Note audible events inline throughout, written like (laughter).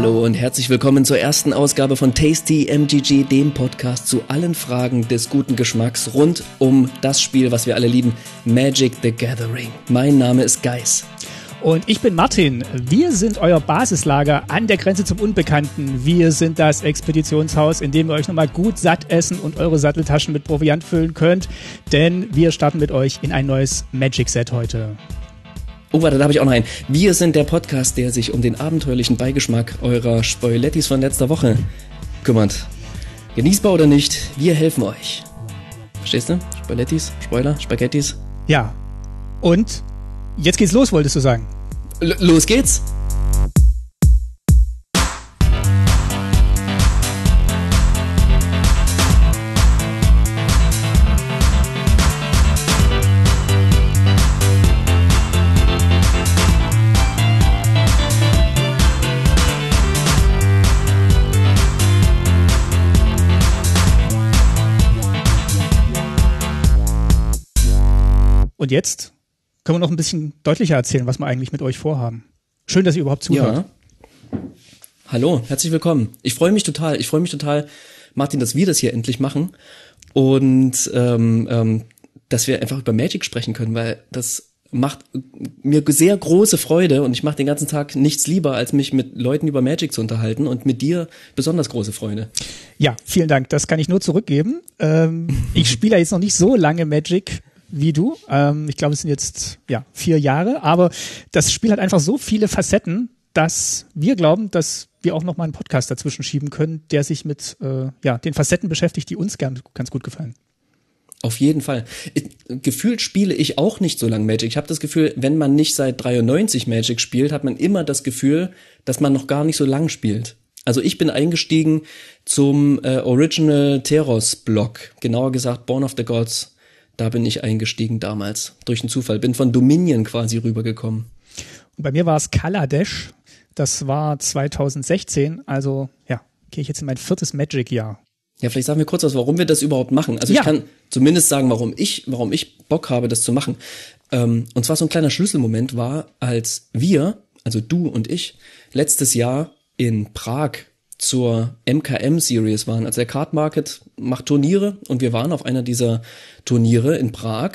Hallo und herzlich willkommen zur ersten Ausgabe von Tasty MGG, dem Podcast zu allen Fragen des guten Geschmacks rund um das Spiel, was wir alle lieben, Magic the Gathering. Mein Name ist Geis. Und ich bin Martin. Wir sind euer Basislager an der Grenze zum Unbekannten. Wir sind das Expeditionshaus, in dem ihr euch nochmal gut satt essen und eure Satteltaschen mit Proviant füllen könnt. Denn wir starten mit euch in ein neues Magic-Set heute. Oh, warte, da habe ich auch noch einen. Wir sind der Podcast, der sich um den abenteuerlichen Beigeschmack eurer Spoilettis von letzter Woche kümmert. Genießbar oder nicht, wir helfen euch. Verstehst du? Spoilettis, Spoiler, Spaghettis. Ja. Und jetzt geht's los, wolltest du sagen? L los geht's! Und jetzt können wir noch ein bisschen deutlicher erzählen, was wir eigentlich mit euch vorhaben. Schön, dass ihr überhaupt zuhört. Ja. Hallo, herzlich willkommen. Ich freue mich total. Ich freue mich total, Martin, dass wir das hier endlich machen und ähm, ähm, dass wir einfach über Magic sprechen können, weil das macht mir sehr große Freude und ich mache den ganzen Tag nichts lieber, als mich mit Leuten über Magic zu unterhalten und mit dir besonders große Freude. Ja, vielen Dank. Das kann ich nur zurückgeben. Ähm, (laughs) ich spiele ja jetzt noch nicht so lange Magic wie du. Ähm, ich glaube, es sind jetzt ja vier Jahre, aber das Spiel hat einfach so viele Facetten, dass wir glauben, dass wir auch noch mal einen Podcast dazwischen schieben können, der sich mit äh, ja den Facetten beschäftigt, die uns gern, ganz gut gefallen. Auf jeden Fall. Gefühlt spiele ich auch nicht so lange Magic. Ich habe das Gefühl, wenn man nicht seit 93 Magic spielt, hat man immer das Gefühl, dass man noch gar nicht so lang spielt. Also ich bin eingestiegen zum äh, Original Teros Block, genauer gesagt Born of the Gods da bin ich eingestiegen damals, durch einen Zufall. Bin von Dominion quasi rübergekommen. Und bei mir war es Kaladesh. Das war 2016. Also, ja, gehe ich jetzt in mein viertes Magic-Jahr. Ja, vielleicht sagen wir kurz was, warum wir das überhaupt machen. Also ja. ich kann zumindest sagen, warum ich, warum ich Bock habe, das zu machen. Ähm, und zwar so ein kleiner Schlüsselmoment war, als wir, also du und ich, letztes Jahr in Prag zur MKM-Series waren. Also der Card Market macht Turniere und wir waren auf einer dieser Turniere in Prag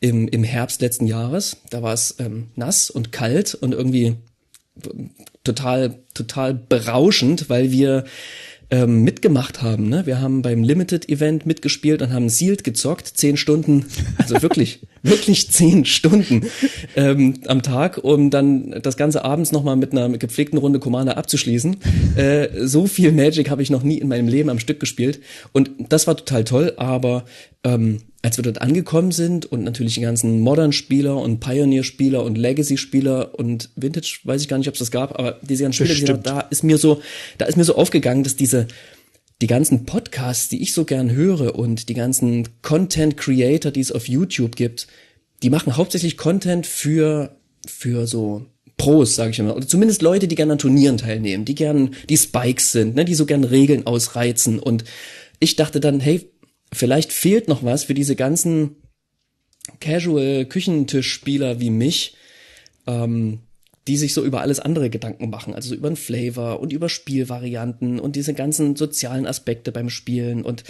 im, im Herbst letzten Jahres. Da war es ähm, nass und kalt und irgendwie total, total berauschend, weil wir ähm, mitgemacht haben. Ne? Wir haben beim Limited Event mitgespielt und haben Sealed gezockt, zehn Stunden, also wirklich, (laughs) wirklich zehn Stunden ähm, am Tag, um dann das ganze abends nochmal mit einer gepflegten Runde Commander abzuschließen. Äh, so viel Magic habe ich noch nie in meinem Leben am Stück gespielt und das war total toll, aber ähm, als wir dort angekommen sind und natürlich die ganzen Modern-Spieler und Pioneer-Spieler und Legacy-Spieler und Vintage, weiß ich gar nicht, ob es das gab, aber diese ganzen Spieler, die da ist mir so, da ist mir so aufgegangen, dass diese die ganzen Podcasts, die ich so gern höre und die ganzen Content Creator, die es auf YouTube gibt, die machen hauptsächlich Content für für so Pros, sage ich immer, oder zumindest Leute, die gerne an Turnieren teilnehmen, die gern die Spikes sind, ne, die so gern Regeln ausreizen. Und ich dachte dann, hey, vielleicht fehlt noch was für diese ganzen Casual-Küchentischspieler wie mich, ähm, die sich so über alles andere Gedanken machen, also so über den Flavor und über Spielvarianten und diese ganzen sozialen Aspekte beim Spielen und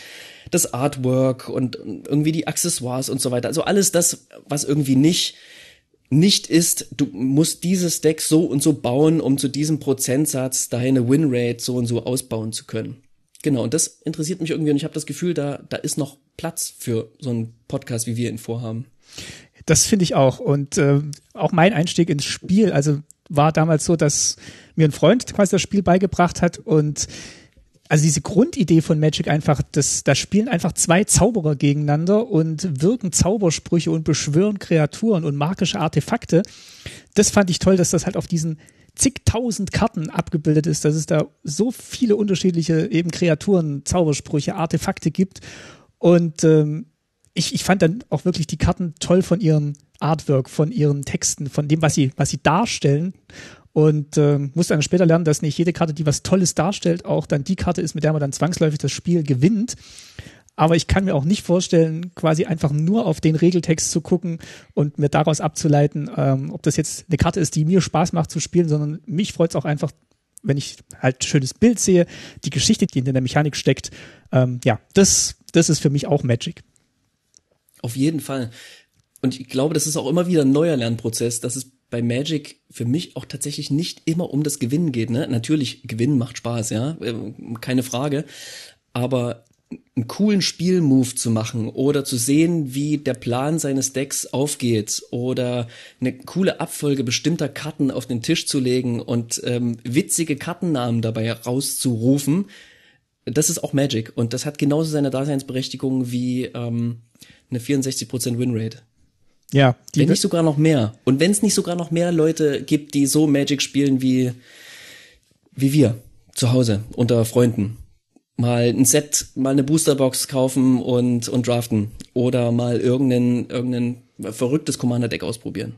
das Artwork und irgendwie die Accessoires und so weiter. Also alles das, was irgendwie nicht nicht ist, du musst dieses Deck so und so bauen, um zu diesem Prozentsatz deine Winrate so und so ausbauen zu können. Genau, und das interessiert mich irgendwie und ich habe das Gefühl, da, da ist noch Platz für so einen Podcast, wie wir ihn vorhaben. Das finde ich auch. Und äh, auch mein Einstieg ins Spiel, also war damals so, dass mir ein Freund quasi das Spiel beigebracht hat und also diese Grundidee von Magic einfach, das, da spielen einfach zwei Zauberer gegeneinander und wirken Zaubersprüche und beschwören Kreaturen und magische Artefakte. Das fand ich toll, dass das halt auf diesen zigtausend Karten abgebildet ist, dass es da so viele unterschiedliche eben Kreaturen, Zaubersprüche, Artefakte gibt. Und ähm, ich, ich fand dann auch wirklich die Karten toll von ihrem Artwork, von ihren Texten, von dem, was sie, was sie darstellen. Und äh, musste dann später lernen, dass nicht jede Karte, die was Tolles darstellt, auch dann die Karte ist, mit der man dann zwangsläufig das Spiel gewinnt. Aber ich kann mir auch nicht vorstellen, quasi einfach nur auf den Regeltext zu gucken und mir daraus abzuleiten, ähm, ob das jetzt eine Karte ist, die mir Spaß macht zu spielen, sondern mich freut es auch einfach, wenn ich halt schönes Bild sehe, die Geschichte, die in der Mechanik steckt, ähm, ja, das, das ist für mich auch Magic. Auf jeden Fall. Und ich glaube, das ist auch immer wieder ein neuer Lernprozess, dass es bei Magic für mich auch tatsächlich nicht immer um das Gewinnen geht. Ne? Natürlich, Gewinnen macht Spaß, ja, ähm, keine Frage. Aber einen coolen Spielmove zu machen oder zu sehen, wie der Plan seines Decks aufgeht oder eine coole Abfolge bestimmter Karten auf den Tisch zu legen und ähm, witzige Kartennamen dabei rauszurufen, das ist auch Magic und das hat genauso seine Daseinsberechtigung wie ähm, eine 64% Winrate. Ja. Wenn nicht sogar noch mehr. Und wenn es nicht sogar noch mehr Leute gibt, die so Magic spielen wie, wie wir zu Hause unter Freunden. Mal ein Set, mal eine Boosterbox kaufen und, und draften. Oder mal irgendein, irgendein verrücktes Commander-Deck ausprobieren.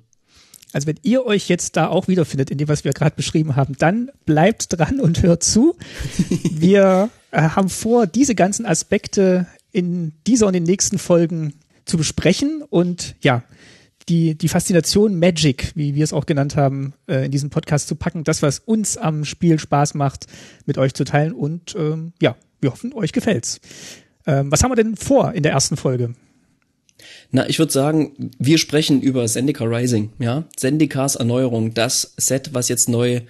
Also wenn ihr euch jetzt da auch wiederfindet in dem, was wir gerade beschrieben haben, dann bleibt dran und hört zu. (laughs) wir äh, haben vor, diese ganzen Aspekte in dieser und den nächsten Folgen zu besprechen und ja, die, die Faszination Magic, wie wir es auch genannt haben, äh, in diesem Podcast zu packen, das, was uns am Spiel Spaß macht, mit euch zu teilen und ähm, ja, wir hoffen, euch gefällt's. Ähm, was haben wir denn vor in der ersten Folge? Na, ich würde sagen, wir sprechen über Zendika Rising, ja. Zendikas Erneuerung, das Set, was jetzt neu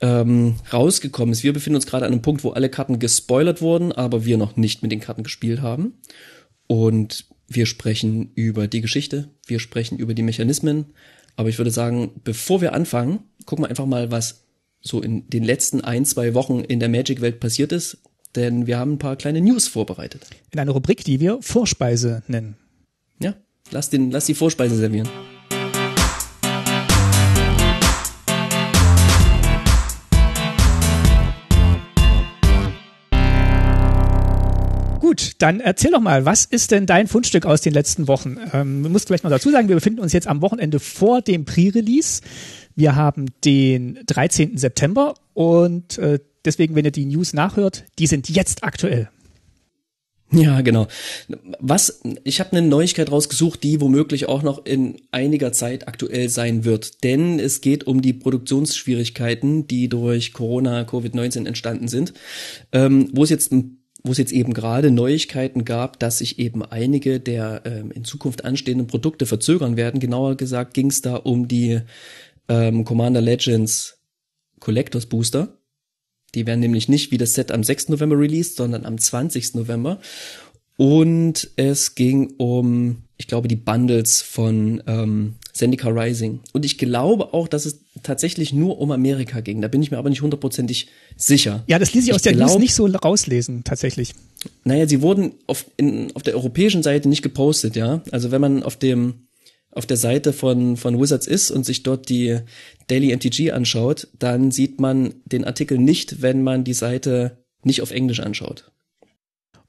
ähm, rausgekommen ist. Wir befinden uns gerade an einem Punkt, wo alle Karten gespoilert wurden, aber wir noch nicht mit den Karten gespielt haben. Und wir sprechen über die Geschichte, wir sprechen über die Mechanismen. Aber ich würde sagen, bevor wir anfangen, gucken wir einfach mal, was so in den letzten ein, zwei Wochen in der Magic-Welt passiert ist. Denn wir haben ein paar kleine News vorbereitet. In einer Rubrik, die wir Vorspeise nennen. Ja, lass, den, lass die Vorspeise servieren. Gut, dann erzähl doch mal, was ist denn dein Fundstück aus den letzten Wochen? Ähm, du musst vielleicht noch dazu sagen, wir befinden uns jetzt am Wochenende vor dem Pre-Release. Wir haben den 13. September und äh, deswegen, wenn ihr die News nachhört, die sind jetzt aktuell. Ja, genau. Was, ich habe eine Neuigkeit rausgesucht, die womöglich auch noch in einiger Zeit aktuell sein wird. Denn es geht um die Produktionsschwierigkeiten, die durch Corona, Covid-19 entstanden sind, ähm, wo es jetzt wo es jetzt eben gerade Neuigkeiten gab, dass sich eben einige der ähm, in Zukunft anstehenden Produkte verzögern werden. Genauer gesagt ging es da um die ähm, Commander Legends Collectors Booster. Die werden nämlich nicht wie das Set am 6. November released, sondern am 20. November. Und es ging um, ich glaube, die Bundles von ähm, Zendika Rising. Und ich glaube auch, dass es tatsächlich nur um Amerika ging. Da bin ich mir aber nicht hundertprozentig sicher. Ja, das ließ ich aus der glaub, News nicht so rauslesen, tatsächlich. Naja, sie wurden auf, in, auf der europäischen Seite nicht gepostet, ja. Also wenn man auf dem auf der Seite von, von Wizards ist und sich dort die Daily MTG anschaut, dann sieht man den Artikel nicht, wenn man die Seite nicht auf Englisch anschaut.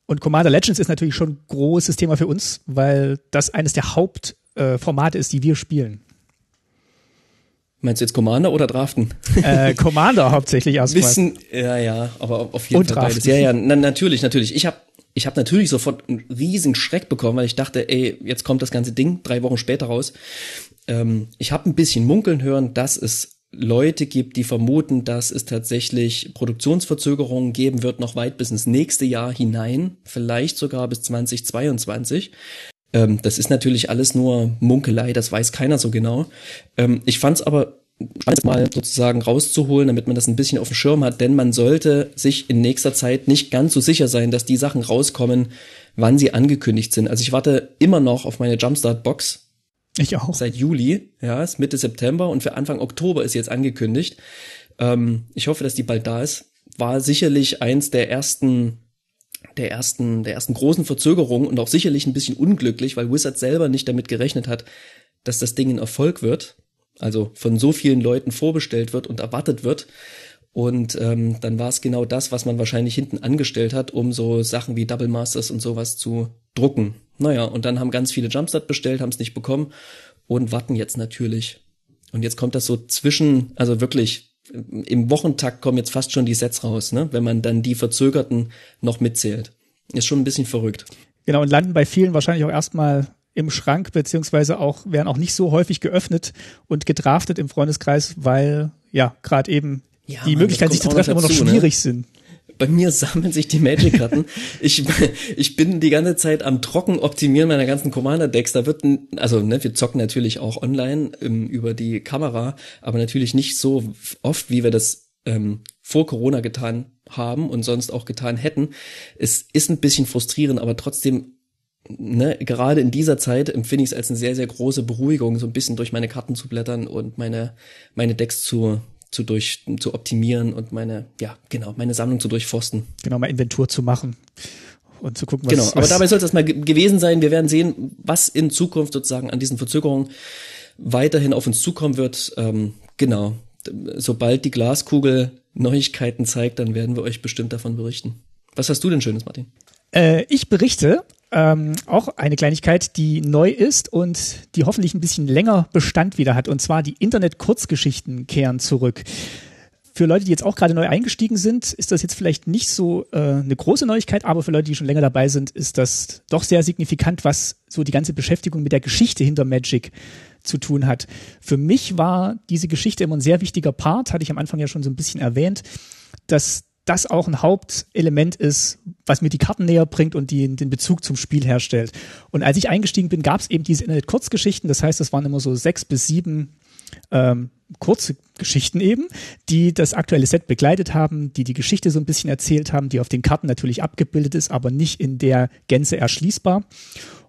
Und Commander Legends ist natürlich schon ein großes Thema für uns, weil das eines der Hauptformate äh, ist, die wir spielen. Meinst du jetzt Commander oder Draften? Äh, Commander hauptsächlich (laughs) erstmal. Wissen, ja, ja, aber auf jeden Und Fall beides. Ja, ja, na, natürlich, natürlich. Ich habe ich hab natürlich sofort einen riesen Schreck bekommen, weil ich dachte, ey, jetzt kommt das ganze Ding drei Wochen später raus. Ähm, ich habe ein bisschen munkeln hören, dass es Leute gibt, die vermuten, dass es tatsächlich Produktionsverzögerungen geben wird, noch weit bis ins nächste Jahr hinein, vielleicht sogar bis 2022. Ähm, das ist natürlich alles nur Munkelei, das weiß keiner so genau. Ähm, ich fand es aber spannend mal sozusagen rauszuholen, damit man das ein bisschen auf dem Schirm hat, denn man sollte sich in nächster Zeit nicht ganz so sicher sein, dass die Sachen rauskommen, wann sie angekündigt sind. Also ich warte immer noch auf meine Jumpstart-Box, ich auch. Seit Juli, ja, ist Mitte September und für Anfang Oktober ist jetzt angekündigt. Ähm, ich hoffe, dass die bald da ist. War sicherlich eins der ersten, der ersten, der ersten großen Verzögerungen und auch sicherlich ein bisschen unglücklich, weil Wizard selber nicht damit gerechnet hat, dass das Ding ein Erfolg wird. Also von so vielen Leuten vorbestellt wird und erwartet wird. Und ähm, dann war es genau das, was man wahrscheinlich hinten angestellt hat, um so Sachen wie Double Masters und sowas zu drucken. Naja, und dann haben ganz viele Jumpstart bestellt, haben es nicht bekommen und warten jetzt natürlich. Und jetzt kommt das so zwischen, also wirklich im Wochentakt kommen jetzt fast schon die Sets raus, ne? wenn man dann die Verzögerten noch mitzählt. Ist schon ein bisschen verrückt. Genau, und landen bei vielen wahrscheinlich auch erstmal im Schrank, beziehungsweise auch, werden auch nicht so häufig geöffnet und gedraftet im Freundeskreis, weil ja, gerade eben ja, die Möglichkeit, sich zu treffen, immer noch ne? schwierig ne? sind bei mir sammeln sich die Magic-Karten. (laughs) ich, ich bin die ganze Zeit am Trocken optimieren meiner ganzen Commander-Decks. Da wird, also ne, wir zocken natürlich auch online ähm, über die Kamera, aber natürlich nicht so oft, wie wir das ähm, vor Corona getan haben und sonst auch getan hätten. Es ist ein bisschen frustrierend, aber trotzdem Ne, gerade in dieser Zeit empfinde ich es als eine sehr, sehr große Beruhigung, so ein bisschen durch meine Karten zu blättern und meine, meine Decks zu, zu durch zu optimieren und meine ja genau meine Sammlung zu durchforsten. Genau mal Inventur zu machen und zu gucken, was. Genau, aber was dabei soll es erstmal gewesen sein. Wir werden sehen, was in Zukunft sozusagen an diesen Verzögerungen weiterhin auf uns zukommen wird. Ähm, genau, sobald die Glaskugel Neuigkeiten zeigt, dann werden wir euch bestimmt davon berichten. Was hast du denn Schönes, Martin? Äh, ich berichte ähm, auch eine Kleinigkeit, die neu ist und die hoffentlich ein bisschen länger Bestand wieder hat. Und zwar die Internet-Kurzgeschichten kehren zurück. Für Leute, die jetzt auch gerade neu eingestiegen sind, ist das jetzt vielleicht nicht so äh, eine große Neuigkeit, aber für Leute, die schon länger dabei sind, ist das doch sehr signifikant, was so die ganze Beschäftigung mit der Geschichte hinter Magic zu tun hat. Für mich war diese Geschichte immer ein sehr wichtiger Part, hatte ich am Anfang ja schon so ein bisschen erwähnt, dass das auch ein Hauptelement ist, was mir die Karten näher bringt und die, den Bezug zum Spiel herstellt. Und als ich eingestiegen bin, gab es eben diese Internet-Kurzgeschichten. Das heißt, es waren immer so sechs bis sieben ähm, kurze Geschichten eben, die das aktuelle Set begleitet haben, die die Geschichte so ein bisschen erzählt haben, die auf den Karten natürlich abgebildet ist, aber nicht in der Gänze erschließbar.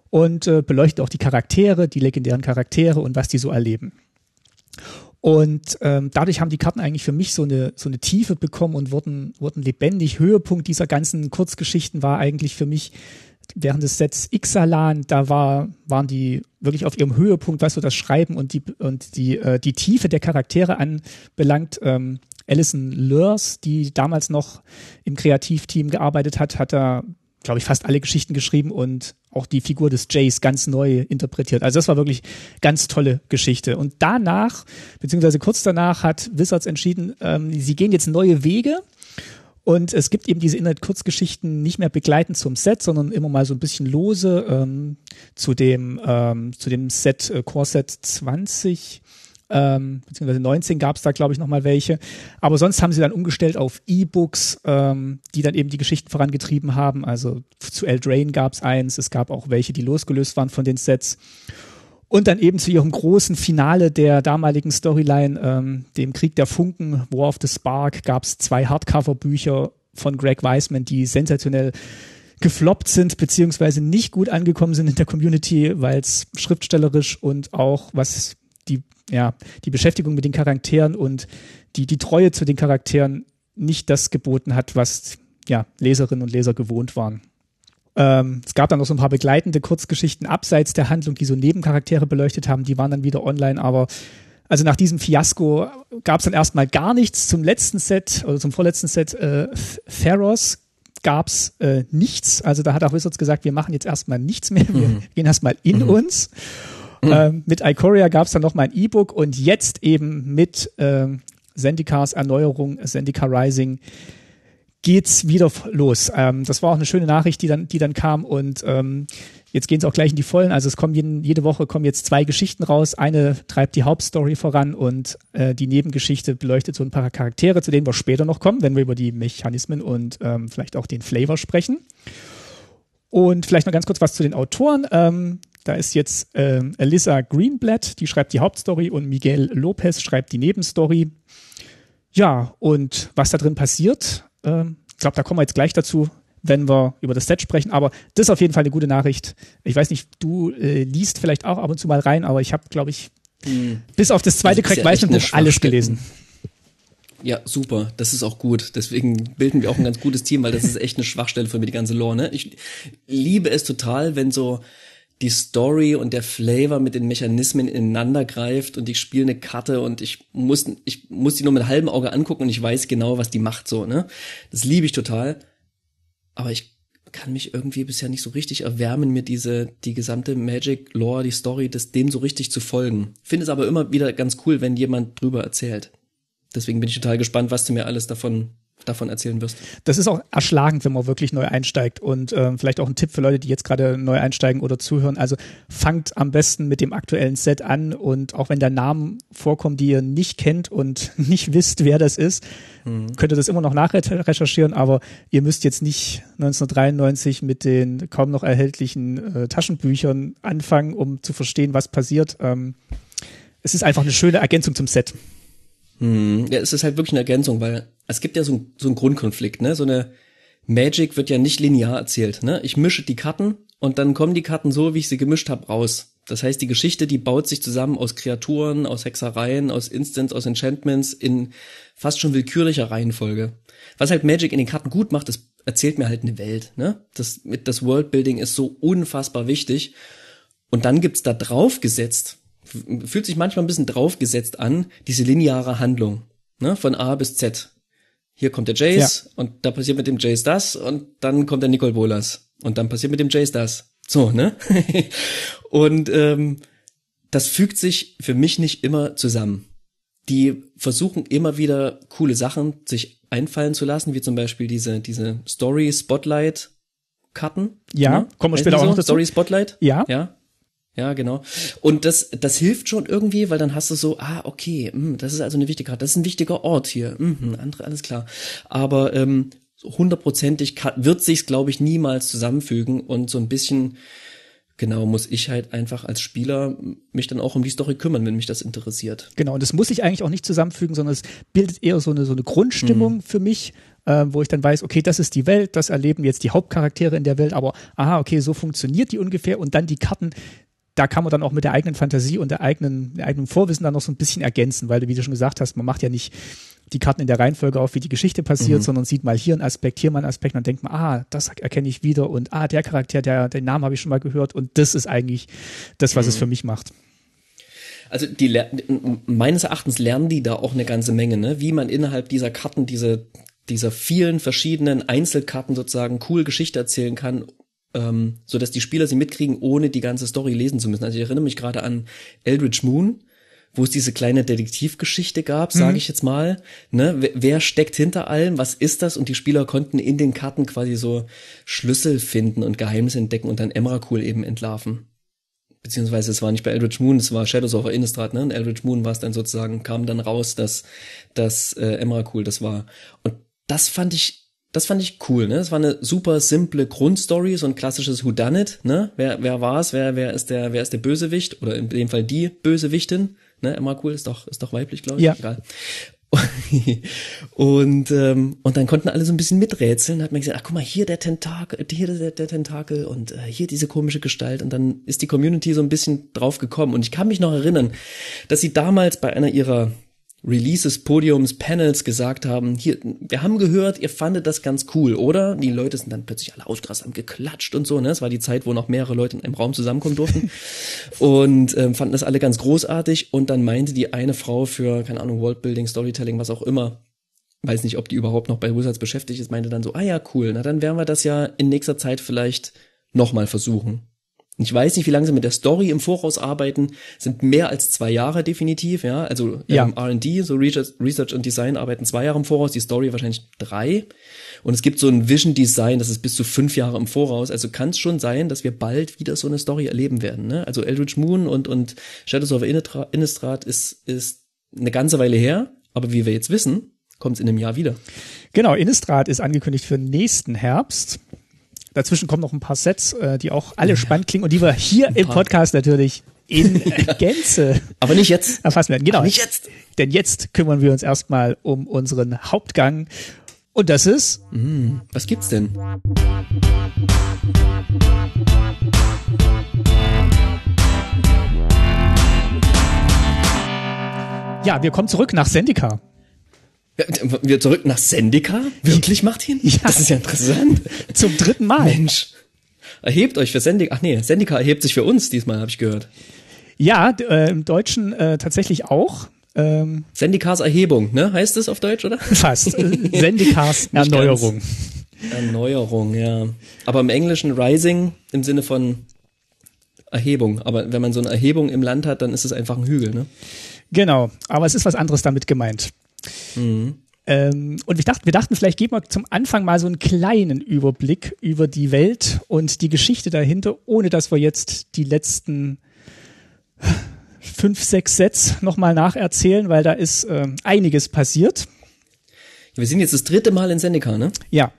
Und äh, beleuchtet auch die Charaktere, die legendären Charaktere und was die so erleben. Und ähm, dadurch haben die Karten eigentlich für mich so eine, so eine Tiefe bekommen und wurden, wurden lebendig. Höhepunkt dieser ganzen Kurzgeschichten war eigentlich für mich während des Sets Ixalan, da war, waren die wirklich auf ihrem Höhepunkt, was so das Schreiben und die, und die, äh, die Tiefe der Charaktere anbelangt. Ähm, Alison Lurs, die damals noch im Kreativteam gearbeitet hat, hat da glaube ich, fast alle Geschichten geschrieben und auch die Figur des Jays ganz neu interpretiert. Also das war wirklich ganz tolle Geschichte. Und danach, beziehungsweise kurz danach, hat Wizards entschieden, ähm, sie gehen jetzt neue Wege. Und es gibt eben diese Internet-Kurzgeschichten nicht mehr begleitend zum Set, sondern immer mal so ein bisschen lose ähm, zu dem ähm, zu dem Set äh, Core Set 20 ähm, beziehungsweise 19 gab es da, glaube ich, nochmal welche. Aber sonst haben sie dann umgestellt auf E-Books, ähm, die dann eben die Geschichten vorangetrieben haben. Also zu Eldraine gab es eins, es gab auch welche, die losgelöst waren von den Sets. Und dann eben zu ihrem großen Finale der damaligen Storyline, ähm, dem Krieg der Funken, War of the Spark, gab es zwei Hardcover-Bücher von Greg Weisman, die sensationell gefloppt sind, beziehungsweise nicht gut angekommen sind in der Community, weil es schriftstellerisch und auch was die ja, die Beschäftigung mit den Charakteren und die, die Treue zu den Charakteren nicht das geboten hat, was ja, Leserinnen und Leser gewohnt waren. Ähm, es gab dann noch so ein paar begleitende Kurzgeschichten abseits der Handlung, die so Nebencharaktere beleuchtet haben, die waren dann wieder online, aber also nach diesem Fiasko gab es dann erstmal gar nichts. Zum letzten Set oder zum vorletzten Set äh, Theros gab es äh, nichts. Also da hat auch Wizards gesagt, wir machen jetzt erstmal nichts mehr, wir mhm. gehen erstmal in mhm. uns. Mhm. Ähm, mit Ikoria gab es dann noch mal ein E-Book und jetzt eben mit ähm, Zendikars Erneuerung, Zendika Rising, geht's wieder los. Ähm, das war auch eine schöne Nachricht, die dann, die dann kam und ähm, jetzt gehen es auch gleich in die Vollen. Also es kommen jeden, jede Woche kommen jetzt zwei Geschichten raus. Eine treibt die Hauptstory voran und äh, die Nebengeschichte beleuchtet so ein paar Charaktere, zu denen wir später noch kommen, wenn wir über die Mechanismen und ähm, vielleicht auch den Flavor sprechen. Und vielleicht noch ganz kurz was zu den Autoren. Ähm, da ist jetzt äh, Alyssa Greenblatt, die schreibt die Hauptstory und Miguel Lopez schreibt die Nebenstory. Ja, und was da drin passiert, äh, ich glaube, da kommen wir jetzt gleich dazu, wenn wir über das Set sprechen. Aber das ist auf jeden Fall eine gute Nachricht. Ich weiß nicht, du äh, liest vielleicht auch ab und zu mal rein, aber ich habe, glaube ich, mhm. bis auf das zweite Craig ja Weisman Buch alles gelesen. Ja, super. Das ist auch gut. Deswegen bilden wir auch ein ganz gutes Team, weil das ist echt eine Schwachstelle für mir, die ganze Lore. Ne? Ich liebe es total, wenn so die Story und der Flavor mit den Mechanismen ineinander greift und ich spiele eine Karte und ich muss, ich muss die nur mit halbem Auge angucken und ich weiß genau, was die macht, so, ne? Das liebe ich total. Aber ich kann mich irgendwie bisher nicht so richtig erwärmen, mir diese, die gesamte Magic Lore, die Story, das dem so richtig zu folgen. Finde es aber immer wieder ganz cool, wenn jemand drüber erzählt. Deswegen bin ich total gespannt, was du mir alles davon davon erzählen wirst. Das ist auch erschlagend, wenn man wirklich neu einsteigt. Und ähm, vielleicht auch ein Tipp für Leute, die jetzt gerade neu einsteigen oder zuhören. Also fangt am besten mit dem aktuellen Set an und auch wenn da Namen vorkommen, die ihr nicht kennt und (laughs) nicht wisst, wer das ist, mhm. könnt ihr das immer noch nachrecherchieren, aber ihr müsst jetzt nicht 1993 mit den kaum noch erhältlichen äh, Taschenbüchern anfangen, um zu verstehen, was passiert. Ähm, es ist einfach eine schöne Ergänzung zum Set. Hm, ja, es ist halt wirklich eine Ergänzung, weil es gibt ja so, so einen Grundkonflikt, ne? So eine Magic wird ja nicht linear erzählt, ne? Ich mische die Karten und dann kommen die Karten so, wie ich sie gemischt habe, raus. Das heißt, die Geschichte, die baut sich zusammen aus Kreaturen, aus Hexereien, aus Instants, aus Enchantments in fast schon willkürlicher Reihenfolge. Was halt Magic in den Karten gut macht, das erzählt mir halt eine Welt, ne? Das, das Worldbuilding ist so unfassbar wichtig. Und dann gibt's da drauf gesetzt fühlt sich manchmal ein bisschen draufgesetzt an, diese lineare Handlung, ne, von A bis Z. Hier kommt der Jace ja. und da passiert mit dem Jace das und dann kommt der Nicole Bolas und dann passiert mit dem Jace das. So, ne? (laughs) und ähm, das fügt sich für mich nicht immer zusammen. Die versuchen immer wieder coole Sachen sich einfallen zu lassen, wie zum Beispiel diese, diese Story Spotlight Karten. Ja, ne? kommen wir später auch noch dazu. Story Spotlight. Ja. Ja. Ja, genau. Und das, das hilft schon irgendwie, weil dann hast du so, ah, okay, mh, hm, das ist also eine wichtige Karte, das ist ein wichtiger Ort hier. Mh, andere, alles klar. Aber ähm, hundertprozentig wird sich's, glaube ich, niemals zusammenfügen und so ein bisschen genau muss ich halt einfach als Spieler mich dann auch um die Story kümmern, wenn mich das interessiert. Genau, und das muss ich eigentlich auch nicht zusammenfügen, sondern es bildet eher so eine so eine Grundstimmung mhm. für mich, äh, wo ich dann weiß, okay, das ist die Welt, das erleben jetzt die Hauptcharaktere in der Welt, aber aha, okay, so funktioniert die ungefähr und dann die Karten, da kann man dann auch mit der eigenen Fantasie und der eigenen, der eigenen Vorwissen dann noch so ein bisschen ergänzen, weil du, wie du schon gesagt hast, man macht ja nicht die Karten in der Reihenfolge auf, wie die Geschichte passiert, mhm. sondern sieht mal hier einen Aspekt, hier mal einen Aspekt und dann denkt man, ah, das erkenne ich wieder und ah, der Charakter, der, den Namen habe ich schon mal gehört und das ist eigentlich das, was mhm. es für mich macht. Also die meines Erachtens lernen die da auch eine ganze Menge, ne? Wie man innerhalb dieser Karten diese dieser vielen verschiedenen Einzelkarten sozusagen cool Geschichte erzählen kann, ähm, so dass die Spieler sie mitkriegen, ohne die ganze Story lesen zu müssen. Also ich erinnere mich gerade an Eldritch Moon, wo es diese kleine Detektivgeschichte gab, sage mhm. ich jetzt mal. Ne? Wer steckt hinter allem? Was ist das? Und die Spieler konnten in den Karten quasi so Schlüssel finden und Geheimnisse entdecken und dann Emrakul eben entlarven. Beziehungsweise es war nicht bei Eldritch Moon, es war Shadows of Innistrad, ne? In Eldritch Moon war es dann sozusagen, kam dann raus, dass das äh, Emrakul das war. Und das fand ich das fand ich cool, ne? Das war eine super simple Grundstory, so ein klassisches Whodunit, ne? Wer, wer war's? Wer, wer ist der, wer ist der Bösewicht? Oder in dem Fall die Bösewichtin, ne? Immer cool, ist doch, ist doch weiblich, glaube ich. Ja. Egal. (laughs) und ähm, und dann konnten alle so ein bisschen miträtseln, hat man gesagt, ach guck mal, hier der Tentakel, hier der, der Tentakel und äh, hier diese komische Gestalt und dann ist die Community so ein bisschen drauf gekommen und ich kann mich noch erinnern, dass sie damals bei einer ihrer Releases, Podiums, Panels gesagt haben, hier, wir haben gehört, ihr fandet das ganz cool, oder? Die Leute sind dann plötzlich alle ausgerastet, haben geklatscht und so, ne? Es war die Zeit, wo noch mehrere Leute in einem Raum zusammenkommen durften (laughs) und ähm, fanden das alle ganz großartig und dann meinte die eine Frau für, keine Ahnung, Worldbuilding, Storytelling, was auch immer, weiß nicht, ob die überhaupt noch bei Wizards beschäftigt ist, meinte dann so, ah ja, cool, na dann werden wir das ja in nächster Zeit vielleicht nochmal versuchen. Ich weiß nicht, wie lange sie mit der Story im Voraus arbeiten, sind mehr als zwei Jahre definitiv, ja. Also ja. ähm, R&D, so Research, Research und Design arbeiten zwei Jahre im Voraus, die Story wahrscheinlich drei. Und es gibt so ein Vision Design, das ist bis zu fünf Jahre im Voraus. Also kann es schon sein, dass wir bald wieder so eine Story erleben werden. Ne? Also Eldritch Moon und, und Shadows of Innistrad ist, ist eine ganze Weile her, aber wie wir jetzt wissen, kommt es in einem Jahr wieder. Genau, Innistrad ist angekündigt für nächsten Herbst. Dazwischen kommen noch ein paar Sets, äh, die auch alle ja. spannend klingen und die wir hier im Podcast natürlich in (laughs) Gänze Aber nicht jetzt. erfassen werden. Genau. Aber nicht jetzt. Denn jetzt kümmern wir uns erstmal um unseren Hauptgang. Und das ist. Mm, was gibt's denn? Ja, wir kommen zurück nach Sendika. (laughs) Wir zurück nach Sendika? Wirklich, Martin? Ja. Das ist ja interessant. Zum dritten Mal. Mensch. Erhebt euch für Sendika. Ach nee, Sendika erhebt sich für uns diesmal, habe ich gehört. Ja, äh, im Deutschen äh, tatsächlich auch. Ähm, Sendikas Erhebung, ne? Heißt es auf Deutsch, oder? (laughs) Fast. Sendikas (laughs) Erneuerung. Erneuerung, ja. Aber im Englischen Rising im Sinne von Erhebung. Aber wenn man so eine Erhebung im Land hat, dann ist es einfach ein Hügel, ne? Genau. Aber es ist was anderes damit gemeint. Mhm. Ähm, und wir dachten, wir dachten, vielleicht geben wir zum Anfang mal so einen kleinen Überblick über die Welt und die Geschichte dahinter, ohne dass wir jetzt die letzten fünf, sechs Sets nochmal nacherzählen, weil da ist äh, einiges passiert. Wir sind jetzt das dritte Mal in Seneca, ne? Ja.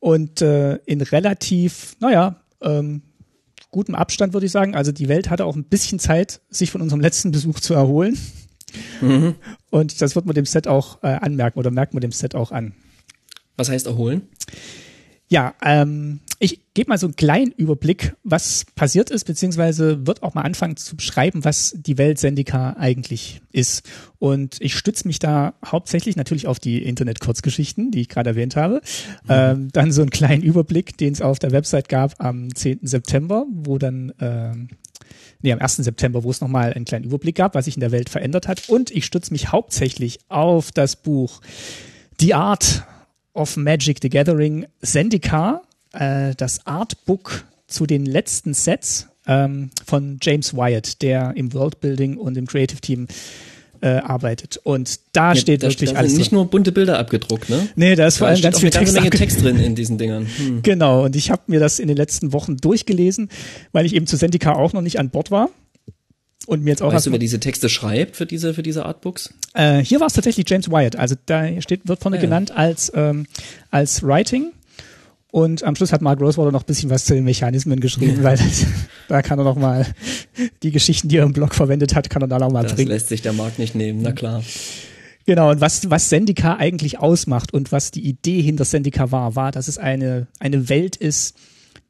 Und äh, in relativ, naja, ähm, gutem Abstand würde ich sagen. Also die Welt hatte auch ein bisschen Zeit, sich von unserem letzten Besuch zu erholen. Mhm. Und das wird man dem Set auch äh, anmerken oder merkt man dem Set auch an. Was heißt erholen? Ja, ähm, ich gebe mal so einen kleinen Überblick, was passiert ist, beziehungsweise wird auch mal anfangen zu beschreiben, was die Welt Sendika eigentlich ist. Und ich stütze mich da hauptsächlich natürlich auf die Internet-Kurzgeschichten, die ich gerade erwähnt habe. Mhm. Ähm, dann so einen kleinen Überblick, den es auf der Website gab am 10. September, wo dann ähm, nee, am 1. September, wo es nochmal einen kleinen Überblick gab, was sich in der Welt verändert hat. Und ich stütze mich hauptsächlich auf das Buch The Art of Magic the Gathering Zendikar, äh, das Artbook zu den letzten Sets ähm, von James Wyatt, der im Worldbuilding und im Creative Team äh, arbeitet. Und da ja, steht da wirklich da alles. Sind nicht nur bunte Bilder abgedruckt, ne? Nee, da ist vor allem ganz viel Text, Menge Text drin in diesen Dingern. Hm. Genau, und ich habe mir das in den letzten Wochen durchgelesen, weil ich eben zu Zendika auch noch nicht an Bord war. Und mir jetzt auch weißt du, wer diese Texte schreibt für diese für diese Artbooks? Äh, hier war es tatsächlich James Wyatt. Also da steht wird vorne ja. genannt als ähm, als Writing und am Schluss hat Mark Rosewater noch ein bisschen was zu den Mechanismen geschrieben, weil das, (laughs) da kann er noch mal die Geschichten, die er im Blog verwendet hat, kann er da noch mal das bringen. Das lässt sich der Mark nicht nehmen, na klar. Genau, und was, was Sendika eigentlich ausmacht und was die Idee hinter Sendika war, war, dass es eine, eine Welt ist,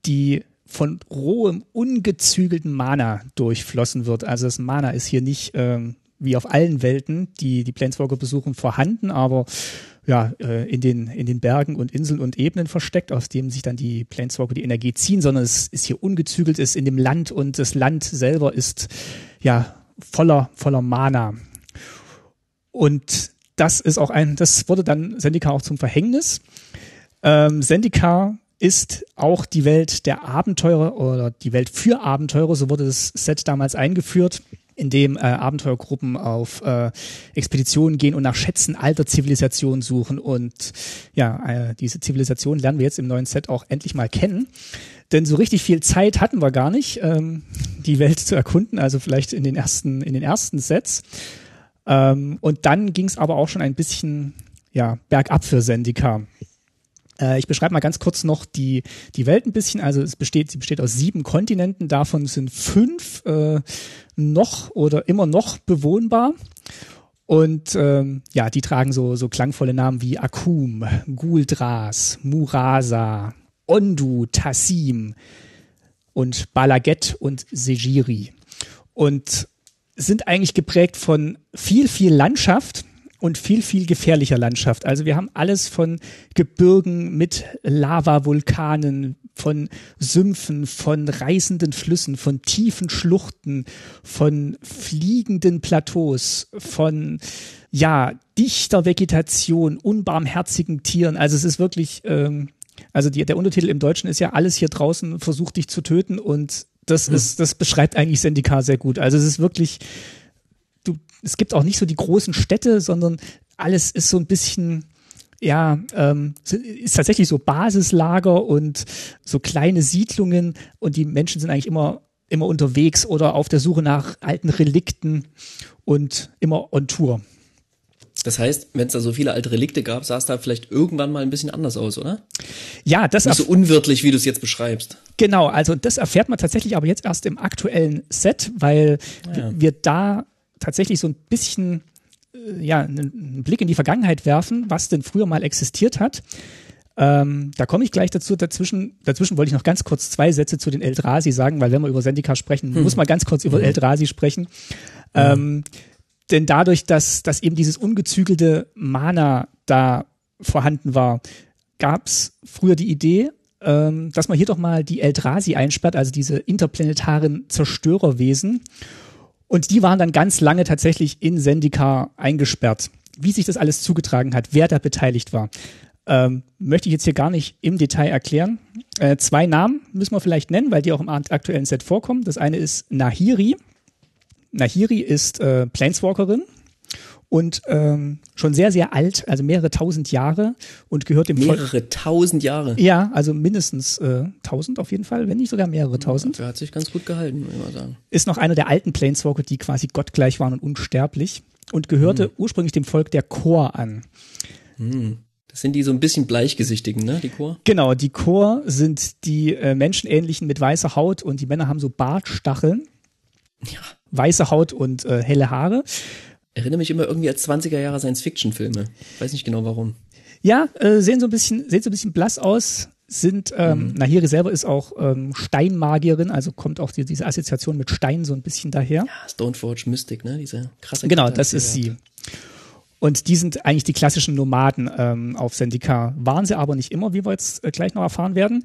die von rohem, ungezügelten Mana durchflossen wird. Also das Mana ist hier nicht ähm, wie auf allen Welten, die die Planeswalker besuchen, vorhanden, aber ja, äh, in, den, in den Bergen und Inseln und Ebenen versteckt, aus dem sich dann die Planeswalker die Energie ziehen, sondern es ist hier ungezügelt, ist in dem Land und das Land selber ist ja voller, voller Mana. Und das ist auch ein, das wurde dann Sendika auch zum Verhängnis. Ähm, Sendika ist auch die Welt der Abenteurer oder die Welt für Abenteurer, so wurde das Set damals eingeführt in dem äh, Abenteuergruppen auf äh, Expeditionen gehen und nach Schätzen alter Zivilisationen suchen. Und ja, äh, diese Zivilisation lernen wir jetzt im neuen Set auch endlich mal kennen. Denn so richtig viel Zeit hatten wir gar nicht, ähm, die Welt zu erkunden, also vielleicht in den ersten, in den ersten Sets. Ähm, und dann ging es aber auch schon ein bisschen ja, bergab für Sendika. Äh, ich beschreibe mal ganz kurz noch die, die Welt ein bisschen. Also es besteht, sie besteht aus sieben Kontinenten, davon sind fünf äh, noch oder immer noch bewohnbar. Und ähm, ja, die tragen so, so klangvolle Namen wie Akum, Guldras, Murasa, Ondu, Tassim und Balaget und Sejiri. Und sind eigentlich geprägt von viel, viel Landschaft und viel, viel gefährlicher Landschaft. Also wir haben alles von Gebirgen mit Lavavulkanen, von Sümpfen, von reißenden Flüssen, von tiefen Schluchten, von fliegenden Plateaus, von ja, dichter Vegetation, unbarmherzigen Tieren. Also es ist wirklich, ähm, also die, der Untertitel im Deutschen ist ja alles hier draußen versucht dich zu töten und das hm. ist, das beschreibt eigentlich Sendika sehr gut. Also es ist wirklich es gibt auch nicht so die großen Städte, sondern alles ist so ein bisschen, ja, ähm, ist tatsächlich so Basislager und so kleine Siedlungen und die Menschen sind eigentlich immer, immer unterwegs oder auf der Suche nach alten Relikten und immer on Tour. Das heißt, wenn es da so viele alte Relikte gab, sah es da vielleicht irgendwann mal ein bisschen anders aus, oder? Ja, das Nicht so unwirtlich, wie du es jetzt beschreibst. Genau, also das erfährt man tatsächlich aber jetzt erst im aktuellen Set, weil ah ja. wir da tatsächlich so ein bisschen äh, ja, einen Blick in die Vergangenheit werfen, was denn früher mal existiert hat. Ähm, da komme ich gleich dazu. Dazwischen, dazwischen wollte ich noch ganz kurz zwei Sätze zu den Eldrasi sagen, weil wenn wir über Sendika sprechen, hm. muss man ganz kurz über hm. Eldrasi sprechen. Hm. Ähm, denn dadurch, dass, dass eben dieses ungezügelte Mana da vorhanden war, gab es früher die Idee, ähm, dass man hier doch mal die Eldrasi einsperrt, also diese interplanetaren Zerstörerwesen und die waren dann ganz lange tatsächlich in Sendika eingesperrt. Wie sich das alles zugetragen hat, wer da beteiligt war, ähm, möchte ich jetzt hier gar nicht im Detail erklären. Äh, zwei Namen müssen wir vielleicht nennen, weil die auch im aktuellen Set vorkommen. Das eine ist Nahiri. Nahiri ist äh, Planeswalkerin und ähm, schon sehr, sehr alt, also mehrere tausend Jahre und gehört dem Mehrere Volk tausend Jahre? Ja, also mindestens äh, tausend auf jeden Fall, wenn nicht sogar mehrere tausend. Der hat sich ganz gut gehalten, muss ich mal sagen. Ist noch einer der alten Planeswalker, die quasi gottgleich waren und unsterblich und gehörte hm. ursprünglich dem Volk der Chor an. Hm. Das sind die so ein bisschen bleichgesichtigen, ne, die Chor? Genau, die Chor sind die äh, menschenähnlichen mit weißer Haut und die Männer haben so Bartstacheln. Ja. Weiße Haut und äh, helle Haare. Erinnere mich immer irgendwie als 20er Jahre Science-Fiction-Filme. Weiß nicht genau warum. Ja, äh, sehen so ein bisschen, sehen so ein bisschen blass aus, sind, ähm, mhm. Nahiri selber ist auch ähm, Steinmagierin, also kommt auch die, diese Assoziation mit Stein so ein bisschen daher. Ja, Stoneforge Mystic, ne, diese krasse Genau, das ist sie. Und die sind eigentlich die klassischen Nomaden ähm, auf Sendika. Waren sie aber nicht immer, wie wir jetzt äh, gleich noch erfahren werden.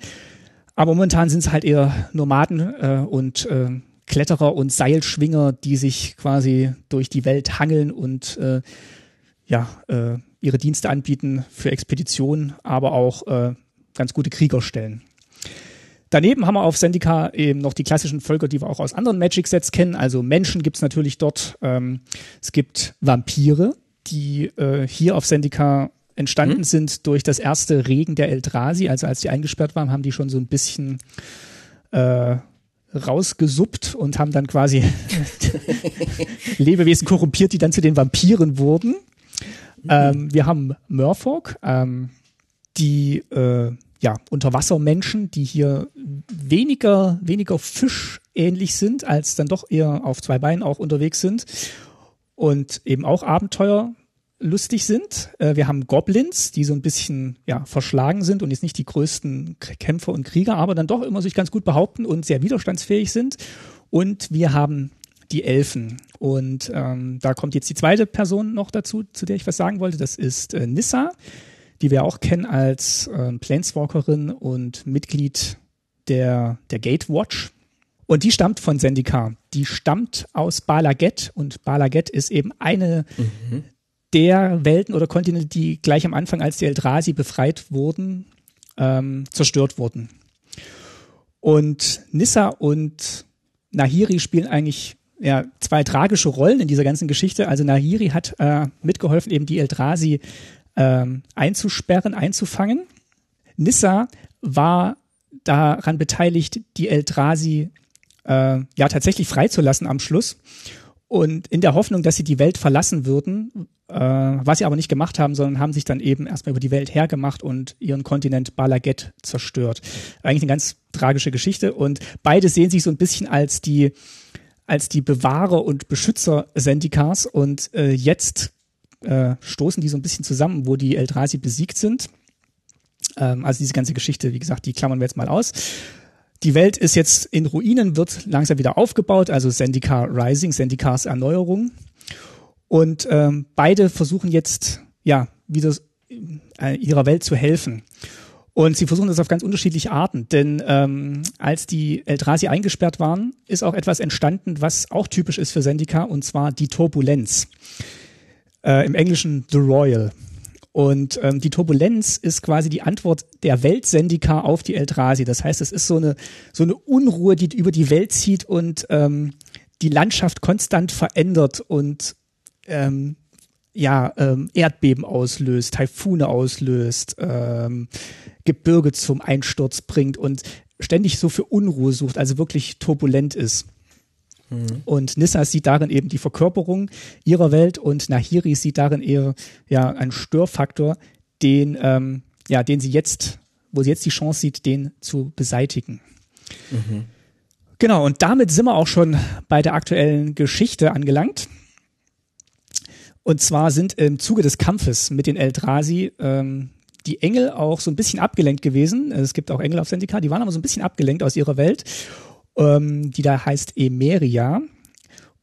Aber momentan sind sie halt eher Nomaden äh, und äh, Kletterer und Seilschwinger, die sich quasi durch die Welt hangeln und äh, ja, äh, ihre Dienste anbieten für Expeditionen, aber auch äh, ganz gute Krieger stellen. Daneben haben wir auf Sendika eben noch die klassischen Völker, die wir auch aus anderen Magic-Sets kennen. Also Menschen gibt's natürlich dort. Ähm, es gibt Vampire, die äh, hier auf Sendika entstanden mhm. sind durch das erste Regen der Eldrasi. Also als die eingesperrt waren, haben die schon so ein bisschen äh, rausgesuppt und haben dann quasi (laughs) Lebewesen korrumpiert, die dann zu den Vampiren wurden. Mhm. Ähm, wir haben Murfolk, ähm, die äh, ja, Unterwassermenschen, die hier weniger, weniger fischähnlich sind, als dann doch eher auf zwei Beinen auch unterwegs sind und eben auch Abenteuer lustig sind. Äh, wir haben Goblins, die so ein bisschen ja, verschlagen sind und jetzt nicht die größten Kämpfer und Krieger, aber dann doch immer sich ganz gut behaupten und sehr widerstandsfähig sind. Und wir haben die Elfen. Und ähm, da kommt jetzt die zweite Person noch dazu, zu der ich was sagen wollte. Das ist äh, Nissa, die wir auch kennen als äh, Planeswalkerin und Mitglied der, der Gatewatch. Und die stammt von Zendikar. Die stammt aus Balaget und Balaget ist eben eine mhm. Der Welten oder Kontinente, die gleich am Anfang, als die Eldrasi befreit wurden, ähm, zerstört wurden. Und Nissa und Nahiri spielen eigentlich ja, zwei tragische Rollen in dieser ganzen Geschichte. Also Nahiri hat äh, mitgeholfen, eben die Eldrasi ähm, einzusperren, einzufangen. Nissa war daran beteiligt, die Eldrasi äh, ja tatsächlich freizulassen am Schluss. Und in der Hoffnung, dass sie die Welt verlassen würden, äh, was sie aber nicht gemacht haben, sondern haben sich dann eben erstmal über die Welt hergemacht und ihren Kontinent Balaget zerstört. Eigentlich eine ganz tragische Geschichte. Und beide sehen sich so ein bisschen als die, als die Bewahrer und Beschützer Sendikas. Und äh, jetzt äh, stoßen die so ein bisschen zusammen, wo die Eldrasi besiegt sind. Ähm, also diese ganze Geschichte, wie gesagt, die klammern wir jetzt mal aus. Die Welt ist jetzt in Ruinen, wird langsam wieder aufgebaut, also Zendikar Rising, Zendikars Erneuerung. Und ähm, beide versuchen jetzt, ja, wieder äh, ihrer Welt zu helfen. Und sie versuchen das auf ganz unterschiedliche Arten, denn ähm, als die Eldrasi eingesperrt waren, ist auch etwas entstanden, was auch typisch ist für Zendika, und zwar die Turbulenz. Äh, Im Englischen The Royal. Und ähm, die Turbulenz ist quasi die Antwort der Weltsendika auf die Eldrasi. Das heißt, es ist so eine, so eine Unruhe, die über die Welt zieht und ähm, die Landschaft konstant verändert und ähm, ja, ähm, Erdbeben auslöst, Taifune auslöst, ähm, Gebirge zum Einsturz bringt und ständig so für Unruhe sucht, also wirklich turbulent ist. Mhm. Und Nissa sieht darin eben die Verkörperung ihrer Welt und Nahiri sieht darin eher ja einen Störfaktor, den ähm, ja den sie jetzt, wo sie jetzt die Chance sieht, den zu beseitigen. Mhm. Genau, und damit sind wir auch schon bei der aktuellen Geschichte angelangt. Und zwar sind im Zuge des Kampfes mit den Eldrasi ähm, die Engel auch so ein bisschen abgelenkt gewesen. Es gibt auch Engel auf Sendika, die waren aber so ein bisschen abgelenkt aus ihrer Welt ähm, die da heißt Emeria.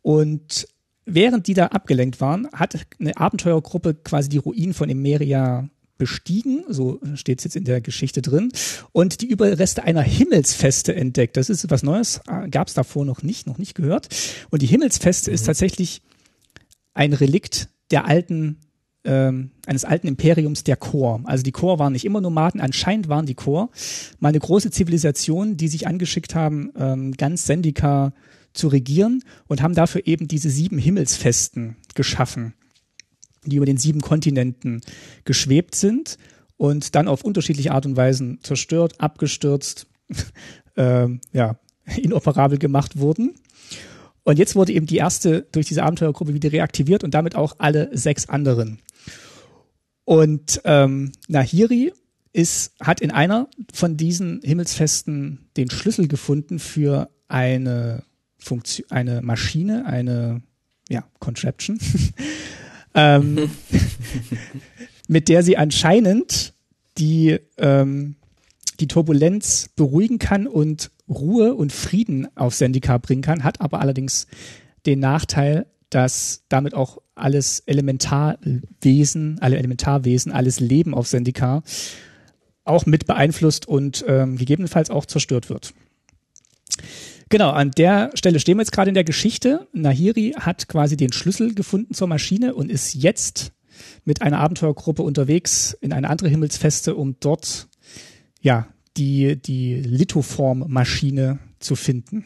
Und während die da abgelenkt waren, hat eine Abenteuergruppe quasi die Ruinen von Emeria bestiegen, so steht es jetzt in der Geschichte drin, und die Überreste einer Himmelsfeste entdeckt. Das ist was Neues, äh, gab es davor noch nicht, noch nicht gehört. Und die Himmelsfeste mhm. ist tatsächlich ein Relikt der alten ähm, eines alten Imperiums der Chor. Also die Chor waren nicht immer Nomaden, anscheinend waren die Chor mal eine große Zivilisation, die sich angeschickt haben, ähm, ganz Sendika zu regieren und haben dafür eben diese sieben Himmelsfesten geschaffen. die über den sieben Kontinenten geschwebt sind und dann auf unterschiedliche Art und Weisen zerstört, abgestürzt, (laughs) äh, ja, inoperabel gemacht wurden. Und jetzt wurde eben die erste durch diese Abenteuergruppe wieder reaktiviert und damit auch alle sechs anderen. Und ähm, Nahiri ist, hat in einer von diesen Himmelsfesten den Schlüssel gefunden für eine Funktion, eine Maschine, eine ja, Contraption, (laughs) ähm, (laughs) mit der sie anscheinend die, ähm, die Turbulenz beruhigen kann und Ruhe und Frieden auf Sendika bringen kann, hat aber allerdings den Nachteil, dass damit auch alles Elementarwesen, alle Elementarwesen, alles Leben auf Sendika auch mit beeinflusst und ähm, gegebenenfalls auch zerstört wird. Genau, an der Stelle stehen wir jetzt gerade in der Geschichte. Nahiri hat quasi den Schlüssel gefunden zur Maschine und ist jetzt mit einer Abenteuergruppe unterwegs in eine andere Himmelsfeste, um dort ja die die Lithoform-Maschine zu finden.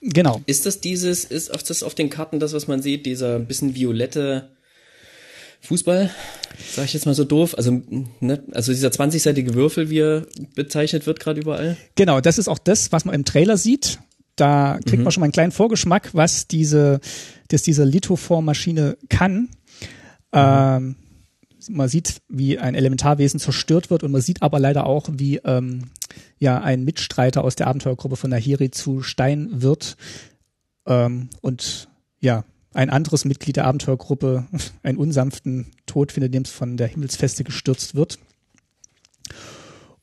Genau. Ist das dieses, ist auf das auf den Karten das, was man sieht, dieser bisschen violette Fußball, sage ich jetzt mal so doof. Also, ne, also dieser 20-seitige Würfel, wie er bezeichnet wird gerade überall. Genau, das ist auch das, was man im Trailer sieht. Da kriegt mhm. man schon mal einen kleinen Vorgeschmack, was diese, dass diese Lithoform-Maschine kann. Mhm. Ähm, man sieht, wie ein Elementarwesen zerstört wird und man sieht aber leider auch, wie ähm, ja ein Mitstreiter aus der Abenteuergruppe von Nahiri zu Stein wird. Ähm, und ja, ein anderes Mitglied der Abenteuergruppe (laughs) einen unsanften Tod findet, indem es von der Himmelsfeste gestürzt wird.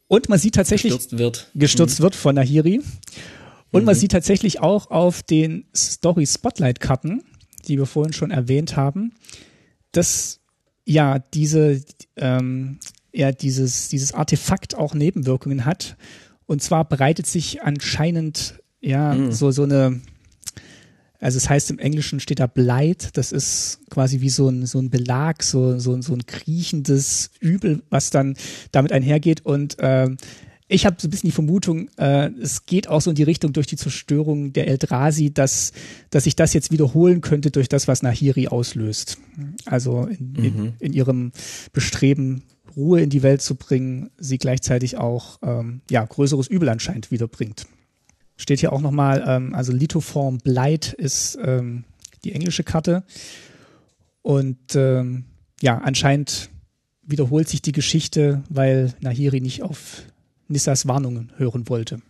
Und man sieht tatsächlich gestürzt wird, gestürzt mhm. wird von Nahiri. Und mhm. man sieht tatsächlich auch auf den Story Spotlight Karten, die wir vorhin schon erwähnt haben, dass ja diese ähm, ja dieses dieses Artefakt auch Nebenwirkungen hat. Und zwar bereitet sich anscheinend ja mhm. so so eine also es heißt im Englischen steht da Blight, das ist quasi wie so ein, so ein Belag, so, so, so ein kriechendes Übel, was dann damit einhergeht. Und äh, ich habe so ein bisschen die Vermutung, äh, es geht auch so in die Richtung durch die Zerstörung der Eldrasi, dass, dass sich das jetzt wiederholen könnte durch das, was Nahiri auslöst. Also in, mhm. in, in ihrem Bestreben, Ruhe in die Welt zu bringen, sie gleichzeitig auch ähm, ja, größeres Übel anscheinend wiederbringt. Steht hier auch nochmal, ähm, also Lithoform Blight ist ähm, die englische Karte. Und ähm, ja, anscheinend wiederholt sich die Geschichte, weil Nahiri nicht auf Nissas Warnungen hören wollte.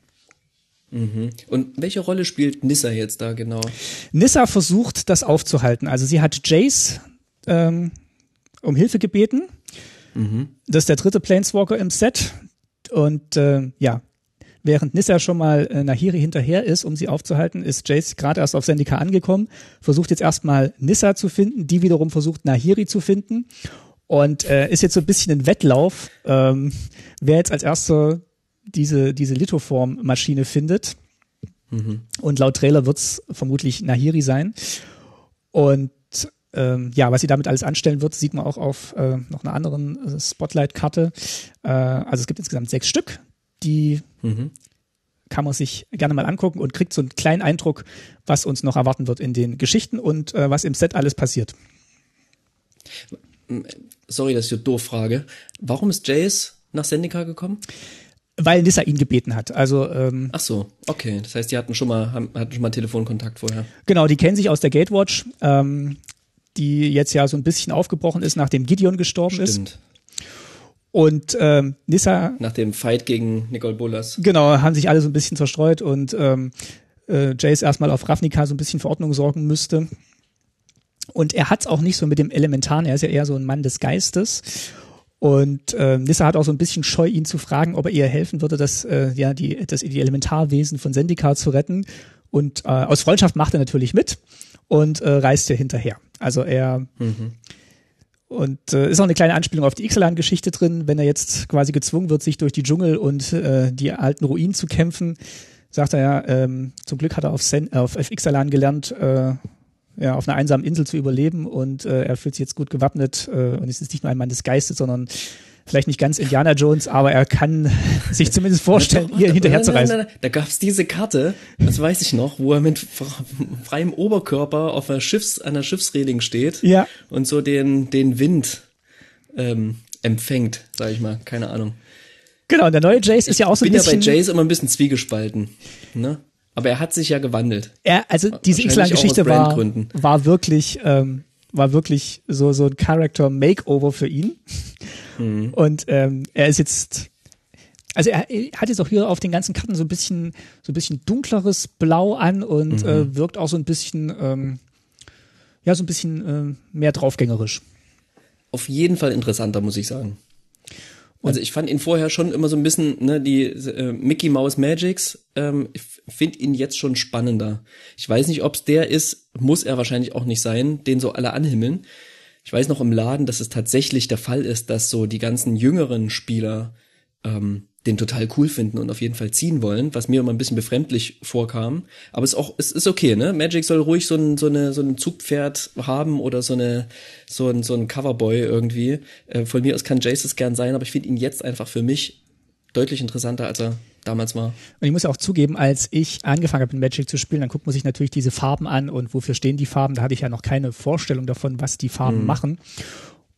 Mhm. Und welche Rolle spielt Nissa jetzt da genau? Nissa versucht, das aufzuhalten. Also sie hat Jace ähm, um Hilfe gebeten. Mhm. Das ist der dritte Planeswalker im Set. Und äh, ja, Während Nissa schon mal äh, Nahiri hinterher ist, um sie aufzuhalten, ist Jace gerade erst auf Sendika angekommen, versucht jetzt erstmal Nissa zu finden, die wiederum versucht Nahiri zu finden und äh, ist jetzt so ein bisschen ein Wettlauf, ähm, wer jetzt als erster diese, diese Lithoform-Maschine findet. Mhm. Und laut Trailer wird's vermutlich Nahiri sein. Und ähm, ja, was sie damit alles anstellen wird, sieht man auch auf äh, noch einer anderen äh, Spotlight-Karte. Äh, also es gibt insgesamt sechs Stück die mhm. kann man sich gerne mal angucken und kriegt so einen kleinen Eindruck, was uns noch erwarten wird in den Geschichten und äh, was im Set alles passiert. Sorry, dass ich so doof frage. Warum ist Jace nach Sendika gekommen? Weil Nissa ihn gebeten hat. Also ähm, ach so, okay. Das heißt, die hatten schon mal hatten schon mal Telefonkontakt vorher. Genau, die kennen sich aus der Gatewatch, ähm, die jetzt ja so ein bisschen aufgebrochen ist, nachdem Gideon gestorben Stimmt. ist. Und ähm, Nissa. Nach dem Fight gegen Nicole Bolas. Genau, haben sich alle so ein bisschen zerstreut und ähm, äh, Jace erstmal auf Ravnica so ein bisschen für Ordnung sorgen müsste. Und er hat's auch nicht so mit dem Elementaren, er ist ja eher so ein Mann des Geistes. Und äh, Nissa hat auch so ein bisschen scheu, ihn zu fragen, ob er ihr helfen würde, das, äh, ja, die, das, die Elementarwesen von Sendika zu retten. Und äh, aus Freundschaft macht er natürlich mit und äh, reist ihr hinterher. Also er mhm. Und äh, ist auch eine kleine Anspielung auf die Ixalan-Geschichte drin, wenn er jetzt quasi gezwungen wird, sich durch die Dschungel und äh, die alten Ruinen zu kämpfen, sagt er ja, ähm, zum Glück hat er auf, Sen auf, auf Ixalan gelernt, äh, ja, auf einer einsamen Insel zu überleben und äh, er fühlt sich jetzt gut gewappnet äh, und es ist nicht nur ein Mann des Geistes, sondern vielleicht nicht ganz Indiana Jones, aber er kann (laughs) sich zumindest vorstellen, ihr hinterher zu reisen. Nein, nein, nein. Da gab's diese Karte, das weiß ich noch, wo er mit freiem Oberkörper auf einer Schiffs, der Schiffsreling steht ja. und so den, den Wind ähm, empfängt, sag ich mal, keine Ahnung. Genau, und der neue Jace ist ja auch so ein bisschen. Ich bin ja bei Jace immer ein bisschen zwiegespalten, ne? Aber er hat sich ja gewandelt. Er, also diese X-Lang-Geschichte war, war wirklich, ähm, war wirklich so, so ein Character Makeover für ihn. Mhm. Und ähm, er ist jetzt, also er, er, hat jetzt auch hier auf den ganzen Karten so ein bisschen, so ein bisschen dunkleres Blau an und mhm. äh, wirkt auch so ein bisschen, ähm, ja, so ein bisschen äh, mehr draufgängerisch. Auf jeden Fall interessanter, muss ich sagen. Also ich fand ihn vorher schon immer so ein bisschen, ne, die äh, Mickey Mouse Magics, ähm, ich finde ihn jetzt schon spannender. Ich weiß nicht, ob es der ist, muss er wahrscheinlich auch nicht sein, den so alle anhimmeln. Ich weiß noch im Laden, dass es tatsächlich der Fall ist, dass so die ganzen jüngeren Spieler ähm, den total cool finden und auf jeden Fall ziehen wollen, was mir immer ein bisschen befremdlich vorkam. Aber es ist auch, es ist okay, ne? Magic soll ruhig so ein, so eine, so ein Zugpferd haben oder so eine, so ein, so ein Coverboy irgendwie. Äh, von mir aus kann Jace es gern sein, aber ich finde ihn jetzt einfach für mich deutlich interessanter, als er damals war. Und ich muss auch zugeben, als ich angefangen habe, mit Magic zu spielen, dann guckt man sich natürlich diese Farben an und wofür stehen die Farben. Da hatte ich ja noch keine Vorstellung davon, was die Farben mhm. machen.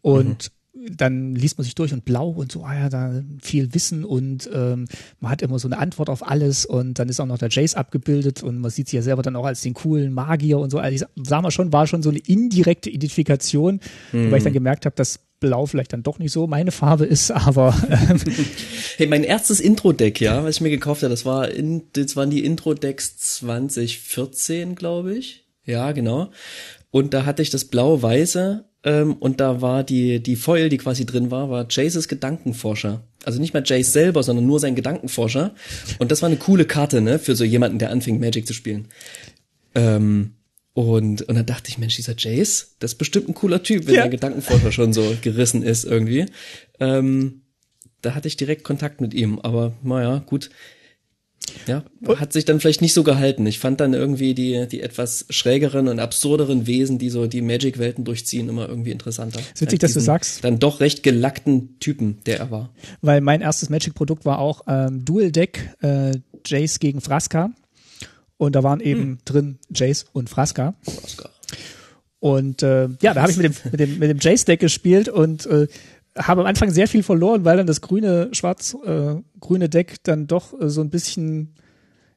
Und dann liest man sich durch und blau und so, ah ja, da viel Wissen und ähm, man hat immer so eine Antwort auf alles und dann ist auch noch der Jace abgebildet und man sieht sich ja selber dann auch als den coolen Magier und so. Also ich sag mal schon, war schon so eine indirekte Identifikation, mhm. weil ich dann gemerkt habe, dass Blau vielleicht dann doch nicht so meine Farbe ist, aber ähm, (laughs) hey, mein erstes Intro-Deck, ja, was ich mir gekauft habe, das war in, das waren die Intro-Decks 2014, glaube ich. Ja, genau. Und da hatte ich das blau-weiße ähm, und da war die, die Foil, die quasi drin war, war Jaces Gedankenforscher. Also nicht mal Jace selber, sondern nur sein Gedankenforscher. Und das war eine coole Karte, ne, für so jemanden, der anfing, Magic zu spielen. Ähm, und, und dann dachte ich, Mensch, dieser Jace, das ist bestimmt ein cooler Typ, wenn ja. der Gedankenforscher schon so gerissen ist irgendwie. Ähm, da hatte ich direkt Kontakt mit ihm, aber naja, gut. Ja, hat sich dann vielleicht nicht so gehalten. Ich fand dann irgendwie die, die etwas schrägeren und absurderen Wesen, die so die Magic-Welten durchziehen, immer irgendwie interessanter. Es ist witzig, dass du sagst. Dann doch recht gelackten Typen, der er war. Weil mein erstes Magic-Produkt war auch ähm, Dual-Deck, äh, Jace gegen Frasca. Und da waren eben hm. drin Jace und Frasca. Frasca. Und äh, ja, da habe ich mit dem, mit dem, mit dem Jace-Deck gespielt und äh, habe am Anfang sehr viel verloren, weil dann das grüne, schwarz-grüne äh, Deck dann doch äh, so ein bisschen,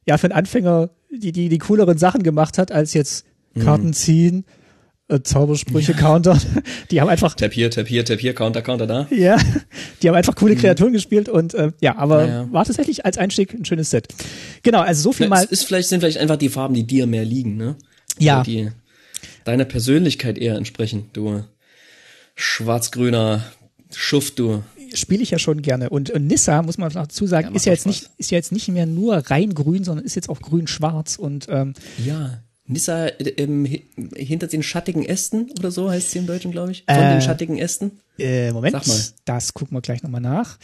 ja, für einen Anfänger die, die, die cooleren Sachen gemacht hat, als jetzt mhm. Karten mhm. ziehen, äh, Zaubersprüche ja. countern. (laughs) Die haben einfach. Tap hier, Tap hier, Tap hier, Counter, Counter da. Ja, die haben einfach coole mhm. Kreaturen gespielt und äh, ja, aber ja, ja. war tatsächlich als Einstieg ein schönes Set. Genau, also so viel mal. Es ist vielleicht, sind vielleicht einfach die Farben, die dir mehr liegen, ne? Ja. Also die deiner Persönlichkeit eher entsprechen, du schwarz-grüner Schuft, du. Spiele ich ja schon gerne. Und, und Nissa, muss man dazu sagen, ja, ist ja jetzt nicht, ist ja jetzt nicht mehr nur rein grün, sondern ist jetzt auch grün-schwarz und, ähm, Ja. Nissa ähm, hinter den schattigen Ästen oder so heißt sie im Deutschen, glaube ich. Von äh, den schattigen Ästen. Äh, Moment. Sag mal. Das gucken wir gleich nochmal nach.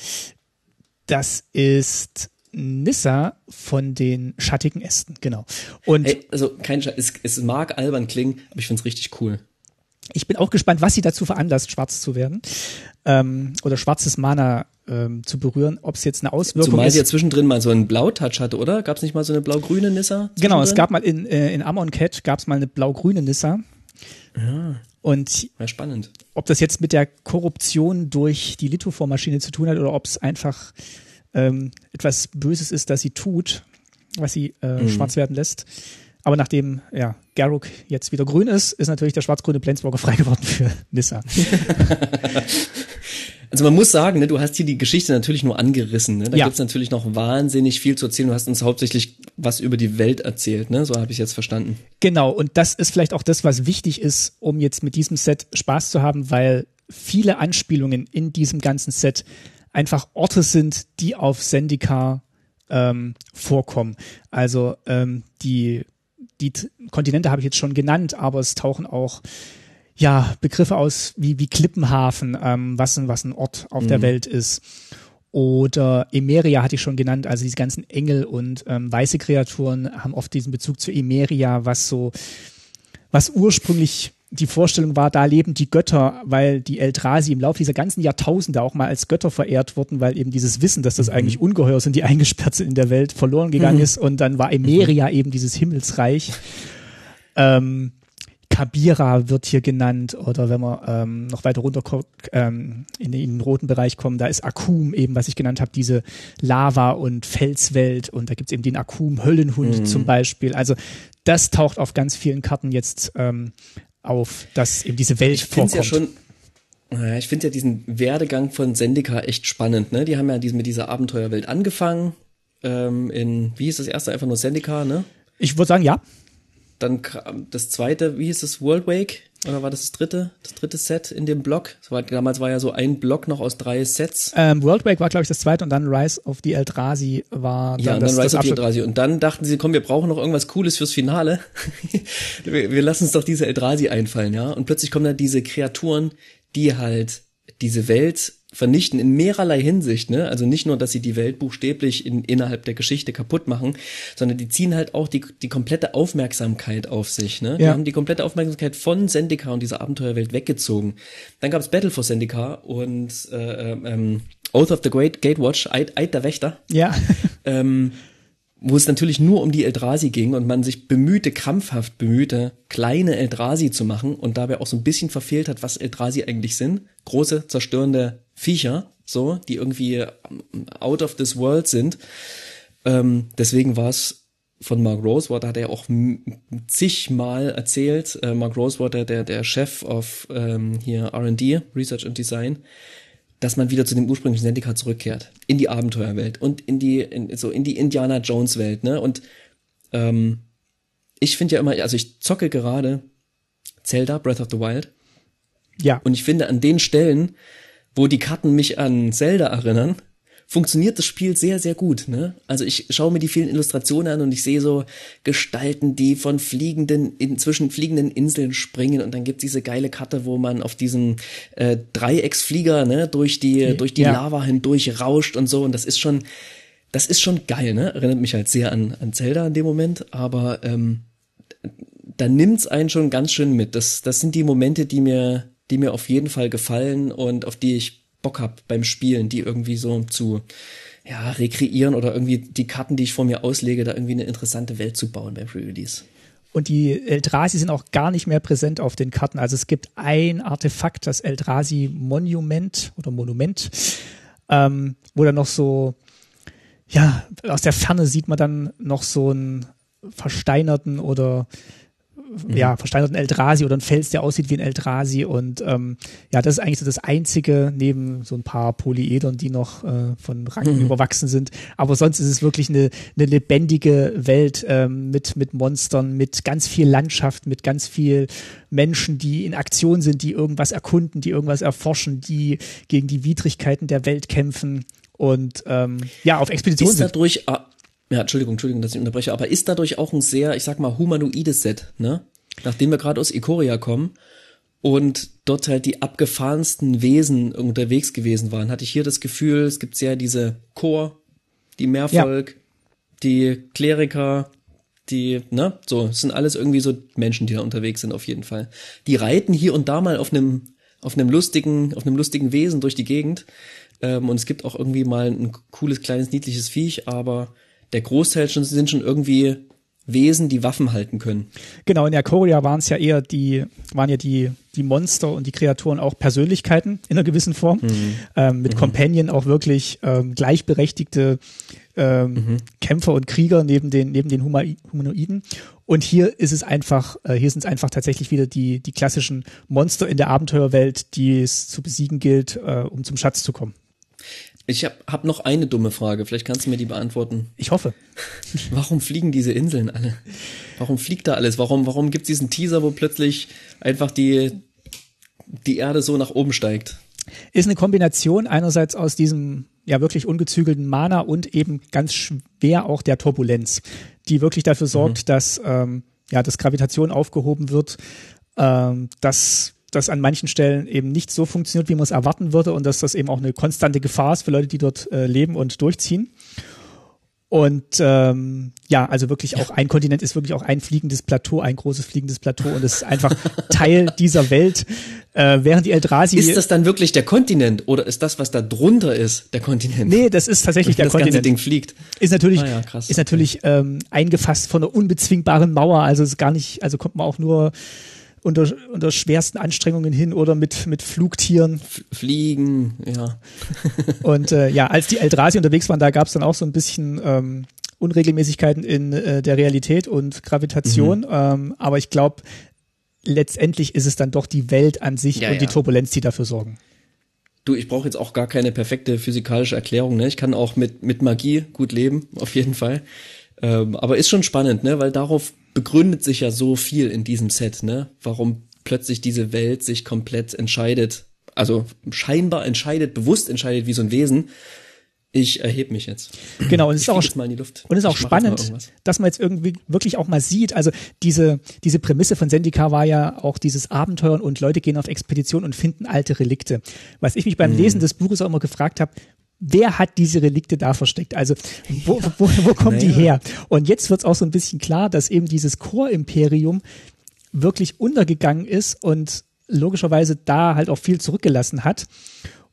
Das ist Nissa von den schattigen Ästen, genau. Und hey, also kein Sch es, es mag albern klingen, aber ich find's richtig cool. Ich bin auch gespannt, was sie dazu veranlasst, schwarz zu werden ähm, oder schwarzes Mana ähm, zu berühren, ob es jetzt eine Auswirkung Zumal ist. sie ja zwischendrin mal so einen Blautouch hatte, oder? Gab es nicht mal so eine blau-grüne Nissa? Genau, es gab mal in, äh, in Amon Cat gab es mal eine blau-grüne Nissa. Ja. Und ja, spannend. ob das jetzt mit der Korruption durch die Lithoform-Maschine zu tun hat oder ob es einfach ähm, etwas Böses ist, das sie tut, was sie äh, mhm. schwarz werden lässt, aber nachdem ja, Garruk jetzt wieder grün ist, ist natürlich der schwarz-grüne Planeswalker (laughs) frei geworden für Nissa. (laughs) Also man muss sagen, ne, du hast hier die Geschichte natürlich nur angerissen. Ne? Da ja. gibt's natürlich noch wahnsinnig viel zu erzählen. Du hast uns hauptsächlich was über die Welt erzählt, ne? So habe ich jetzt verstanden. Genau, und das ist vielleicht auch das, was wichtig ist, um jetzt mit diesem Set Spaß zu haben, weil viele Anspielungen in diesem ganzen Set einfach Orte sind, die auf Zendikar ähm, vorkommen. Also ähm, die die Kontinente habe ich jetzt schon genannt, aber es tauchen auch ja Begriffe aus wie wie Klippenhafen, ähm, was ein was ein Ort auf mhm. der Welt ist. Oder Emeria hatte ich schon genannt, also diese ganzen Engel und ähm, weiße Kreaturen haben oft diesen Bezug zu Emeria, was so was ursprünglich die Vorstellung war, da leben die Götter, weil die Eldrasi im Laufe dieser ganzen Jahrtausende auch mal als Götter verehrt wurden, weil eben dieses Wissen, dass das mhm. eigentlich Ungeheuer sind, die (laughs) eingesperrt sind in der Welt, verloren gegangen mhm. ist. Und dann war Emeria eben dieses Himmelsreich. Ähm, Kabira wird hier genannt oder wenn wir ähm, noch weiter runter ähm, in, in, den roten Bereich kommen, da ist Akum eben, was ich genannt habe, diese Lava- und Felswelt und da gibt's eben den Akum-Höllenhund mhm. zum Beispiel. Also das taucht auf ganz vielen Karten jetzt ähm, auf, dass eben diese Welt ich vorkommt. Ja schon naja, ich finde ja diesen Werdegang von Sendika echt spannend. Ne? Die haben ja mit dieser Abenteuerwelt angefangen. Ähm, in, wie hieß das erste? Einfach nur Sendika, ne? Ich würde sagen, ja. Dann kam das zweite, wie hieß das, World Wake? Oder war das das dritte? Das dritte Set in dem Block? War, damals war ja so ein Block noch aus drei Sets. Ähm, World Wake war, glaube ich, das zweite und dann Rise of the Eldrazi war dann Ja, und dann das, Rise das of the Eldrazi. Und dann dachten sie, komm, wir brauchen noch irgendwas Cooles fürs Finale. (laughs) wir, wir lassen uns doch diese Eldrazi einfallen, ja? Und plötzlich kommen dann diese Kreaturen, die halt diese Welt vernichten in mehrerlei Hinsicht, ne? Also nicht nur, dass sie die Welt buchstäblich in, innerhalb der Geschichte kaputt machen, sondern die ziehen halt auch die, die komplette Aufmerksamkeit auf sich, ne? Ja. Die haben die komplette Aufmerksamkeit von Sendika und dieser Abenteuerwelt weggezogen. Dann gab's Battle for Sendika und äh, ähm, Oath of the Great Gatewatch, Eid, Eid der Wächter. Ja. (laughs) ähm, wo es natürlich nur um die Eldrasi ging und man sich bemühte, krampfhaft bemühte, kleine Eldrasi zu machen und dabei auch so ein bisschen verfehlt hat, was Eldrasi eigentlich sind. Große, zerstörende Viecher, so, die irgendwie ähm, out of this world sind. Ähm, deswegen war es von Mark Rosewater, hat er auch zigmal erzählt, äh, Mark Rosewater, der, der Chef of ähm, hier R&D, Research and Design, dass man wieder zu dem ursprünglichen Zendika zurückkehrt, in die Abenteuerwelt und in die, in, so in die Indiana Jones Welt, ne? Und ähm, ich finde ja immer, also ich zocke gerade Zelda Breath of the Wild. Ja. Und ich finde an den Stellen, wo die Karten mich an Zelda erinnern, funktioniert das Spiel sehr, sehr gut. Ne? Also ich schaue mir die vielen Illustrationen an und ich sehe so Gestalten, die von fliegenden, in, zwischen fliegenden Inseln springen und dann gibt's diese geile Karte, wo man auf diesem äh, Dreiecksflieger ne, durch die, durch die ja. Lava hindurch rauscht und so und das ist schon, das ist schon geil, ne? Erinnert mich halt sehr an, an Zelda in dem Moment, aber ähm, da nimmt's einen schon ganz schön mit. Das, das sind die Momente, die mir, die mir auf jeden Fall gefallen und auf die ich Bock habe beim Spielen, die irgendwie so zu ja, rekreieren oder irgendwie die Karten, die ich vor mir auslege, da irgendwie eine interessante Welt zu bauen beim Pre-Release. Und die Eldrazi sind auch gar nicht mehr präsent auf den Karten. Also es gibt ein Artefakt, das Eldrazi Monument oder Monument, ähm, wo dann noch so, ja, aus der Ferne sieht man dann noch so einen versteinerten oder mhm. ja, versteinerten Eldrasi oder ein Fels, der aussieht wie ein Eldrasi. Und ähm, ja, das ist eigentlich so das Einzige, neben so ein paar Polyedern, die noch äh, von Ranken mhm. überwachsen sind. Aber sonst ist es wirklich eine, eine lebendige Welt ähm, mit, mit Monstern, mit ganz viel Landschaft, mit ganz viel Menschen, die in Aktion sind, die irgendwas erkunden, die irgendwas erforschen, die gegen die Widrigkeiten der Welt kämpfen und ähm, ja, auf Expedition ist dadurch, sind ja, Entschuldigung, Entschuldigung, dass ich unterbreche, aber ist dadurch auch ein sehr, ich sag mal, humanoides Set, ne? Nachdem wir gerade aus Ikoria kommen und dort halt die abgefahrensten Wesen unterwegs gewesen waren, hatte ich hier das Gefühl, es gibt sehr diese Chor, die Mehrvolk, ja. die Kleriker, die, ne, so, es sind alles irgendwie so Menschen, die da unterwegs sind, auf jeden Fall. Die reiten hier und da mal auf einem, auf einem lustigen, auf einem lustigen Wesen durch die Gegend. Ähm, und es gibt auch irgendwie mal ein cooles, kleines, niedliches Viech, aber der Großteil schon, sind schon irgendwie Wesen, die Waffen halten können. Genau, in der Korea waren es ja eher die, waren ja die, die Monster und die Kreaturen auch Persönlichkeiten in einer gewissen Form. Mhm. Ähm, mit mhm. Companion auch wirklich ähm, gleichberechtigte ähm, mhm. Kämpfer und Krieger neben den, neben den Humanoiden. Und hier ist es einfach, äh, hier sind es einfach tatsächlich wieder die, die klassischen Monster in der Abenteuerwelt, die es zu besiegen gilt, äh, um zum Schatz zu kommen. Ich habe hab noch eine dumme Frage, vielleicht kannst du mir die beantworten. Ich hoffe. (laughs) Warum fliegen diese Inseln alle? Warum fliegt da alles? Warum, warum gibt's diesen Teaser, wo plötzlich einfach die, die Erde so nach oben steigt? Ist eine Kombination einerseits aus diesem ja wirklich ungezügelten Mana und eben ganz schwer auch der Turbulenz, die wirklich dafür sorgt, mhm. dass ähm, ja, dass Gravitation aufgehoben wird, ähm, dass das an manchen Stellen eben nicht so funktioniert, wie man es erwarten würde und dass das eben auch eine konstante Gefahr ist für Leute, die dort äh, leben und durchziehen. Und ähm, ja, also wirklich auch ein Kontinent ist wirklich auch ein fliegendes Plateau, ein großes fliegendes Plateau und es ist einfach (laughs) Teil dieser Welt. Äh, während die Eldrazi Ist das dann wirklich der Kontinent oder ist das, was da drunter ist, der Kontinent? Nee, das ist tatsächlich der das Kontinent. ganze Ding fliegt. Ist natürlich, Ah ja, krass. ist natürlich ähm, eingefasst von einer unbezwingbaren Mauer. Also ist gar nicht, also kommt man auch nur unter, unter schwersten Anstrengungen hin oder mit, mit Flugtieren. Fliegen, ja. (laughs) Und äh, ja, als die Eldrazi unterwegs waren, da gab es dann auch so ein bisschen ähm, Unregelmäßigkeiten in äh, der Realität und Gravitation. Mhm. Ähm, aber ich glaube, letztendlich ist es dann doch die Welt an sich Ja, und die ja. Turbulenz, die dafür sorgen. Du, ich brauche jetzt auch gar keine perfekte physikalische Erklärung, ne? Ich kann auch mit, mit Magie gut leben, auf jeden Fall. Ähm, aber ist schon spannend, ne? Weil darauf begründet sich ja so viel in diesem Set, ne? Warum plötzlich diese Welt sich komplett entscheidet, also scheinbar entscheidet, bewusst entscheidet wie so ein Wesen. Ich erhebe mich jetzt. Genau, und es ist auch flieg jetzt mal in die Luft. Und es ist auch spannend, dass man jetzt irgendwie wirklich auch mal sieht, also diese, diese Prämisse von Sendika war ja auch dieses Abenteuern und Leute gehen auf Expedition und finden alte Relikte. Was ich mich beim Mhm. Lesen des Buches auch immer gefragt habe, wer hat diese Relikte da versteckt? Also wo, wo, wo kommen die Naja. her? Und jetzt wird es auch so ein bisschen klar, dass eben dieses Core-Imperium wirklich untergegangen ist und logischerweise da halt auch viel zurückgelassen hat.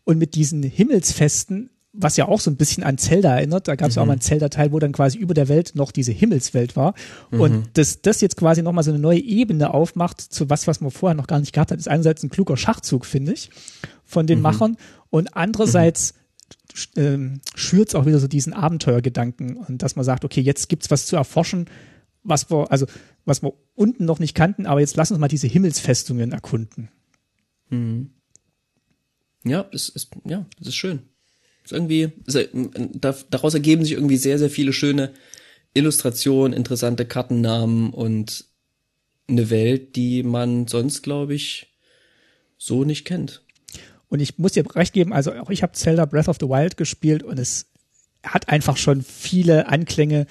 Und mit diesen Himmelsfesten, was ja auch so ein bisschen an Zelda erinnert, da gab es ja auch mal einen Zelda-Teil, wo dann quasi über der Welt noch diese Himmelswelt war. Und dass das jetzt quasi nochmal so eine neue Ebene aufmacht zu was, was man vorher noch gar nicht gehabt hat, ist einerseits ein kluger Schachzug, finde ich, von den Machern und andererseits ähm, schürt es auch wieder so diesen Abenteuergedanken und dass man sagt, okay, jetzt gibt's was zu erforschen, was wir, also was wir unten noch nicht kannten, aber jetzt lass uns mal diese Himmelsfestungen erkunden. Ja, es ist, ja, das ist schön. Ist irgendwie, ist, äh, da, daraus ergeben sich irgendwie sehr, sehr viele schöne Illustrationen, interessante Kartennamen und eine Welt, die man sonst, glaube ich, so nicht kennt. Und ich muss dir recht geben, also auch ich habe Zelda Breath of the Wild gespielt und es hat einfach schon viele Anklänge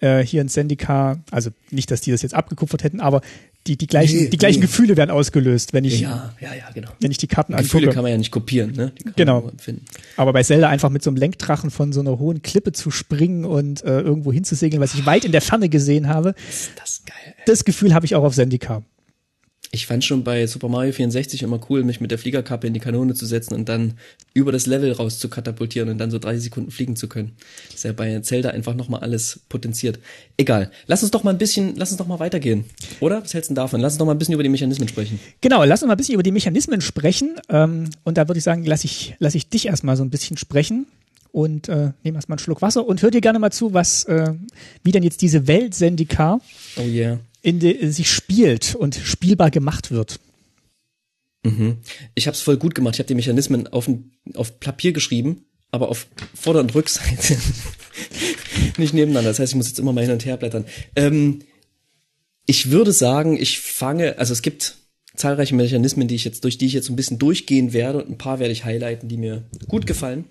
äh, hier in Sendika, also nicht, dass die das jetzt abgekupfert hätten, aber die, die gleichen, Nee, die gleichen nee. Gefühle werden ausgelöst, wenn ich, Ja, ja, ja, genau. wenn ich die Karten Gefühle angucke. kann man ja nicht kopieren, ne? Genau. Aber bei Zelda einfach mit so einem Lenkdrachen von so einer hohen Klippe zu springen und äh, irgendwo hinzusegeln, was ich weit in der Ferne gesehen habe, Ist das geil. ey. das Gefühl habe ich auch auf Sendika. Ich fand schon bei Super Mario 64 immer cool, mich mit der Fliegerkappe in die Kanone zu setzen und dann über das Level raus zu katapultieren und dann so 30 Sekunden fliegen zu können. ist ja bei Zelda einfach nochmal alles potenziert. Egal. Lass uns doch mal ein bisschen, lass uns doch mal weitergehen. Oder? Was hältst du denn davon? Lass uns doch mal ein bisschen über die Mechanismen sprechen. Genau, lass uns mal ein bisschen über die Mechanismen sprechen. Ähm, und da würde ich sagen, lass ich, lass ich dich erstmal so ein bisschen sprechen und äh, nehme erstmal einen Schluck Wasser und hör dir gerne mal zu, was, äh, wie denn jetzt diese Welt Sendika Oh yeah. In de, sich spielt und spielbar gemacht wird. Mhm. Ich habe es voll gut gemacht. Ich habe die Mechanismen auf, auf Papier geschrieben, aber auf Vorder- und Rückseite. (laughs) Nicht nebeneinander. Das heißt, ich muss jetzt immer mal hin und her blättern. Ähm, ich würde sagen, ich fange, also es gibt zahlreiche Mechanismen, die ich jetzt, durch die ich jetzt ein bisschen durchgehen werde und ein paar werde ich highlighten, die mir gut gefallen.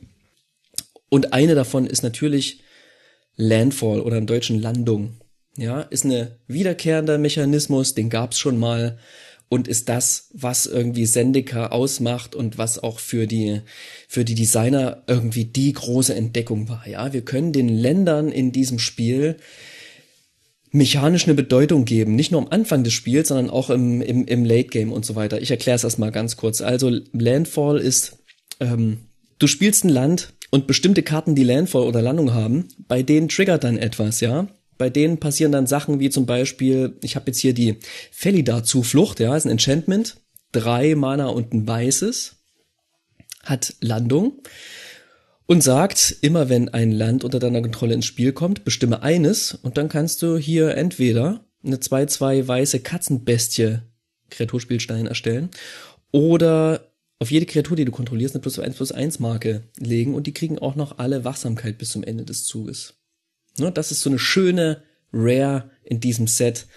Und eine davon ist natürlich Landfall oder im Deutschen Landung. Ja, ist eine wiederkehrender Mechanismus, den gab's schon mal und ist das, was irgendwie Sendika ausmacht und was auch für die für die Designer irgendwie die große Entdeckung war. Ja, wir können den Ländern in diesem Spiel mechanisch eine Bedeutung geben, nicht nur am Anfang des Spiels, sondern auch im, im, im Late Game und so weiter. Ich erkläre es erstmal ganz kurz. Also Landfall ist, ähm, du spielst ein Land und bestimmte Karten, die Landfall oder Landung haben, bei denen triggert dann etwas, ja. Bei denen passieren dann Sachen wie zum Beispiel, ich habe jetzt hier die Felidar-Zuflucht, ja, ist ein Enchantment, drei Mana und ein weißes, hat Landung und sagt, immer wenn ein Land unter deiner Kontrolle ins Spiel kommt, bestimme eines und dann kannst du hier entweder eine 2-2 weiße Katzenbestie Kreaturspielstein erstellen oder auf jede Kreatur, die du kontrollierst, eine plus 1 plus 1 Marke legen und die kriegen auch noch alle Wachsamkeit bis zum Ende des Zuges. Ne, das ist so eine schöne Rare in diesem Set,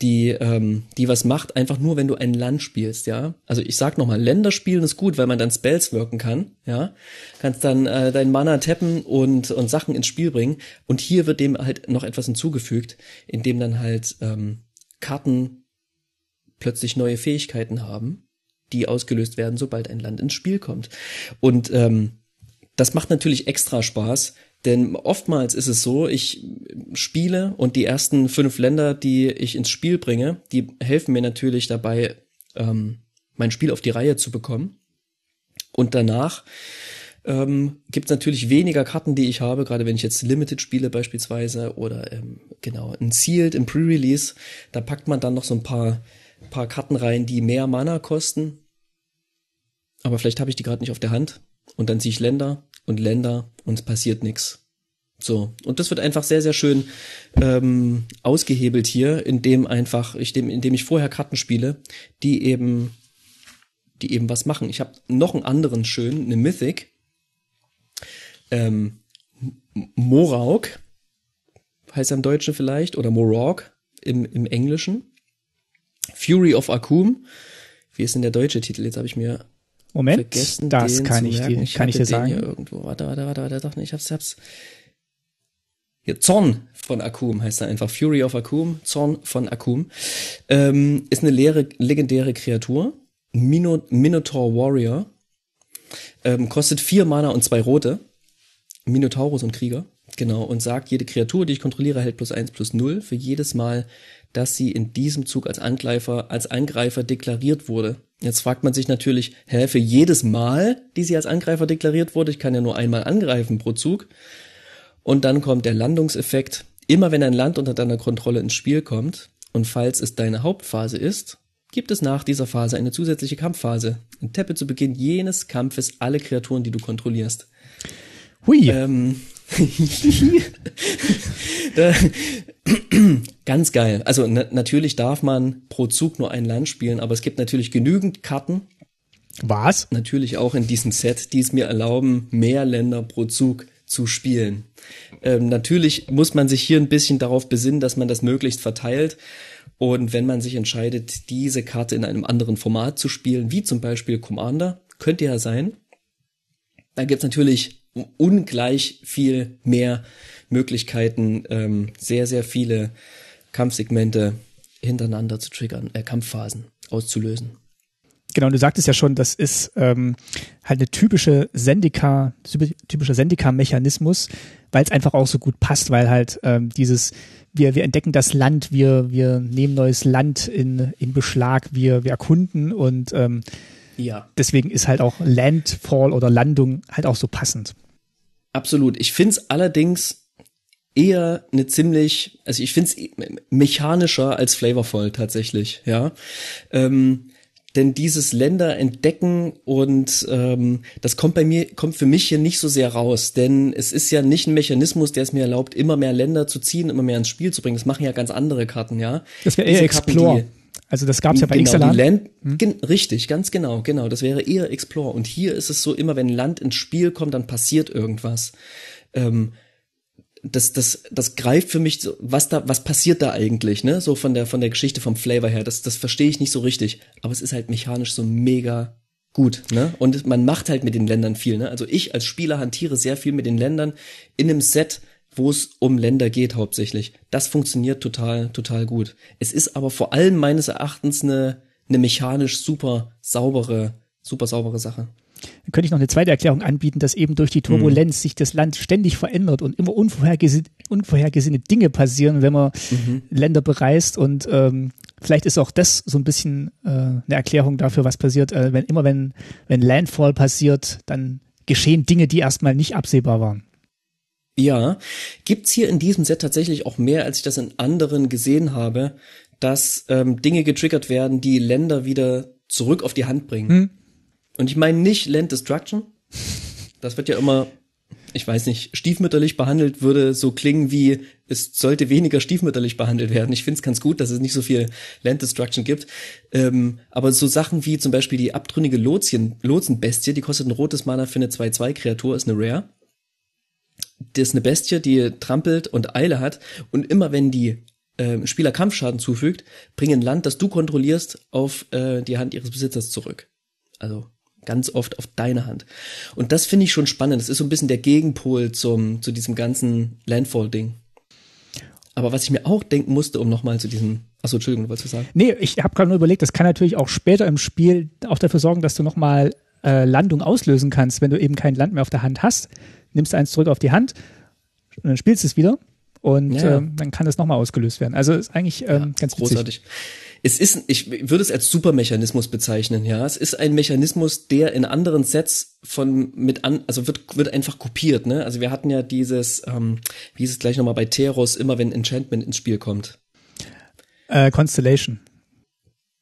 die, ähm, die was macht, einfach nur, wenn du ein Land spielst, ja. Also ich sag nochmal, Länder spielen ist gut, weil man dann Spells wirken kann, ja. Kannst dann äh, dein Mana tappen und, und Sachen ins Spiel bringen. Und hier wird dem halt noch etwas hinzugefügt, indem dann halt ähm, Karten plötzlich neue Fähigkeiten haben, die ausgelöst werden, sobald ein Land ins Spiel kommt. Und ähm, das macht natürlich extra Spaß, denn oftmals ist es so, ich spiele und die ersten fünf Länder, die ich ins Spiel bringe, die helfen mir natürlich dabei, ähm, mein Spiel auf die Reihe zu bekommen. Und danach ähm, gibt es natürlich weniger Karten, die ich habe, gerade wenn ich jetzt Limited spiele beispielsweise oder ähm, genau ein Sealed im Pre-Release, da packt man dann noch so ein paar, paar Karten rein, die mehr Mana kosten. Aber vielleicht habe ich die gerade nicht auf der Hand und dann ziehe ich Länder und Länder und es passiert nichts. So, und das wird einfach sehr, sehr schön ähm, ausgehebelt hier, indem einfach, ich dem, indem ich vorher Karten spiele, die eben, die eben was machen. Ich habe noch einen anderen schön, eine Mythic, ähm, Morauk, heißt er im Deutschen vielleicht, oder Morog im, im Englischen. Fury of Akum. Wie ist denn der deutsche Titel? Jetzt habe ich mir Moment, vergessen, das kann ich, dir, ich kann ich dir sagen. Hier irgendwo. Warte, warte, warte, warte, doch nicht. Ich hab's, hab's. Hier, Zorn von Akum heißt er einfach. Fury of Akum, Zorn von Akum. Ähm, ist eine leere, legendäre Kreatur. Mino, Minotaur Warrior. Ähm, kostet vier Mana und zwei rote. Minotaurus und Krieger. Genau. Und sagt, jede Kreatur, die ich kontrolliere, hält plus eins plus null für jedes Mal, dass sie in diesem Zug als Angreifer, als Angreifer deklariert wurde. Jetzt fragt man sich natürlich, hä, für jedes Mal, die sie als Angreifer deklariert wurde, ich kann ja nur einmal angreifen pro Zug. Und dann kommt der Landungseffekt. Immer wenn ein Land unter deiner Kontrolle ins Spiel kommt und falls es deine Hauptphase ist, gibt es nach dieser Phase eine zusätzliche Kampfphase. Tappe zu Beginn jenes Kampfes alle Kreaturen, die du kontrollierst. Hui. Ähm, (laughs) (clears throat) ganz geil. Also na natürlich darf man pro Zug nur ein Land spielen, aber es gibt natürlich genügend Karten. Was? Natürlich auch in diesem Set, die es mir erlauben, mehr Länder pro Zug zu spielen. Ähm, natürlich muss man sich hier ein bisschen darauf besinnen, dass man das möglichst verteilt. Und wenn man sich entscheidet, diese Karte in einem anderen Format zu spielen, wie zum Beispiel Commander, könnte ja sein, da gibt's natürlich ungleich viel mehr Möglichkeiten, ähm, sehr, sehr viele Kampfsegmente hintereinander zu triggern, äh, Kampfphasen auszulösen. Genau, du sagtest ja schon, das ist ähm, halt eine typische Sendika, typischer Sendika-Mechanismus, weil es einfach auch so gut passt, weil halt ähm, dieses, wir, wir entdecken das Land, wir, wir nehmen neues Land in, in Beschlag, wir, wir erkunden und ähm, ja. deswegen ist halt auch Landfall oder Landung halt auch so passend. Absolut. Ich find's allerdings eher eine ziemlich, also ich find's mechanischer als flavorvoll tatsächlich, ja. Ähm, denn dieses Länder entdecken und ähm, das kommt bei mir, kommt für mich hier nicht so sehr raus, denn es ist ja nicht ein Mechanismus, der es mir erlaubt, immer mehr Länder zu ziehen, immer mehr ins Spiel zu bringen. Das machen ja ganz andere Karten, ja. Das wäre eher Explore. Karten, also das gab's ja bei genau, Ixalan. Land, hm? Richtig, ganz genau, genau. Das wäre eher Explore. Und hier ist es so, immer wenn Land ins Spiel kommt, dann passiert irgendwas. Ähm, das, das, das greift für mich so, was da, was passiert da eigentlich, ne? So von der, von der Geschichte, vom Flavor her. Das, das verstehe ich nicht so richtig. Aber es ist halt mechanisch so mega gut, ne? Und man macht halt mit den Ländern viel, ne? Also ich als Spieler hantiere sehr viel mit den Ländern in einem Set, wo es um Länder geht hauptsächlich. Das funktioniert total, total gut. Es ist aber vor allem meines Erachtens eine, eine mechanisch super saubere, super saubere Sache. Dann könnte ich noch eine zweite Erklärung anbieten, dass eben durch die Turbulenz mhm. sich das Land ständig verändert und immer unvorhergesehene, unvorhergesehene Dinge passieren, wenn man mhm. Länder bereist und ähm, vielleicht ist auch das so ein bisschen äh, eine Erklärung dafür, was passiert, äh, wenn immer wenn wenn Landfall passiert, dann geschehen Dinge, die erstmal nicht absehbar waren. Ja, gibt's hier in diesem Set tatsächlich auch mehr, als ich das in anderen gesehen habe, dass ähm, Dinge getriggert werden, die Länder wieder zurück auf die Hand bringen. Hm. Und ich meine nicht Land Destruction. Das wird ja immer, ich weiß nicht, stiefmütterlich behandelt, würde so klingen wie, es sollte weniger stiefmütterlich behandelt werden. Ich finde es ganz gut, dass es nicht so viel Land Destruction gibt. Ähm, aber so Sachen wie zum Beispiel die abtrünnige Lotsen, Lotsenbestie, die kostet ein rotes Mana für eine 2-2-Kreatur, ist eine Rare. Das ist eine Bestie, die trampelt und Eile hat. Und immer wenn die äh, Spieler Kampfschaden zufügt, bringen Land, das du kontrollierst, auf äh, die Hand ihres Besitzers zurück. Also ganz oft auf deine Hand. Und das finde ich schon spannend. Das ist so ein bisschen der Gegenpol zum, zu diesem ganzen Landfall-Ding. Aber was ich mir auch denken musste, um nochmal zu diesem, achso, Entschuldigung, wolltest du sagen? Nee, ich habe gerade nur überlegt, das kann natürlich auch später im Spiel auch dafür sorgen, dass du nochmal äh, Landung auslösen kannst, wenn du eben kein Land mehr auf der Hand hast. Nimmst eins zurück auf die Hand und dann spielst du es wieder und ja. ähm, dann kann das nochmal ausgelöst werden. Also ist eigentlich ähm, ja, ganz großartig. Witzig. Es ist, ich würde es als Supermechanismus bezeichnen, ja. Es ist ein Mechanismus, der in anderen Sets von mit an, also wird wird einfach kopiert, ne? Also wir hatten ja dieses, ähm, wie ist es gleich nochmal bei Teros, immer wenn Enchantment ins Spiel kommt. Äh, Constellation.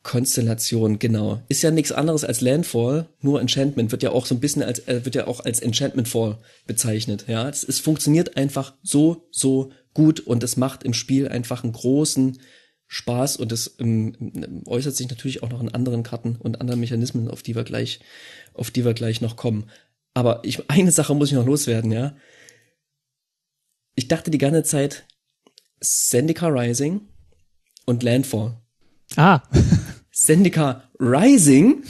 Konstellation, genau. Ist ja nichts anderes als Landfall, nur Enchantment wird ja auch so ein bisschen als äh, wird ja auch als Enchantment Fall bezeichnet, ja. Es, es funktioniert einfach so so gut und es macht im Spiel einfach einen großen Spaß und es ähm, äußert sich natürlich auch noch in anderen Karten und anderen Mechanismen, auf die wir gleich, auf die wir gleich noch kommen. Aber ich, eine Sache muss ich noch loswerden, ja. Ich dachte die ganze Zeit, Zendika Rising und Landfall. Ah. Zendika Rising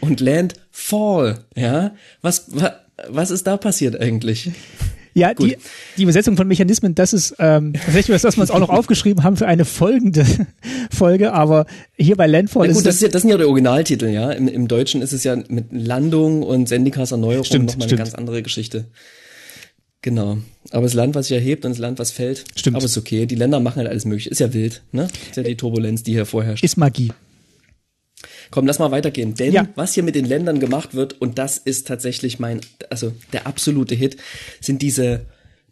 und Landfall, ja. Was, was, was ist da passiert eigentlich? Ja, die, die Übersetzung von Mechanismen, das ist ähm, tatsächlich was, was wir uns auch noch aufgeschrieben haben für eine folgende (laughs) Folge, aber hier bei Landfall ja, gut, ist das, das, ja, das sind ja die Originaltitel, ja. Im, Im Deutschen ist es ja mit Landung und Sendikas Erneuerung stimmt, nochmal eine ganz andere Geschichte. Genau. Aber das Land, was sich erhebt und das Land, was fällt. Stimmt. Aber ist okay. Die Länder machen halt alles mögliche. Ist ja wild, ne? Ist ja die Turbulenz, die hier vorherrscht. Ist Magie. Komm, lass mal weitergehen. Denn ja. was hier mit den Ländern gemacht wird, und das ist tatsächlich mein, also der absolute Hit, sind diese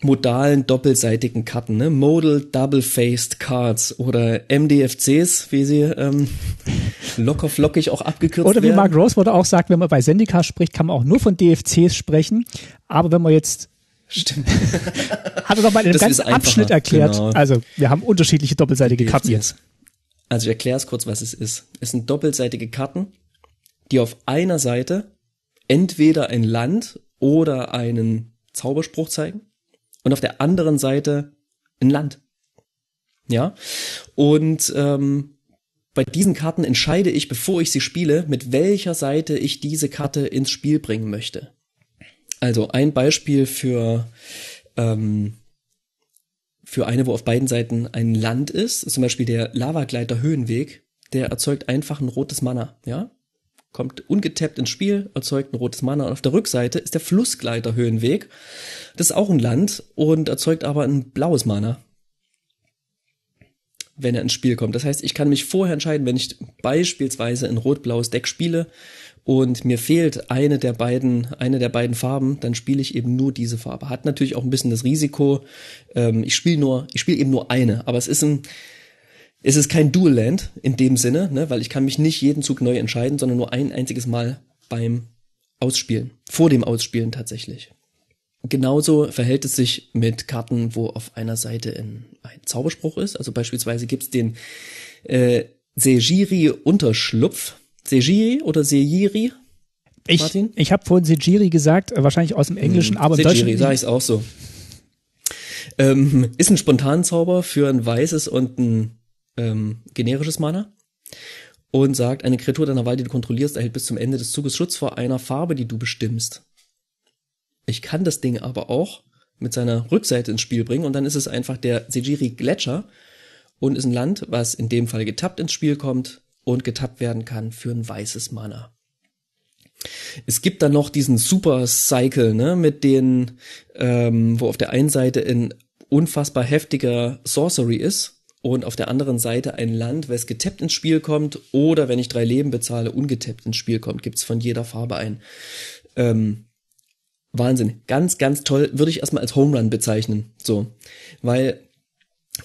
modalen doppelseitigen Karten, ne? Modal Double-Faced Cards oder MDFCs, wie sie ähm, (laughs) locker flockig auch abgekürzt werden. Oder wie Mark Rosewater auch sagt, wenn man bei Sendika spricht, kann man auch nur von DFCs sprechen. Aber wenn man jetzt Stimmt. (laughs) Hat er doch mal in einem ganzen Abschnitt erklärt. Genau. Also, wir haben unterschiedliche doppelseitige Karten jetzt. Also ich erkläre es kurz, was es ist. Es sind doppelseitige Karten, die auf einer Seite entweder ein Land oder einen Zauberspruch zeigen und auf der anderen Seite ein Land. Ja. Und ähm, bei diesen Karten entscheide ich, bevor ich sie spiele, mit welcher Seite ich diese Karte ins Spiel bringen möchte. Also ein Beispiel für ähm, für eine, wo auf beiden Seiten ein Land ist, zum Beispiel der Lavagleiter Höhenweg, der erzeugt einfach ein rotes Mana, ja? Kommt ungetappt ins Spiel, erzeugt ein rotes Mana. Und auf der Rückseite ist der Flussgleiter Höhenweg. Das ist auch ein Land und erzeugt aber ein blaues Mana. Wenn er ins Spiel kommt. Das heißt, ich kann mich vorher entscheiden, wenn ich beispielsweise ein rot-blaues Deck spiele, und mir fehlt eine der beiden, eine der beiden Farben, dann spiele ich eben nur diese Farbe. Hat natürlich auch ein bisschen das Risiko, ähm, ich spiele nur, ich spiele eben nur eine, aber es ist ein, es ist kein Dual Land in dem Sinne, ne, weil ich kann mich nicht jeden Zug neu entscheiden, sondern nur ein einziges Mal beim Ausspielen, vor dem Ausspielen tatsächlich. Genauso verhält es sich mit Karten, wo auf einer Seite ein, ein Zauberspruch ist. Also beispielsweise gibt's den äh, Sejiri Unterschlupf. Sejiri oder Sejiri? Ich, Martin? ich habe vorhin Sejiri gesagt, äh, wahrscheinlich aus dem Englischen, hm, aber im Sejiri, Deutschen. sag ich auch so. Ähm, ist ein Spontanzauber für ein weißes und ein ähm, generisches Mana und sagt, eine Kreatur deiner Wahl, die du kontrollierst, erhält bis zum Ende des Zuges Schutz vor einer Farbe, die du bestimmst. Ich kann das Ding aber auch mit seiner Rückseite ins Spiel bringen und dann ist es einfach der Sejiri Gletscher und ist ein Land, was in dem Fall getappt ins Spiel kommt und getappt werden kann für ein weißes Mana. Es gibt dann noch diesen Super Cycle, ne, mit den, ähm, wo auf der einen Seite ein unfassbar heftiger Sorcery ist und auf der anderen Seite ein Land, was getappt ins Spiel kommt oder wenn ich drei Leben bezahle, ungetappt ins Spiel kommt, gibt's von jeder Farbe ein. Ähm, Wahnsinn, ganz, ganz toll, würde ich erstmal als Home Run bezeichnen, so, weil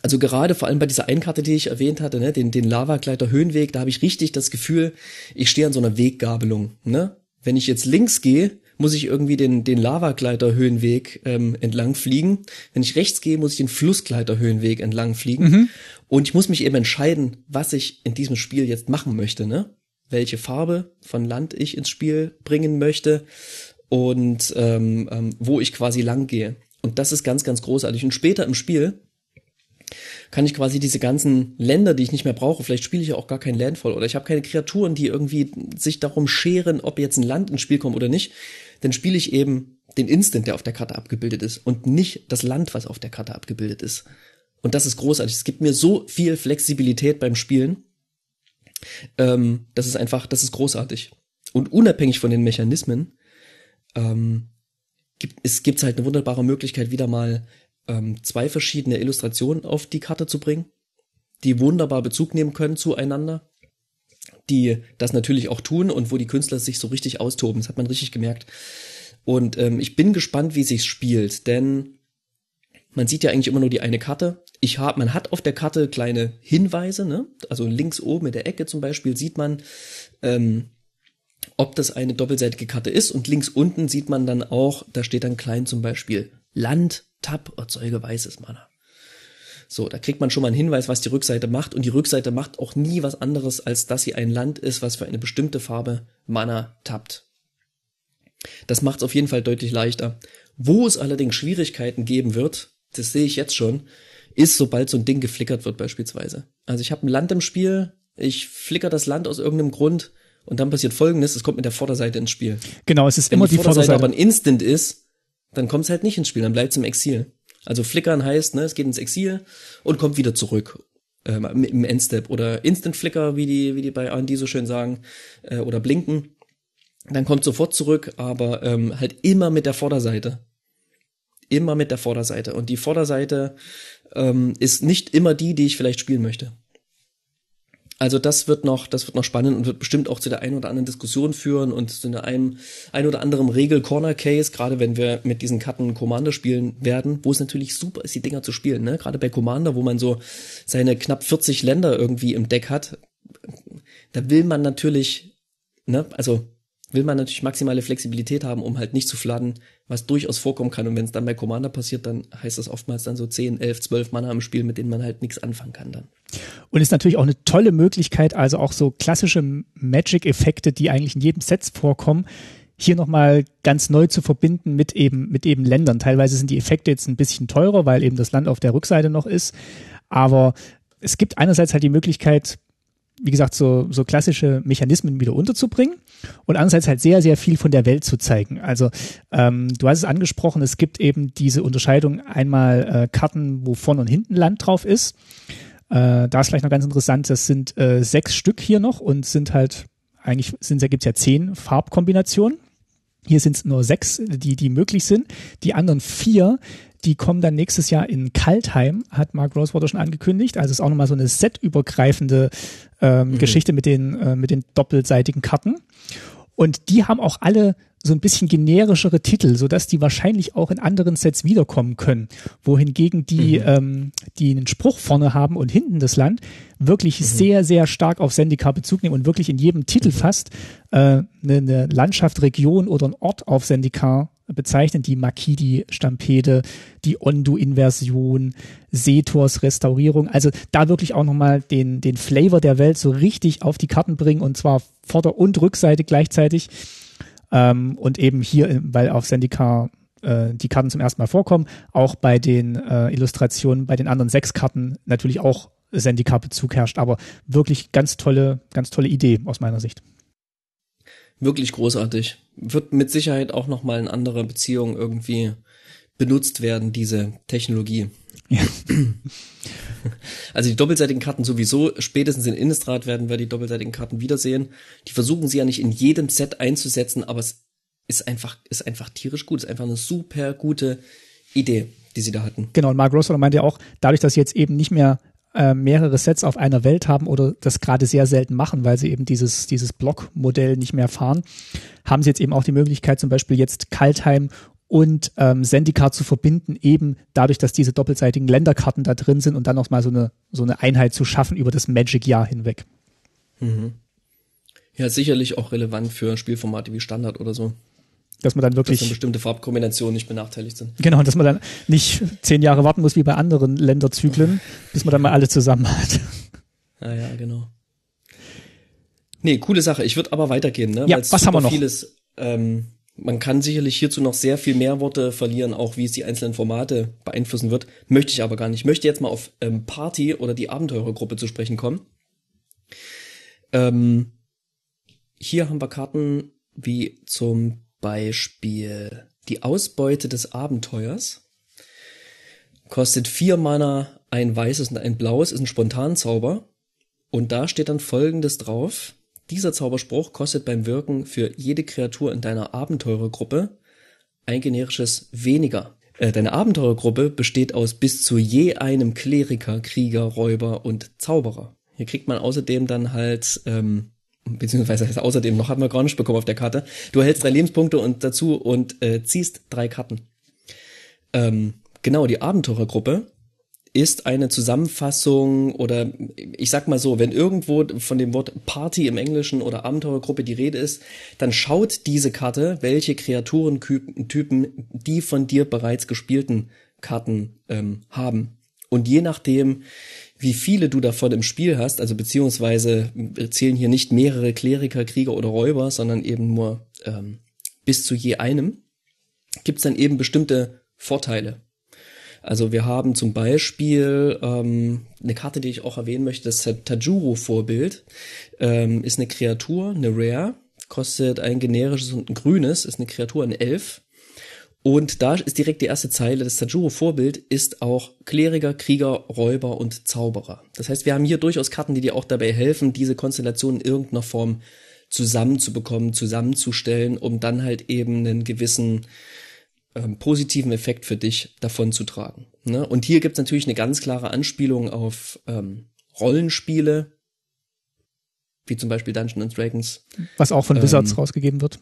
also gerade vor allem bei dieser Einkarte, die ich erwähnt hatte, ne, den, den Lavagleiter Höhenweg, da habe ich richtig das Gefühl, ich stehe an so einer Weggabelung. Ne? Wenn ich jetzt links gehe, muss ich irgendwie den, den Lavagleiter Höhenweg ähm, entlang fliegen. Wenn ich rechts gehe, muss ich den Flussgleiter Höhenweg entlang fliegen. Mhm. Und ich muss mich eben entscheiden, was ich in diesem Spiel jetzt machen möchte. Ne? Welche Farbe von Land ich ins Spiel bringen möchte und ähm, ähm, wo ich quasi lang gehe. Und das ist ganz, ganz großartig. Und später im Spiel kann ich quasi diese ganzen Länder, die ich nicht mehr brauche, vielleicht spiele ich ja auch gar kein Landfall oder ich habe keine Kreaturen, die irgendwie sich darum scheren, ob jetzt ein Land ins Spiel kommt oder nicht, dann spiele ich eben den Instant, der auf der Karte abgebildet ist und nicht das Land, was auf der Karte abgebildet ist. Und das ist großartig. Es gibt mir so viel Flexibilität beim Spielen. Ähm, das ist einfach, das ist großartig. und unabhängig von den Mechanismen, ähm, gibt es gibt's halt eine wunderbare Möglichkeit, wieder mal ähm, zwei verschiedene Illustrationen auf die Karte zu bringen, die wunderbar Bezug nehmen können zueinander, die das natürlich auch tun und wo die Künstler sich so richtig austoben. Das hat man richtig gemerkt. Und ähm, ich bin gespannt, wie sich's spielt, denn man sieht ja eigentlich immer nur die eine Karte. Ich hab, man hat auf der Karte kleine Hinweise, ne? Also links oben in der Ecke zum Beispiel sieht man, ähm, ob das eine doppelseitige Karte ist. Und links unten sieht man dann auch, da steht dann klein zum Beispiel Land, Tab, erzeuge weißes Mana. So, da kriegt man schon mal einen Hinweis, was die Rückseite macht. Und die Rückseite macht auch nie was anderes, als dass sie ein Land ist, was für eine bestimmte Farbe Mana tappt. Das macht es auf jeden Fall deutlich leichter. Wo es allerdings Schwierigkeiten geben wird, das sehe ich jetzt schon, ist, sobald so ein Ding geflickert wird beispielsweise. Also ich habe ein Land im Spiel, ich flicker das Land aus irgendeinem Grund und dann passiert folgendes, es kommt mit der Vorderseite ins Spiel. Genau, es ist Wenn immer die, die Vorderseite, Vorderseite aber ein Instant ist, dann kommt es halt nicht ins Spiel, dann bleibt es im Exil. Also flickern heißt, ne, es geht ins Exil und kommt wieder zurück ähm, im Endstep oder Instant Flicker, wie die wie die bei R&D so schön sagen, äh, oder blinken. Dann kommt sofort zurück, aber ähm, halt immer mit der Vorderseite immer mit der Vorderseite. Und die Vorderseite ähm, ist nicht immer die, die ich vielleicht spielen möchte. Also das wird noch, das wird noch spannend und wird bestimmt auch zu der einen oder anderen Diskussion führen und zu einem ein oder anderen Regel-Corner-Case, gerade wenn wir mit diesen Karten Commander spielen werden, wo es natürlich super ist, die Dinger zu spielen, ne? Gerade bei Commander, wo man so seine knapp 40 Länder irgendwie im Deck hat, da will man natürlich, ne, also will man natürlich maximale Flexibilität haben, um halt nicht zu fladen, was durchaus vorkommen kann. Und wenn es dann bei Commander passiert, dann heißt das oftmals dann so 10, 11, 12 Mana im Spiel, mit denen man halt nichts anfangen kann dann. Und ist natürlich auch eine tolle Möglichkeit, also auch so klassische Magic-Effekte, die eigentlich in jedem Set vorkommen, hier nochmal ganz neu zu verbinden mit eben, mit eben Ländern. Teilweise sind die Effekte jetzt ein bisschen teurer, weil eben das Land auf der Rückseite noch ist. Aber es gibt einerseits halt die Möglichkeit, wie gesagt, so, so klassische Mechanismen wieder unterzubringen und andererseits halt sehr, sehr viel von der Welt zu zeigen. Also ähm, du hast es angesprochen, es gibt eben diese Unterscheidung einmal äh, Karten, wo vorne und hinten Land drauf ist. Äh, da ist vielleicht noch ganz interessant, das sind äh, sechs Stück hier noch und sind halt, eigentlich sind, gibt es ja zehn Farbkombinationen. Hier sind es nur sechs, die, die möglich sind. Die anderen vier, die kommen dann nächstes Jahr in Kaltheim, hat Mark Rosewater schon angekündigt. Also ist auch nochmal so eine setübergreifende ähm, mhm. Geschichte mit den, äh, mit den doppelseitigen Karten. Und die haben auch alle so ein bisschen generischere Titel, so dass die wahrscheinlich auch in anderen Sets wiederkommen können. Wohingegen die, mhm. ähm, die einen Spruch vorne haben und hinten das Land, wirklich mhm. sehr, sehr stark auf Sendika Bezug nehmen und wirklich in jedem Titel mhm. fast äh, eine, eine Landschaft, Region oder ein Ort auf Sendika bezeichnen, die Makidi-Stampede, die Ondu-Inversion, Setors Restaurierung. Also da wirklich auch nochmal den, den Flavor der Welt so richtig auf die Karten bringen und zwar Vorder- und Rückseite gleichzeitig. Ähm, und eben hier, weil auf Sendika äh, die Karten zum ersten Mal vorkommen, auch bei den äh, Illustrationen, bei den anderen sechs Karten natürlich auch Sendika-Bezug herrscht, aber wirklich ganz tolle, ganz tolle Idee aus meiner Sicht. Wirklich großartig. Wird mit Sicherheit auch nochmal in anderer Beziehung irgendwie benutzt werden, diese Technologie. Ja. (laughs) Also die doppelseitigen Karten sowieso, spätestens in Innistrad werden wir die doppelseitigen Karten wiedersehen. Die versuchen sie ja nicht in jedem Set einzusetzen, aber es ist einfach, ist einfach tierisch gut, ist einfach eine super gute Idee, die sie da hatten. Genau, und Mark Rosler meinte ja auch, dadurch, dass sie jetzt eben nicht mehr äh, mehrere Sets auf einer Welt haben oder das gerade sehr selten machen, weil sie eben dieses, dieses Blockmodell nicht mehr fahren, haben sie jetzt eben auch die Möglichkeit, zum Beispiel jetzt Kaltheim und ähm, Zendikar zu verbinden, eben dadurch, dass diese doppelseitigen Länderkarten da drin sind und dann mal so eine, so eine Einheit zu schaffen über das Magic-Jahr hinweg. Mhm. Ja, sicherlich auch relevant für Spielformate wie Standard oder so dass man dann wirklich. Dass bestimmte Farbkombinationen nicht benachteiligt sind. Genau, dass man dann nicht zehn Jahre warten muss wie bei anderen Länderzyklen, (laughs) bis man dann mal alle zusammen hat. Ja, ja, genau. Nee, coole Sache. Ich würde aber weitergehen, ne? Ja, Weil's was haben wir noch? Vieles, ähm, man kann sicherlich hierzu noch sehr viel mehr Worte verlieren, auch wie es die einzelnen Formate beeinflussen wird. Möchte ich aber gar nicht. Ich möchte jetzt mal auf ähm, Party oder die Abenteurergruppe zu sprechen kommen. Ähm, hier haben wir Karten wie zum Beispiel die Ausbeute des Abenteuers kostet vier Mana, ein weißes und ein blaues, ist ein Spontanzauber. Und da steht dann folgendes drauf. Dieser Zauberspruch kostet beim Wirken für jede Kreatur in deiner Abenteurergruppe ein generisches weniger. Äh, deine Abenteurergruppe besteht aus bis zu je einem Kleriker, Krieger, Räuber und Zauberer. Hier kriegt man außerdem dann halt, ähm, beziehungsweise heißt außerdem noch haben wir gar nicht bekommen auf der Karte. Du erhältst drei Lebenspunkte und dazu und äh, ziehst drei Karten. Ähm, genau, die Abenteurergruppe ist eine Zusammenfassung oder ich sag mal so, wenn irgendwo von dem Wort Party im Englischen oder Abenteurergruppe die Rede ist, dann schaut diese Karte, welche Kreaturentypen die von dir bereits gespielten Karten ähm, haben. Und je nachdem, wie viele du davon im Spiel hast, also beziehungsweise zählen hier nicht mehrere Kleriker, Krieger oder Räuber, sondern eben nur ähm, bis zu je einem, gibt's dann eben bestimmte Vorteile. Also wir haben zum Beispiel ähm, eine Karte, die ich auch erwähnen möchte, das Tajuro-Vorbild, ähm, ist eine Kreatur, eine Rare, kostet ein generisches und ein grünes, ist eine Kreatur, ein Elf. Und da ist direkt die erste Zeile, das Tajuro-Vorbild ist auch Kleriker, Krieger, Räuber und Zauberer. Das heißt, wir haben hier durchaus Karten, die dir auch dabei helfen, diese Konstellation in irgendeiner Form zusammenzubekommen, zusammenzustellen, um dann halt eben einen gewissen ähm, positiven Effekt für dich davon zu tragen. Ne? Und hier gibt's natürlich eine ganz klare Anspielung auf ähm, Rollenspiele, wie zum Beispiel Dungeons and Dragons. Was auch von ähm, Wizards rausgegeben wird.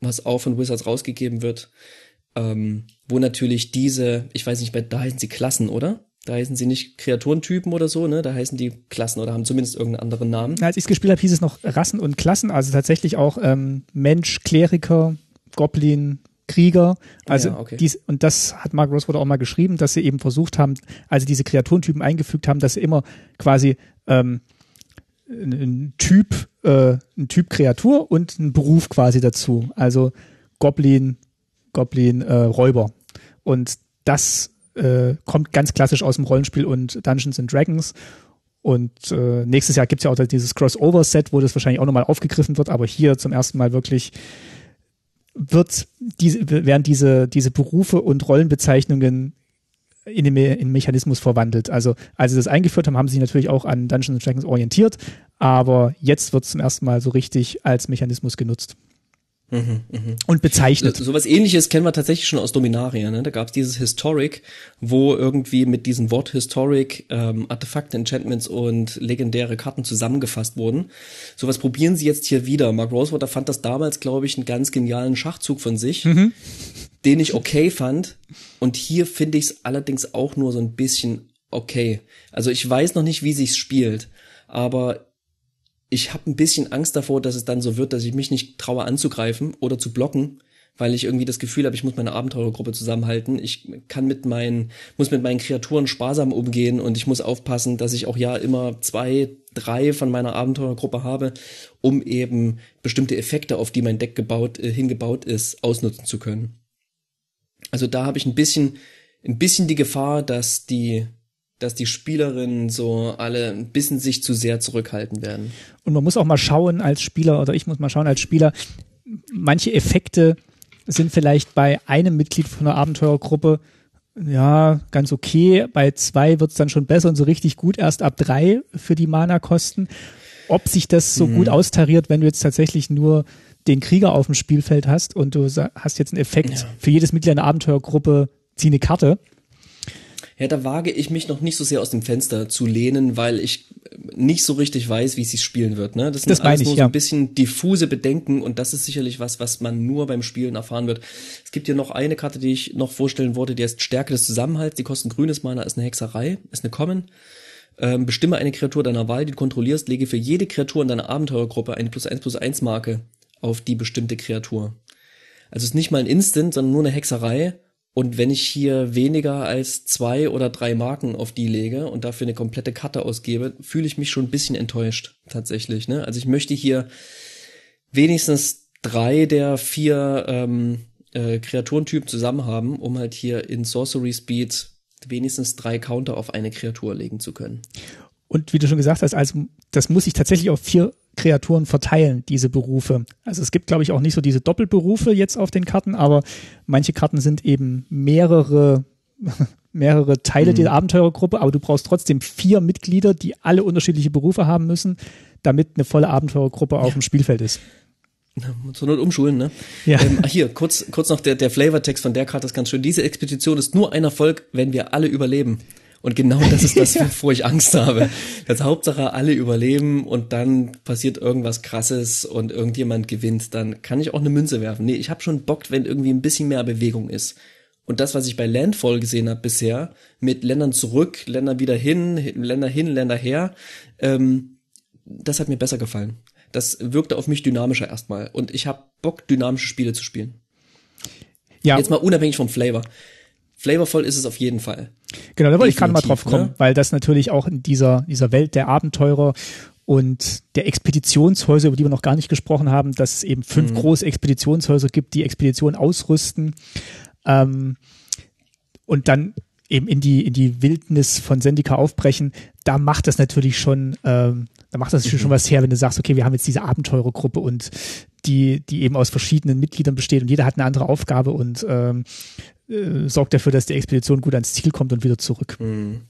Was auch von Wizards rausgegeben wird. Ähm, wo natürlich diese, ich weiß nicht, da heißen sie Klassen, oder? Da heißen sie nicht Kreaturentypen oder so, ne? Da heißen die Klassen oder haben zumindest irgendeinen anderen Namen. Als ich es gespielt habe, hieß es noch Rassen und Klassen, also tatsächlich auch ähm, Mensch, Kleriker, Goblin, Krieger. Also ja, okay. dies, und das hat Mark Rosewater auch mal geschrieben, dass sie eben versucht haben, also diese Kreaturentypen eingefügt haben, dass sie immer quasi ähm, ein Typ, äh, ein Typ Kreatur und ein Beruf quasi dazu. Also Goblin, Goblin, äh, Räuber. Und das äh, kommt ganz klassisch aus dem Rollenspiel und Dungeons and Dragons. Und äh, nächstes Jahr gibt's ja auch dieses Crossover-Set, wo das wahrscheinlich auch nochmal aufgegriffen wird, aber hier zum ersten Mal wirklich wird diese, werden diese, diese Berufe und Rollenbezeichnungen in den, in den Mechanismus verwandelt. Also als sie das eingeführt haben, haben sie sich natürlich auch an Dungeons Dragons orientiert, aber jetzt wird es zum ersten Mal so richtig als Mechanismus genutzt. Mhm, mh. Und bezeichnet. So, sowas ähnliches kennen wir tatsächlich schon aus Dominaria. Ne? Da gab es dieses Historic, wo irgendwie mit diesem Wort Historic ähm, Artefakte, Enchantments und legendäre Karten zusammengefasst wurden. Sowas probieren sie jetzt hier wieder. Mark Rosewater fand das damals, glaube ich, einen ganz genialen Schachzug von sich, mhm. den ich okay fand. Und hier finde ich es allerdings auch nur so ein bisschen okay. Also ich weiß noch nicht, wie sich's spielt, aber ich habe ein bisschen Angst davor, dass es dann so wird, dass ich mich nicht traue anzugreifen oder zu blocken, weil ich irgendwie das Gefühl habe, ich muss meine Abenteurergruppe zusammenhalten. Ich kann mit meinen, muss mit meinen Kreaturen sparsam umgehen und ich muss aufpassen, dass ich auch ja immer zwei, drei von meiner Abenteurergruppe habe, um eben bestimmte Effekte, auf die mein Deck gebaut, äh, hingebaut ist, ausnutzen zu können. Also da habe ich ein bisschen, ein bisschen die Gefahr, dass die dass die Spielerinnen so alle ein bisschen sich zu sehr zurückhalten werden. Und man muss auch mal schauen als Spieler, oder ich muss mal schauen als Spieler, manche Effekte sind vielleicht bei einem Mitglied von einer Abenteurergruppe ja, ganz okay. Bei zwei wird's dann schon besser und so richtig gut erst ab drei für die Mana-Kosten. Ob sich das so mhm. gut austariert, wenn du jetzt tatsächlich nur den Krieger auf dem Spielfeld hast und du hast jetzt einen Effekt ja. für jedes Mitglied einer Abenteurergruppe, zieh eine Karte ja, da wage ich mich noch nicht so sehr aus dem Fenster zu lehnen, weil ich nicht so richtig weiß, wie es sich spielen wird. Ne? Das sind das alles ich, nur so ein bisschen diffuse Bedenken und das ist sicherlich was, was man nur beim Spielen erfahren wird. Es gibt hier noch eine Karte, die ich noch vorstellen wollte, die heißt Stärke des Zusammenhalts. Die kosten grünes Mana, ist eine Hexerei, ist eine Common. Ähm, bestimme eine Kreatur deiner Wahl, die du kontrollierst, lege für jede Kreatur in deiner Abenteuergruppe eine plus eins plus eins Marke auf die bestimmte Kreatur. Also es ist nicht mal ein Instant, sondern nur eine Hexerei und wenn ich hier weniger als zwei oder drei Marken auf die lege und dafür eine komplette Karte ausgebe, fühle ich mich schon ein bisschen enttäuscht tatsächlich. Ne? Also ich möchte hier wenigstens drei der vier ähm, äh, Kreaturentypen zusammen haben, um halt hier in Sorcery Speed wenigstens drei Counter auf eine Kreatur legen zu können. Und wie du schon gesagt hast, also das muss ich tatsächlich auf vier Kreaturen verteilen, diese Berufe. Also es gibt, glaube ich, auch nicht so diese Doppelberufe jetzt auf den Karten, aber manche Karten sind eben mehrere, (laughs) mehrere Teile mhm. dieser Abenteurergruppe, aber du brauchst trotzdem vier Mitglieder, die alle unterschiedliche Berufe haben müssen, damit eine volle Abenteurergruppe ja. auf dem Spielfeld ist. Zur Not umschulen, ne? Ja. Ähm, hier, kurz, kurz noch der, der Flavortext von der Karte ist ganz schön. Diese Expedition ist nur ein Erfolg, wenn wir alle überleben. Und genau das ist das, (laughs) wovor ich Angst habe. Dass Hauptsache alle überleben und dann passiert irgendwas krasses und irgendjemand gewinnt, dann kann ich auch eine Münze werfen. Nee, ich habe schon Bock, wenn irgendwie ein bisschen mehr Bewegung ist. Und das, was ich bei Landfall gesehen habe bisher, mit Ländern zurück, Länder wieder hin, Länder hin, Länder her, ähm, das hat mir besser gefallen das wirkte auf mich dynamischer erstmal. Und ich habe Bock, dynamische Spiele zu spielen. Ja. Jetzt mal unabhängig vom Flavor. Flavorvoll ist es auf jeden Fall. Genau, da wollte ich gerade mal drauf kommen, ne? weil das natürlich auch in dieser, dieser Welt der Abenteurer und der Expeditionshäuser, über die wir noch gar nicht gesprochen haben, dass es eben fünf mhm. große Expeditionshäuser gibt, die Expeditionen ausrüsten ähm, und dann eben in die in die Wildnis von Sendika aufbrechen. Da macht das natürlich schon ähm, da macht das mhm. schon was her, wenn du sagst, okay, wir haben jetzt diese Abenteurergruppe und die, die eben aus verschiedenen Mitgliedern besteht und jeder hat eine andere Aufgabe und ähm, äh, sorgt dafür, dass die Expedition gut ans Ziel kommt und wieder zurück. Mhm.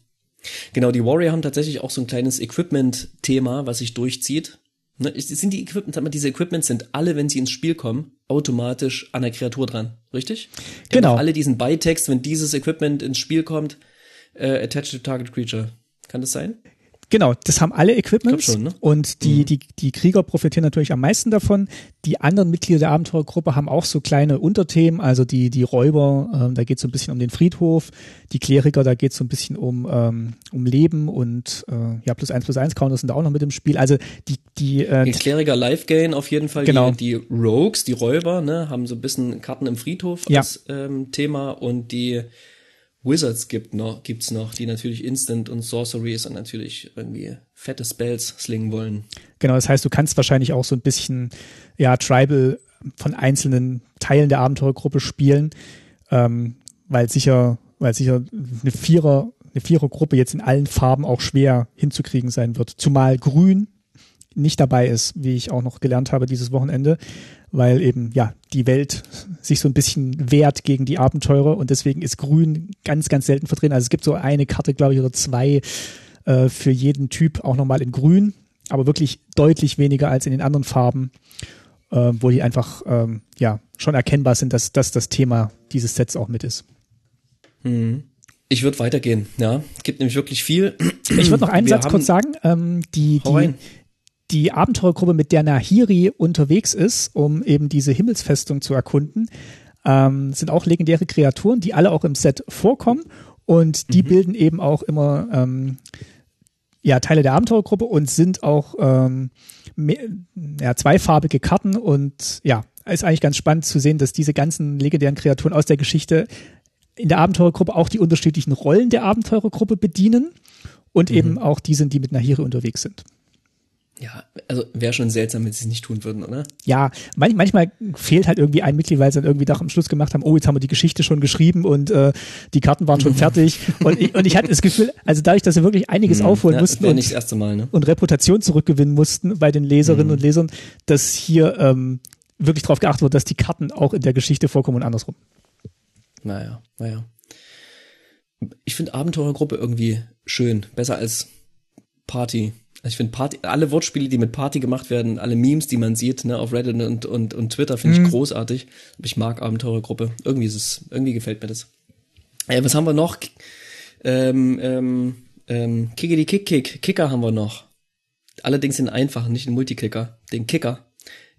Genau, die Warrior haben tatsächlich auch so ein kleines Equipment-Thema, was sich durchzieht. Ne, sind die Equipment, diese Equipments sind alle, wenn sie ins Spiel kommen, automatisch an der Kreatur dran, richtig? Die genau. alle diesen Beitext, wenn dieses Equipment ins Spiel kommt, äh, attached to target creature. Kann das sein? Genau, das haben alle Equipments schon, ne? und die, mhm. die, die Krieger profitieren natürlich am meisten davon. Die anderen Mitglieder der Abenteurergruppe haben auch so kleine Unterthemen, also die, die Räuber, ähm, da geht es so ein bisschen um den Friedhof, die Kleriker, da geht es so ein bisschen um, ähm, um Leben und äh, ja, plus eins plus eins Counter sind da auch noch mit im Spiel. Also die, die, äh, die Kleriker Live Gain auf jeden Fall, genau. die, die Rogues, die Räuber, ne, haben so ein bisschen Karten im Friedhof ja. als ähm, Thema und die Wizards gibt noch, gibt's noch, die natürlich Instant und Sorceries und natürlich irgendwie fette Spells slingen wollen. Genau, das heißt, du kannst wahrscheinlich auch so ein bisschen, ja, Tribal von einzelnen Teilen der Abenteurergruppe spielen, ähm, weil sicher, weil sicher eine Vierer, eine Vierergruppe jetzt in allen Farben auch schwer hinzukriegen sein wird. Zumal Grün nicht dabei ist, wie ich auch noch gelernt habe dieses Wochenende weil eben ja die Welt sich so ein bisschen wehrt gegen die Abenteurer und deswegen ist Grün ganz, ganz selten vertreten. Also es gibt so eine Karte, glaube ich, oder zwei äh, für jeden Typ auch nochmal in Grün, aber wirklich deutlich weniger als in den anderen Farben, äh, wo die einfach ähm, ja schon erkennbar sind, dass, dass das Thema dieses Sets auch mit ist. Hm. Ich würde weitergehen, ja. Gibt nämlich wirklich viel. Ich würde noch einen Wir Satz kurz sagen. Ähm, die, die, die Abenteurergruppe, mit der Nahiri unterwegs ist, um eben diese Himmelsfestung zu erkunden, ähm, sind auch legendäre Kreaturen, die alle auch im Set vorkommen und die mhm. bilden eben auch immer ähm, ja, Teile der Abenteurergruppe und sind auch ähm, mehr, ja, zweifarbige Karten und ja, ist eigentlich ganz spannend zu sehen, dass diese ganzen legendären Kreaturen aus der Geschichte in der Abenteurergruppe auch die unterschiedlichen Rollen der Abenteurergruppe bedienen und mhm. eben auch die sind, die mit Nahiri unterwegs sind. Ja, also wäre schon seltsam, wenn sie es nicht tun würden, oder? Ja, manch, manchmal fehlt halt irgendwie ein Mitglied, weil sie dann irgendwie doch am Schluss gemacht haben, oh, jetzt haben wir die Geschichte schon geschrieben und äh, die Karten waren schon (laughs) fertig. Und ich, und ich hatte das Gefühl, also dadurch, dass sie wirklich einiges mhm. aufholen ja, mussten und, nicht das erste Mal, ne? und Reputation zurückgewinnen mussten bei den Leserinnen mhm. und Lesern, dass hier ähm, wirklich darauf geachtet wird, dass die Karten auch in der Geschichte vorkommen und andersrum. Naja, naja. Ich finde Abenteurergruppe irgendwie schön, besser als Party. Also ich finde Party, alle Wortspiele, die mit Party gemacht werden, alle Memes, die man sieht, ne, auf Reddit und, und, und Twitter, finde ich mhm. großartig. Ich mag Abenteurergruppe. Irgendwie ist es, irgendwie gefällt mir das. Äh, was haben wir noch? Ähm, ähm, ähm, Kickity Kick Kick, Kicker haben wir noch. Allerdings den einfachen, nicht den Multikicker, den Kicker.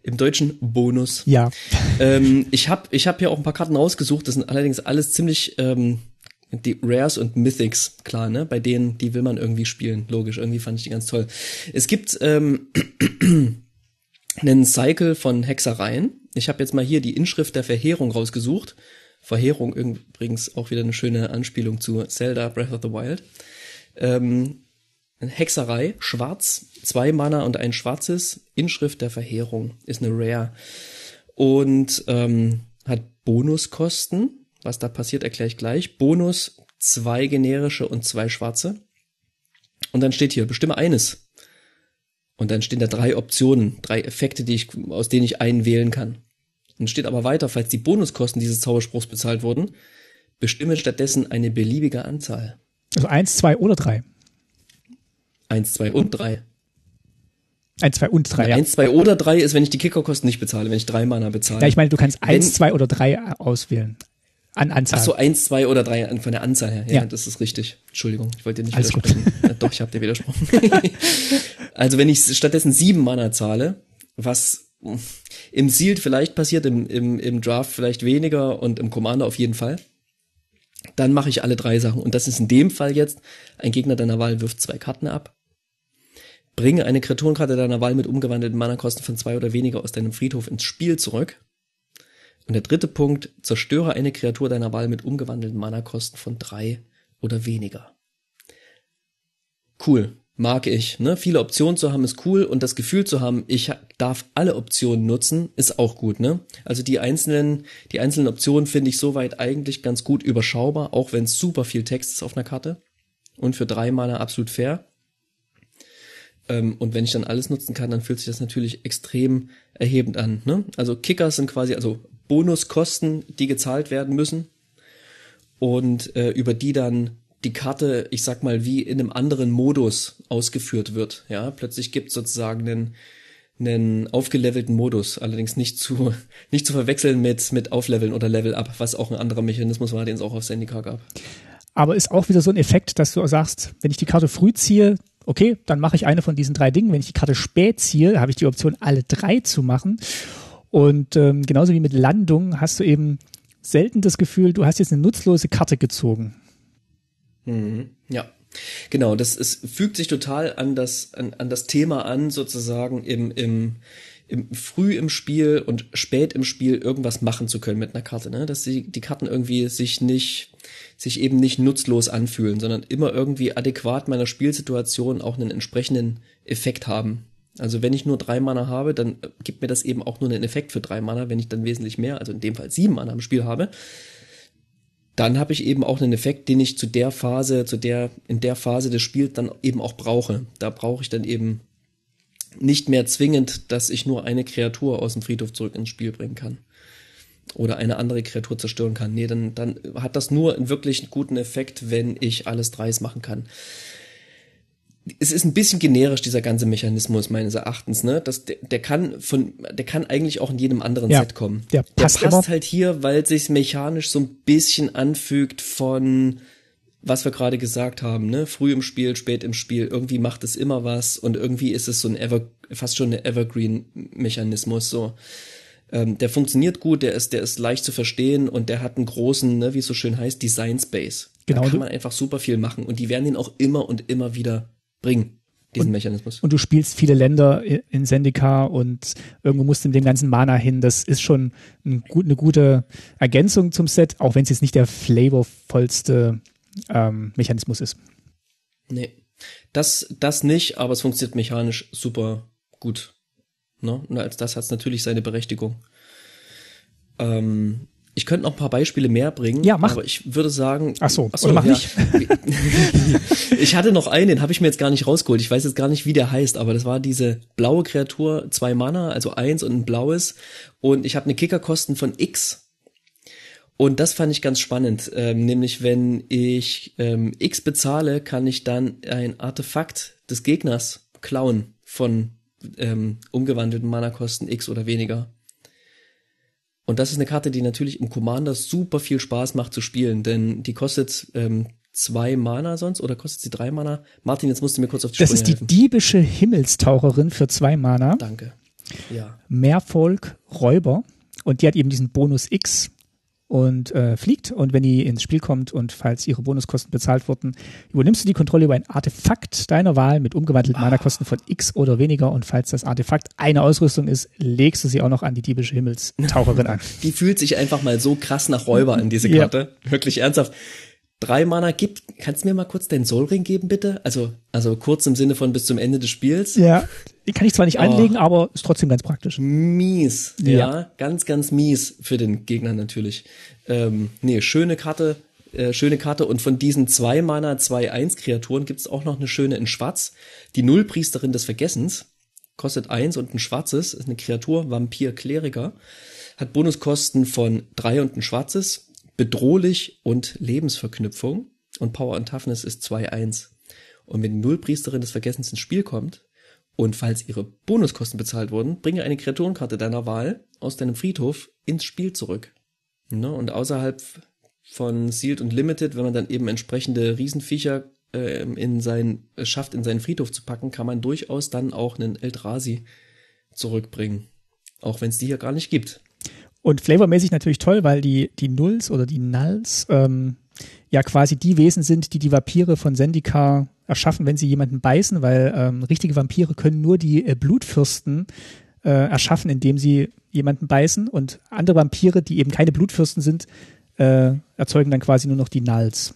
Im deutschen Bonus. Ja. ähm, ich habe ich hab hier auch ein paar Karten rausgesucht, das sind allerdings alles ziemlich ähm, die Rares und Mythics, klar, ne? Bei denen, die will man irgendwie spielen, logisch. Irgendwie fand ich die ganz toll. Es gibt ähm, (clears throat) einen Cycle von Hexereien. Ich habe jetzt mal hier die Inschrift der Verheerung rausgesucht. Verheerung übrigens auch wieder eine schöne Anspielung zu Zelda Breath of the Wild. Ähm, Hexerei, schwarz, zwei Mana und ein schwarzes. Inschrift der Verheerung ist eine Rare. Und ähm, hat Bonuskosten was da passiert, erkläre ich gleich. Bonus, zwei generische und zwei schwarze. Und dann steht hier, bestimme eines. Und dann stehen da drei Optionen, drei Effekte, die ich, aus denen ich einen wählen kann. Dann steht aber weiter, falls die Bonuskosten dieses Zauberspruchs bezahlt wurden, Bestimme stattdessen eine beliebige Anzahl. Also eins, zwei oder drei. Eins, zwei und drei. Eins, zwei und drei, ja. Eins, zwei oder drei ist, wenn ich die Kickerkosten nicht bezahle, wenn ich drei Mana bezahle. Ja, ich meine, du kannst wenn, eins, zwei oder drei auswählen. An Anzahl. Ach so, eins, zwei oder drei von der Anzahl her. Ja, ja. das ist richtig. Entschuldigung, ich wollte dir nicht Alles widersprechen. Doch, ich habe dir widersprochen. (laughs) also wenn ich stattdessen sieben Mana zahle, was im Sealed vielleicht passiert, im, im, im Draft vielleicht weniger und im Commander auf jeden Fall, dann mache ich alle drei Sachen. Und das ist in dem Fall jetzt, ein Gegner deiner Wahl wirft zwei Karten ab, bringe eine Kreaturenkarte deiner Wahl mit umgewandelten Mana-Kosten von zwei oder weniger aus deinem Friedhof ins Spiel zurück und der dritte Punkt, zerstöre eine Kreatur deiner Wahl mit umgewandelten Mana-Kosten von drei oder weniger. Cool, mag ich. Ne? Viele Optionen zu haben ist cool und das Gefühl zu haben, ich darf alle Optionen nutzen, ist auch gut. Ne? Also die einzelnen, die einzelnen Optionen finde ich soweit eigentlich ganz gut überschaubar, auch wenn es super viel Text ist auf einer Karte und für drei Mana absolut fair. Ähm, und wenn ich dann alles nutzen kann, dann fühlt sich das natürlich extrem erhebend an. Ne? Also Kickers sind quasi, also Bonuskosten, die gezahlt werden müssen und äh, über die dann die Karte, ich sag mal, wie in einem anderen Modus ausgeführt wird. Ja, plötzlich gibt sozusagen einen, einen aufgelevelten Modus, allerdings nicht zu (laughs) nicht zu verwechseln mit mit Aufleveln oder Level Up, was auch ein anderer Mechanismus war, den es auch auf Zendikar gab. Aber ist auch wieder so ein Effekt, dass du sagst, wenn ich die Karte früh ziehe, okay, dann mache ich eine von diesen drei Dingen. Wenn ich die Karte spät ziehe, habe ich die Option, alle drei zu machen. Und ähm, genauso wie mit Landung hast du eben selten das Gefühl, du hast jetzt eine nutzlose Karte gezogen. Mhm. Ja. Genau, das ist, fügt sich total an das, an, an das Thema an, sozusagen im, im, im früh im Spiel und spät im Spiel irgendwas machen zu können mit einer Karte, ne? Dass die, die Karten irgendwie sich nicht, sich eben nicht nutzlos anfühlen, sondern immer irgendwie adäquat meiner Spielsituation auch einen entsprechenden Effekt haben. Also wenn ich nur drei Mana habe, dann gibt mir das eben auch nur einen Effekt für drei Mana. Wenn ich dann wesentlich mehr, also in dem Fall sieben Mana im Spiel habe, dann habe ich eben auch einen Effekt, den ich zu der Phase, zu der, in der Phase des Spiels dann eben auch brauche. Da brauche ich dann eben nicht mehr zwingend, dass ich nur eine Kreatur aus dem Friedhof zurück ins Spiel bringen kann. Oder eine andere Kreatur zerstören kann. Nee, dann, dann hat das nur einen wirklich guten Effekt, wenn ich alles dreis machen kann es ist ein bisschen generisch, dieser ganze Mechanismus meines Erachtens, ne? Das, der, der kann von, der kann eigentlich auch in jedem anderen ja, Set kommen. Der passt, der passt halt hier, weil sich mechanisch so ein bisschen anfügt von, was wir gerade gesagt haben, ne? Früh im Spiel, spät im Spiel, irgendwie macht es immer was und irgendwie ist es so ein Ever, fast schon ein Evergreen-Mechanismus, so. Ähm, der funktioniert gut, der ist, der ist leicht zu verstehen und der hat einen großen, ne, wie es so schön heißt, Design Space. Genau. Da kann man einfach super viel machen und die werden ihn auch immer und immer wieder bringen, diesen und, Mechanismus. Und du spielst viele Länder in Sendika und irgendwo musst du in dem ganzen Mana hin. Das ist schon ein gut, eine gute Ergänzung zum Set, auch wenn es jetzt nicht der flavorvollste ähm, Mechanismus ist. Nee, das, das nicht, aber es funktioniert mechanisch super gut. Ne? Und als das hat es natürlich seine Berechtigung. Ähm, ich könnte noch ein paar Beispiele mehr bringen. Ja, mach. Aber ich würde sagen. Ach so, ach so mach ja. nicht. (laughs) ich hatte noch einen, den habe ich mir jetzt gar nicht rausgeholt. Ich weiß jetzt gar nicht, wie der heißt, aber das war diese blaue Kreatur, zwei Mana, also eins und ein blaues. Und ich habe eine Kickerkosten von X. Und das fand ich ganz spannend. Ähm, nämlich, wenn ich ähm, X bezahle, kann ich dann ein Artefakt des Gegners klauen von ähm, umgewandelten Mana-Kosten X oder weniger. Und das ist eine Karte, die natürlich im Commander super viel Spaß macht zu spielen, denn die kostet ähm, zwei Mana sonst oder kostet sie drei Mana? Martin, jetzt musst du mir kurz auf die Das ist die helfen. diebische Himmelstaucherin für zwei Mana. Danke. Ja. Mehrvolk Räuber und die hat eben diesen Bonus X und äh, fliegt. Und wenn die ins Spiel kommt und falls ihre Bonuskosten bezahlt wurden, übernimmst du die Kontrolle über ein Artefakt deiner Wahl mit umgewandelten ah. Mana-Kosten von X oder weniger. Und falls das Artefakt eine Ausrüstung ist, legst du sie auch noch an die diebische Himmelstaucherin an. (laughs) Die fühlt sich einfach mal so krass nach Räuber an, diese Karte. Ja. Wirklich ernsthaft drei Mana gibt. Kannst du mir mal kurz deinen Soulring geben, bitte? Also, also kurz im Sinne von bis zum Ende des Spiels. Ja. Die kann ich zwar nicht oh. anlegen, aber ist trotzdem ganz praktisch. Mies. Ja. ja. Ganz, ganz mies für den Gegner natürlich. Ähm, nee, schöne Karte. Äh, schöne Karte und von diesen zwei Mana, zwei Eins Kreaturen gibt es auch noch eine schöne in Schwarz. Die Nullpriesterin des Vergessens kostet eins und ein schwarzes, ist eine Kreatur, Vampir, Kleriker, hat Bonuskosten von drei und ein schwarzes, bedrohlich und Lebensverknüpfung und Power und Toughness ist 2-1. Und wenn die Nullpriesterin des Vergessens ins Spiel kommt und falls ihre Bonuskosten bezahlt wurden, bringe eine Kreaturenkarte deiner Wahl aus deinem Friedhof ins Spiel zurück. Ne? Und außerhalb von Sealed und Limited, wenn man dann eben entsprechende Riesenviecher äh, in sein, äh, schafft, in seinen Friedhof zu packen, kann man durchaus dann auch einen Eldrazi zurückbringen. Auch wenn es die hier gar nicht gibt. Und flavormäßig natürlich toll, weil die, die Nulls oder die Nulls ähm, ja quasi die Wesen sind, die die Vampire von Zendikar erschaffen, wenn sie jemanden beißen, weil ähm, richtige Vampire können nur die äh, Blutfürsten äh, erschaffen, indem sie jemanden beißen und andere Vampire, die eben keine Blutfürsten sind, äh, erzeugen dann quasi nur noch die Nulls.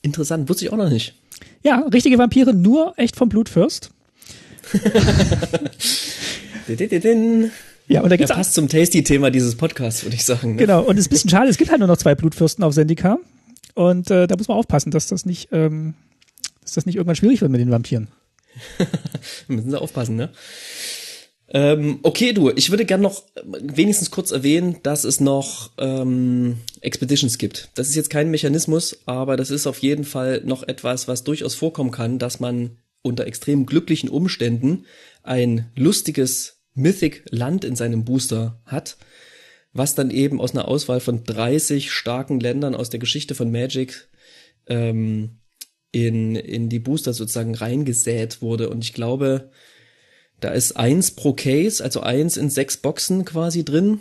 Interessant, wusste ich auch noch nicht. Ja, richtige Vampire nur echt vom Blutfürst. (laughs) Ja, und da gibt's ja, passt zum Tasty-Thema dieses Podcasts, würde ich sagen. Ne? Genau, und es ist ein bisschen (laughs) schade, es gibt halt nur noch zwei Blutfürsten auf Sendika. Und äh, da muss man aufpassen, dass das nicht, ähm, dass das nicht irgendwann schwierig wird mit den Vampiren. (laughs) müssen sie aufpassen, ne? Ähm, okay, du, ich würde gern noch wenigstens kurz erwähnen, dass es noch ähm, Expeditions gibt. Das ist jetzt kein Mechanismus, aber das ist auf jeden Fall noch etwas, was durchaus vorkommen kann, dass man unter extrem glücklichen Umständen ein lustiges Mythic-Land in seinem Booster hat, was dann eben aus einer Auswahl von 30 starken Ländern aus der Geschichte von Magic ähm, in, in die Booster sozusagen reingesät wurde. Und ich glaube, da ist eins pro Case, also eins in sechs Boxen quasi drin,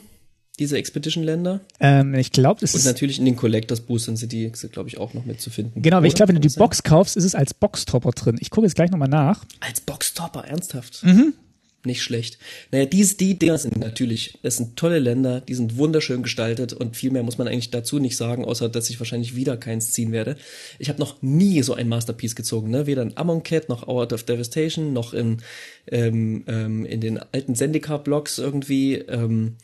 diese Expedition-Länder. Ähm, ich glaube, das Und ist. Und natürlich in den Collectors Boostern sind die, glaube ich, auch noch mitzufinden. Genau, aber ich glaube, wenn du die Box kaufst, ist es als Boxtopper drin. Ich gucke jetzt gleich nochmal nach. Als Boxtopper, ernsthaft? Mhm nicht schlecht. Naja, diese, die Dinger sind natürlich, das sind tolle Länder, die sind wunderschön gestaltet und viel mehr muss man eigentlich dazu nicht sagen, außer dass ich wahrscheinlich wieder keins ziehen werde. Ich habe noch nie so ein Masterpiece gezogen, ne? Weder in Amonkhet noch Out of Devastation, noch in, ähm, ähm, in den alten Zendikar-Blocks irgendwie. Ähm,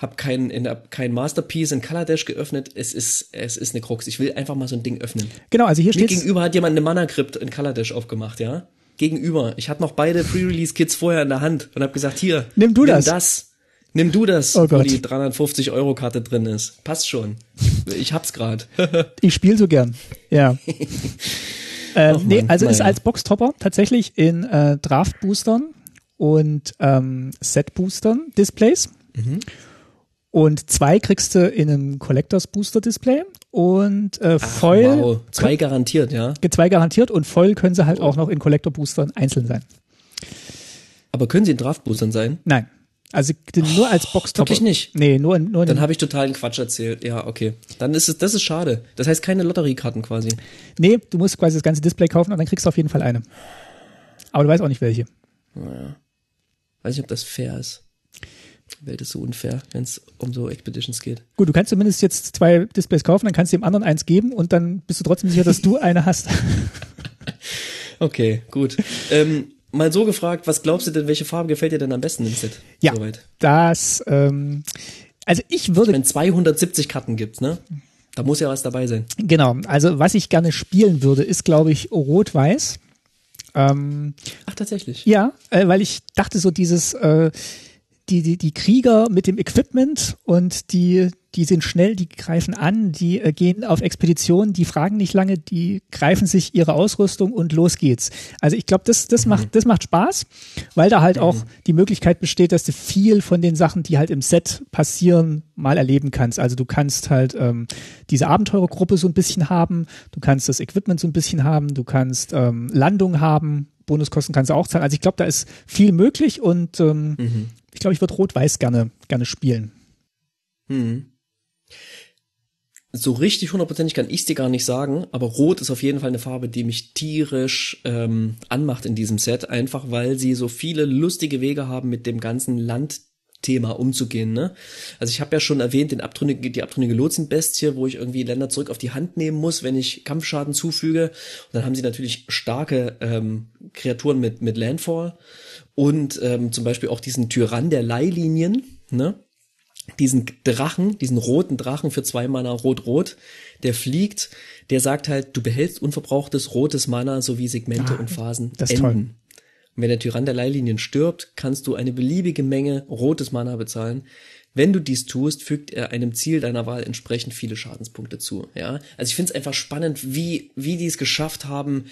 hab kein, in, kein Masterpiece in Kaladesh geöffnet. Es ist, es ist eine Krux. Ich will einfach mal so ein Ding öffnen. Genau, also hier steht. gegenüber hat jemand eine Mana-Crypt in Kaladesh aufgemacht, ja? Gegenüber. Ich hatte noch beide Pre-Release-Kits vorher in der Hand und habe gesagt, hier, nimm du nimm das. das. Nimm du das, oh wo die 350 Euro Karte drin ist. Passt schon. Ich hab's grad. (laughs) ich spiele so gern. Ja. (laughs) ähm, nee, also naja. ist als Boxtopper tatsächlich in äh, Draft-Boostern und ähm, Set-Boostern Displays. Mhm. Und zwei kriegst du in einem Collectors Booster Display und äh, Ach, Foil. Wow. Zwei garantiert, ja. Zwei garantiert und Foil können sie halt oh. auch noch in Collector Boostern einzeln sein. Aber können sie in Draft Boostern sein? Nein. Also nur als Box Wirklich nicht. Nee, nur in, nur in Dann habe ich totalen Quatsch erzählt. Ja, okay. Dann ist es das ist schade. Das heißt keine Lotteriekarten quasi. Nee, du musst quasi das ganze Display kaufen und dann kriegst du auf jeden Fall eine. Aber du weißt auch nicht welche. Naja. Weiß nicht, ob das fair ist. Die Welt ist so unfair, wenn es um so Expeditions geht. Gut, du kannst zumindest jetzt zwei Displays kaufen, dann kannst du dem anderen eins geben und dann bist du trotzdem sicher, dass du eine hast. (laughs) okay, gut. Ähm, mal so gefragt, was glaubst du denn, welche Farbe gefällt dir denn am besten im Set? Ja, Soweit? das, ähm, also ich würde... Wenn 270 Karten gibt's, ne? Da muss ja was dabei sein. Genau, also was ich gerne spielen würde, ist glaube ich Rot-Weiß. Ähm, Ach, tatsächlich? Ja, äh, weil ich dachte so dieses... Äh, die, die, die Krieger mit dem Equipment und die, die sind schnell, die greifen an, die äh, gehen auf Expeditionen, die fragen nicht lange, die greifen sich ihre Ausrüstung und los geht's. Also ich glaube, das, das, mhm. macht, das macht Spaß, weil da halt mhm. auch die Möglichkeit besteht, dass du viel von den Sachen, die halt im Set passieren, mal erleben kannst. Also du kannst halt ähm, diese Abenteurergruppe so ein bisschen haben, du kannst das Equipment so ein bisschen haben, du kannst ähm, Landung haben, Bonuskosten kannst du auch zahlen. Also ich glaube, da ist viel möglich und ähm, mhm ich glaube, ich würde Rot-Weiß gerne, gerne spielen. Hm. So richtig hundertprozentig kann ich dir gar nicht sagen, aber Rot ist auf jeden Fall eine Farbe, die mich tierisch ähm, anmacht in diesem Set, einfach weil sie so viele lustige Wege haben, mit dem ganzen Landthema umzugehen. Ne? Also ich habe ja schon erwähnt, den abtrünnige, die abtrünnige Lotsenbestie, wo ich irgendwie Länder zurück auf die Hand nehmen muss, wenn ich Kampfschaden zufüge. Und dann haben sie natürlich starke ähm, Kreaturen mit, mit Landfall und ähm, zum Beispiel auch diesen Tyrann der Leihlinien, ne? diesen Drachen, diesen roten Drachen für zwei Mana rot-rot, der fliegt, der sagt halt, du behältst unverbrauchtes rotes Mana sowie Segmente ah, und Phasen das ist enden. Toll. Wenn der Tyrann der Leihlinien stirbt, kannst du eine beliebige Menge rotes Mana bezahlen, Wenn du dies tust, fügt er einem Ziel deiner Wahl entsprechend viele Schadenspunkte zu. Ja, also ich finde es einfach spannend, wie wie die es geschafft haben,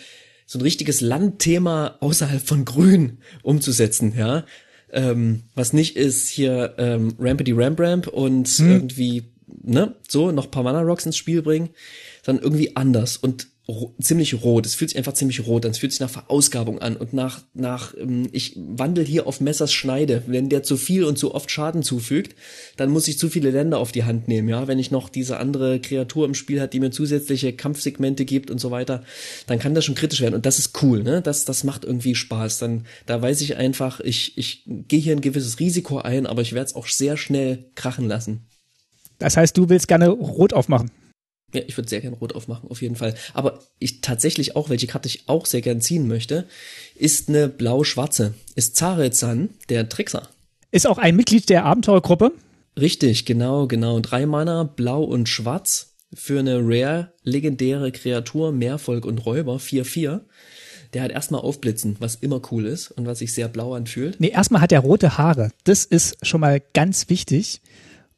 so ein richtiges Landthema außerhalb von Grün umzusetzen. Ja, ähm, was nicht ist hier ähm, Rampity Ramp Ramp und hm. irgendwie ne so noch paar Mana Rocks ins Spiel bringen, sondern irgendwie anders und ziemlich rot. Es fühlt sich einfach ziemlich rot an. Es fühlt sich nach Verausgabung an und nach, nach, ähm, ich wandel hier auf Messers Schneide. Wenn der zu viel und zu oft Schaden zufügt, dann muss ich zu viele Länder auf die Hand nehmen, ja. Wenn ich noch diese andere Kreatur im Spiel hat, die mir zusätzliche Kampfsegmente gibt und so weiter, dann kann das schon kritisch werden. Und das ist cool, ne? Das, das macht irgendwie Spaß. Dann, da weiß ich einfach, ich, ich gehe hier ein gewisses Risiko ein, aber ich werde es auch sehr schnell krachen lassen. Das heißt, du willst gerne rot aufmachen? Ja, ich würde sehr gern rot aufmachen, auf jeden Fall. Aber ich tatsächlich auch, welche Karte ich auch sehr gern ziehen möchte, ist eine blau-schwarze. Ist Zarezan, der Trickser. Ist auch ein Mitglied der Abenteurergruppe. Richtig, genau, genau. Drei Mana, blau und schwarz. Für eine rare, legendäre Kreatur, Mehrvolk und Räuber, 4-4. Der hat erstmal Aufblitzen, was immer cool ist und was sich sehr blau anfühlt. Nee, erstmal hat er rote Haare. Das ist schon mal ganz wichtig.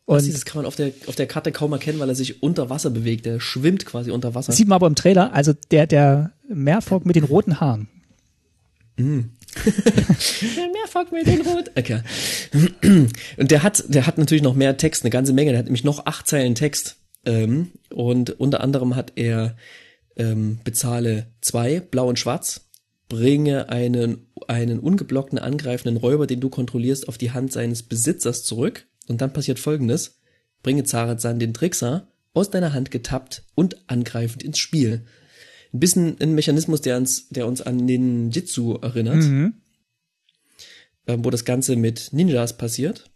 Und das kann man auf der, auf der Karte kaum erkennen, weil er sich unter Wasser bewegt. Der schwimmt quasi unter Wasser. sieht man aber im Trailer, also der, der Meerfolg mit den roten Haaren. Mm. (laughs) der Meerfolg mit den roten. Okay. Und der hat, der hat natürlich noch mehr Text, eine ganze Menge. Der hat nämlich noch acht Zeilen Text. Ähm, und unter anderem hat er ähm, bezahle zwei, blau und schwarz, bringe einen, einen ungeblockten angreifenden Räuber, den du kontrollierst, auf die Hand seines Besitzers zurück und dann passiert folgendes. Bringe Zarazan den Trickser aus deiner Hand getappt und angreifend ins Spiel. Ein bisschen ein Mechanismus, der uns, der uns an den Jitsu erinnert. Mhm. Äh, wo das Ganze mit Ninjas passiert.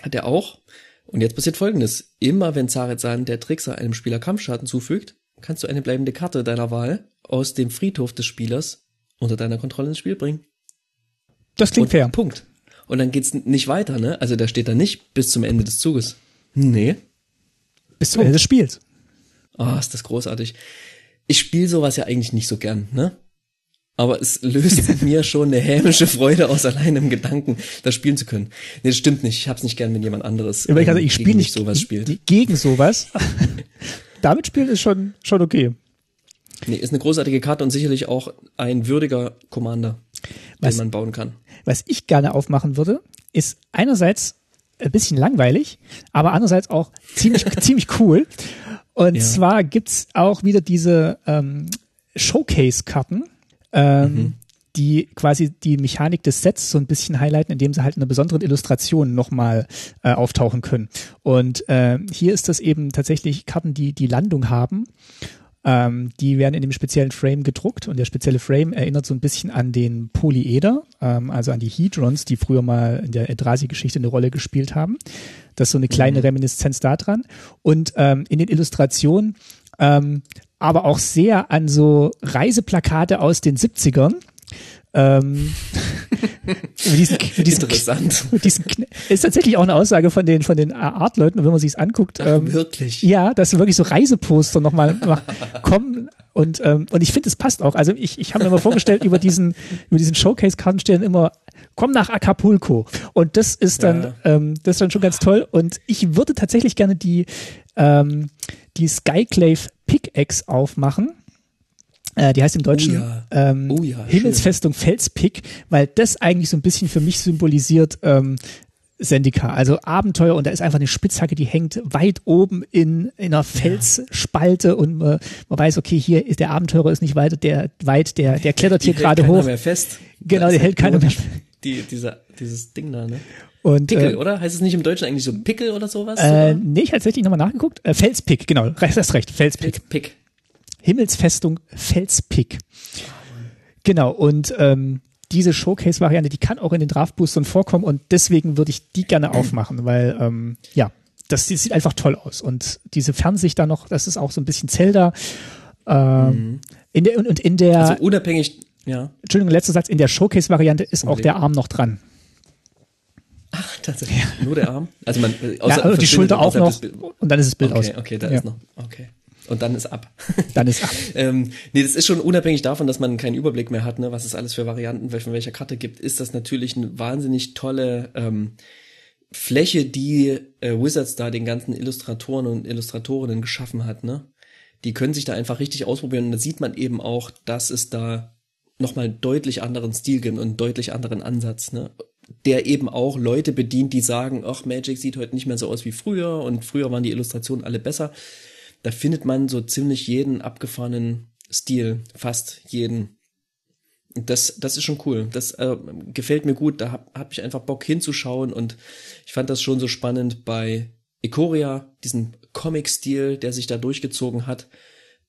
Hat er auch. Und jetzt passiert folgendes. Immer wenn Zarazan der Trickser einem Spieler Kampfschaden zufügt, kannst du eine bleibende Karte deiner Wahl aus dem Friedhof des Spielers unter deiner Kontrolle ins Spiel bringen. Das klingt und fair. Punkt und dann geht's nicht weiter, ne? Also da steht da nicht bis zum Ende des Zuges. Nee. Bis zum Ende des Spiels. Ah, oh, ist das großartig. Ich spiele sowas ja eigentlich nicht so gern, ne? Aber es löst (laughs) mir schon eine hämische Freude aus, allein im Gedanken, das spielen zu können. Nee, das stimmt nicht. Ich hab's nicht gern, wenn jemand anderes ja, ich, also, ich spiele nicht sowas spielt. Gegen sowas. (laughs) Damit spielen ist schon, schon okay. Nee, ist eine großartige Karte und sicherlich auch ein würdiger Commander, was, man bauen kann. Was ich gerne aufmachen würde, ist einerseits ein bisschen langweilig, aber andererseits auch ziemlich, (laughs) ziemlich cool. Und ja. zwar gibt's auch wieder diese ähm, Showcase-Karten, ähm, mhm. die quasi die Mechanik des Sets so ein bisschen highlighten, indem sie halt in einer besonderen Illustration nochmal äh, auftauchen können. Und äh, hier ist das eben tatsächlich Karten, die die Landung haben ähm, die werden in dem speziellen Frame gedruckt und der spezielle Frame erinnert so ein bisschen an den Polyeder, ähm, also an die Hedrons, die früher mal in der Eldrazi-Geschichte eine Rolle gespielt haben. Das ist so eine kleine mhm. Reminiszenz daran. Und ähm, in den Illustrationen ähm, aber auch sehr an so Reiseplakate aus den 70ern. Ähm, mit diesen, (laughs) mit diesen, Interessant. (laughs) Mit diesen, ist tatsächlich auch eine Aussage von den, von den Artleuten, wenn man sich anguckt. Ach, ähm, wirklich? Ja, dass wirklich so Reiseposter nochmal (laughs) kommen. Und, ähm, und ich finde, es passt auch. Also ich, ich habe mir mal vorgestellt, über diesen, über diesen Showcase-Karten stehen immer, komm nach Acapulco. Und das ist dann, ja. ähm, das ist dann schon ganz toll. Und ich würde tatsächlich gerne die, ähm, die Skyclave Pickaxe aufmachen die heißt im Deutschen oh ja. Ähm, oh ja, Himmelsfestung. Felspick, weil das eigentlich so ein bisschen für mich symbolisiert ähm, Sendika, also Abenteuer und da ist einfach eine Spitzhacke, die hängt weit oben in, in einer Felsspalte und äh, man weiß, okay, hier ist der Abenteurer ist nicht weiter, der weit, der, der klettert hier gerade hoch. Mehr fest. Genau, der hält keiner mehr fest. (laughs) Die, dieser, dieses Ding da, ne? Und, Pickel, äh, oder? Heißt es nicht im Deutschen eigentlich so Pickel oder sowas? Äh, oder? nee, ich habe tatsächlich nochmal nachgeguckt. Äh, Felspick, genau, hast recht, Felspick. Pick, Pick. Himmelsfestung Felspick. Genau, und ähm, diese Showcase-Variante, die kann auch in den Draft-Boostern vorkommen und deswegen würde ich die gerne aufmachen, weil ähm, ja, das, das sieht einfach toll aus. Und diese Fernsicht da noch, das ist auch so ein bisschen Zelda. Ähm, mhm. in der, und, und in der Also unabhängig, ja. Entschuldigung, letzter Satz, in der Showcase-Variante ist okay. auch der Arm noch dran. Ach, tatsächlich. Ja. Nur der Arm? Also man, äh, außer, ja, also die Schulter auch noch. Und dann ist das Bild okay, aus. Okay, da ja. ist noch. Okay und dann ist ab. (laughs) Dann ist ab. ähm, nee, das ist schon unabhängig davon, dass man keinen Überblick mehr hat, ne, was es alles für Varianten von welcher Karte gibt, ist das natürlich eine wahnsinnig tolle ähm, Fläche, die äh, Wizards da den ganzen Illustratoren und Illustratorinnen geschaffen hat, ne? Die können sich da einfach richtig ausprobieren und da sieht man eben auch, dass es da nochmal deutlich anderen Stil gibt und einen deutlich anderen Ansatz, ne? Der eben auch Leute bedient, die sagen, ach, Magic sieht heute nicht mehr so aus wie früher und früher waren die Illustrationen alle besser. Da findet man so ziemlich jeden abgefahrenen Stil, fast jeden. Das, das ist schon cool. Das äh, gefällt mir gut. Da hab, hab ich einfach Bock hinzuschauen und ich fand das schon so spannend bei Ikoria, diesen Comic-Stil, der sich da durchgezogen hat.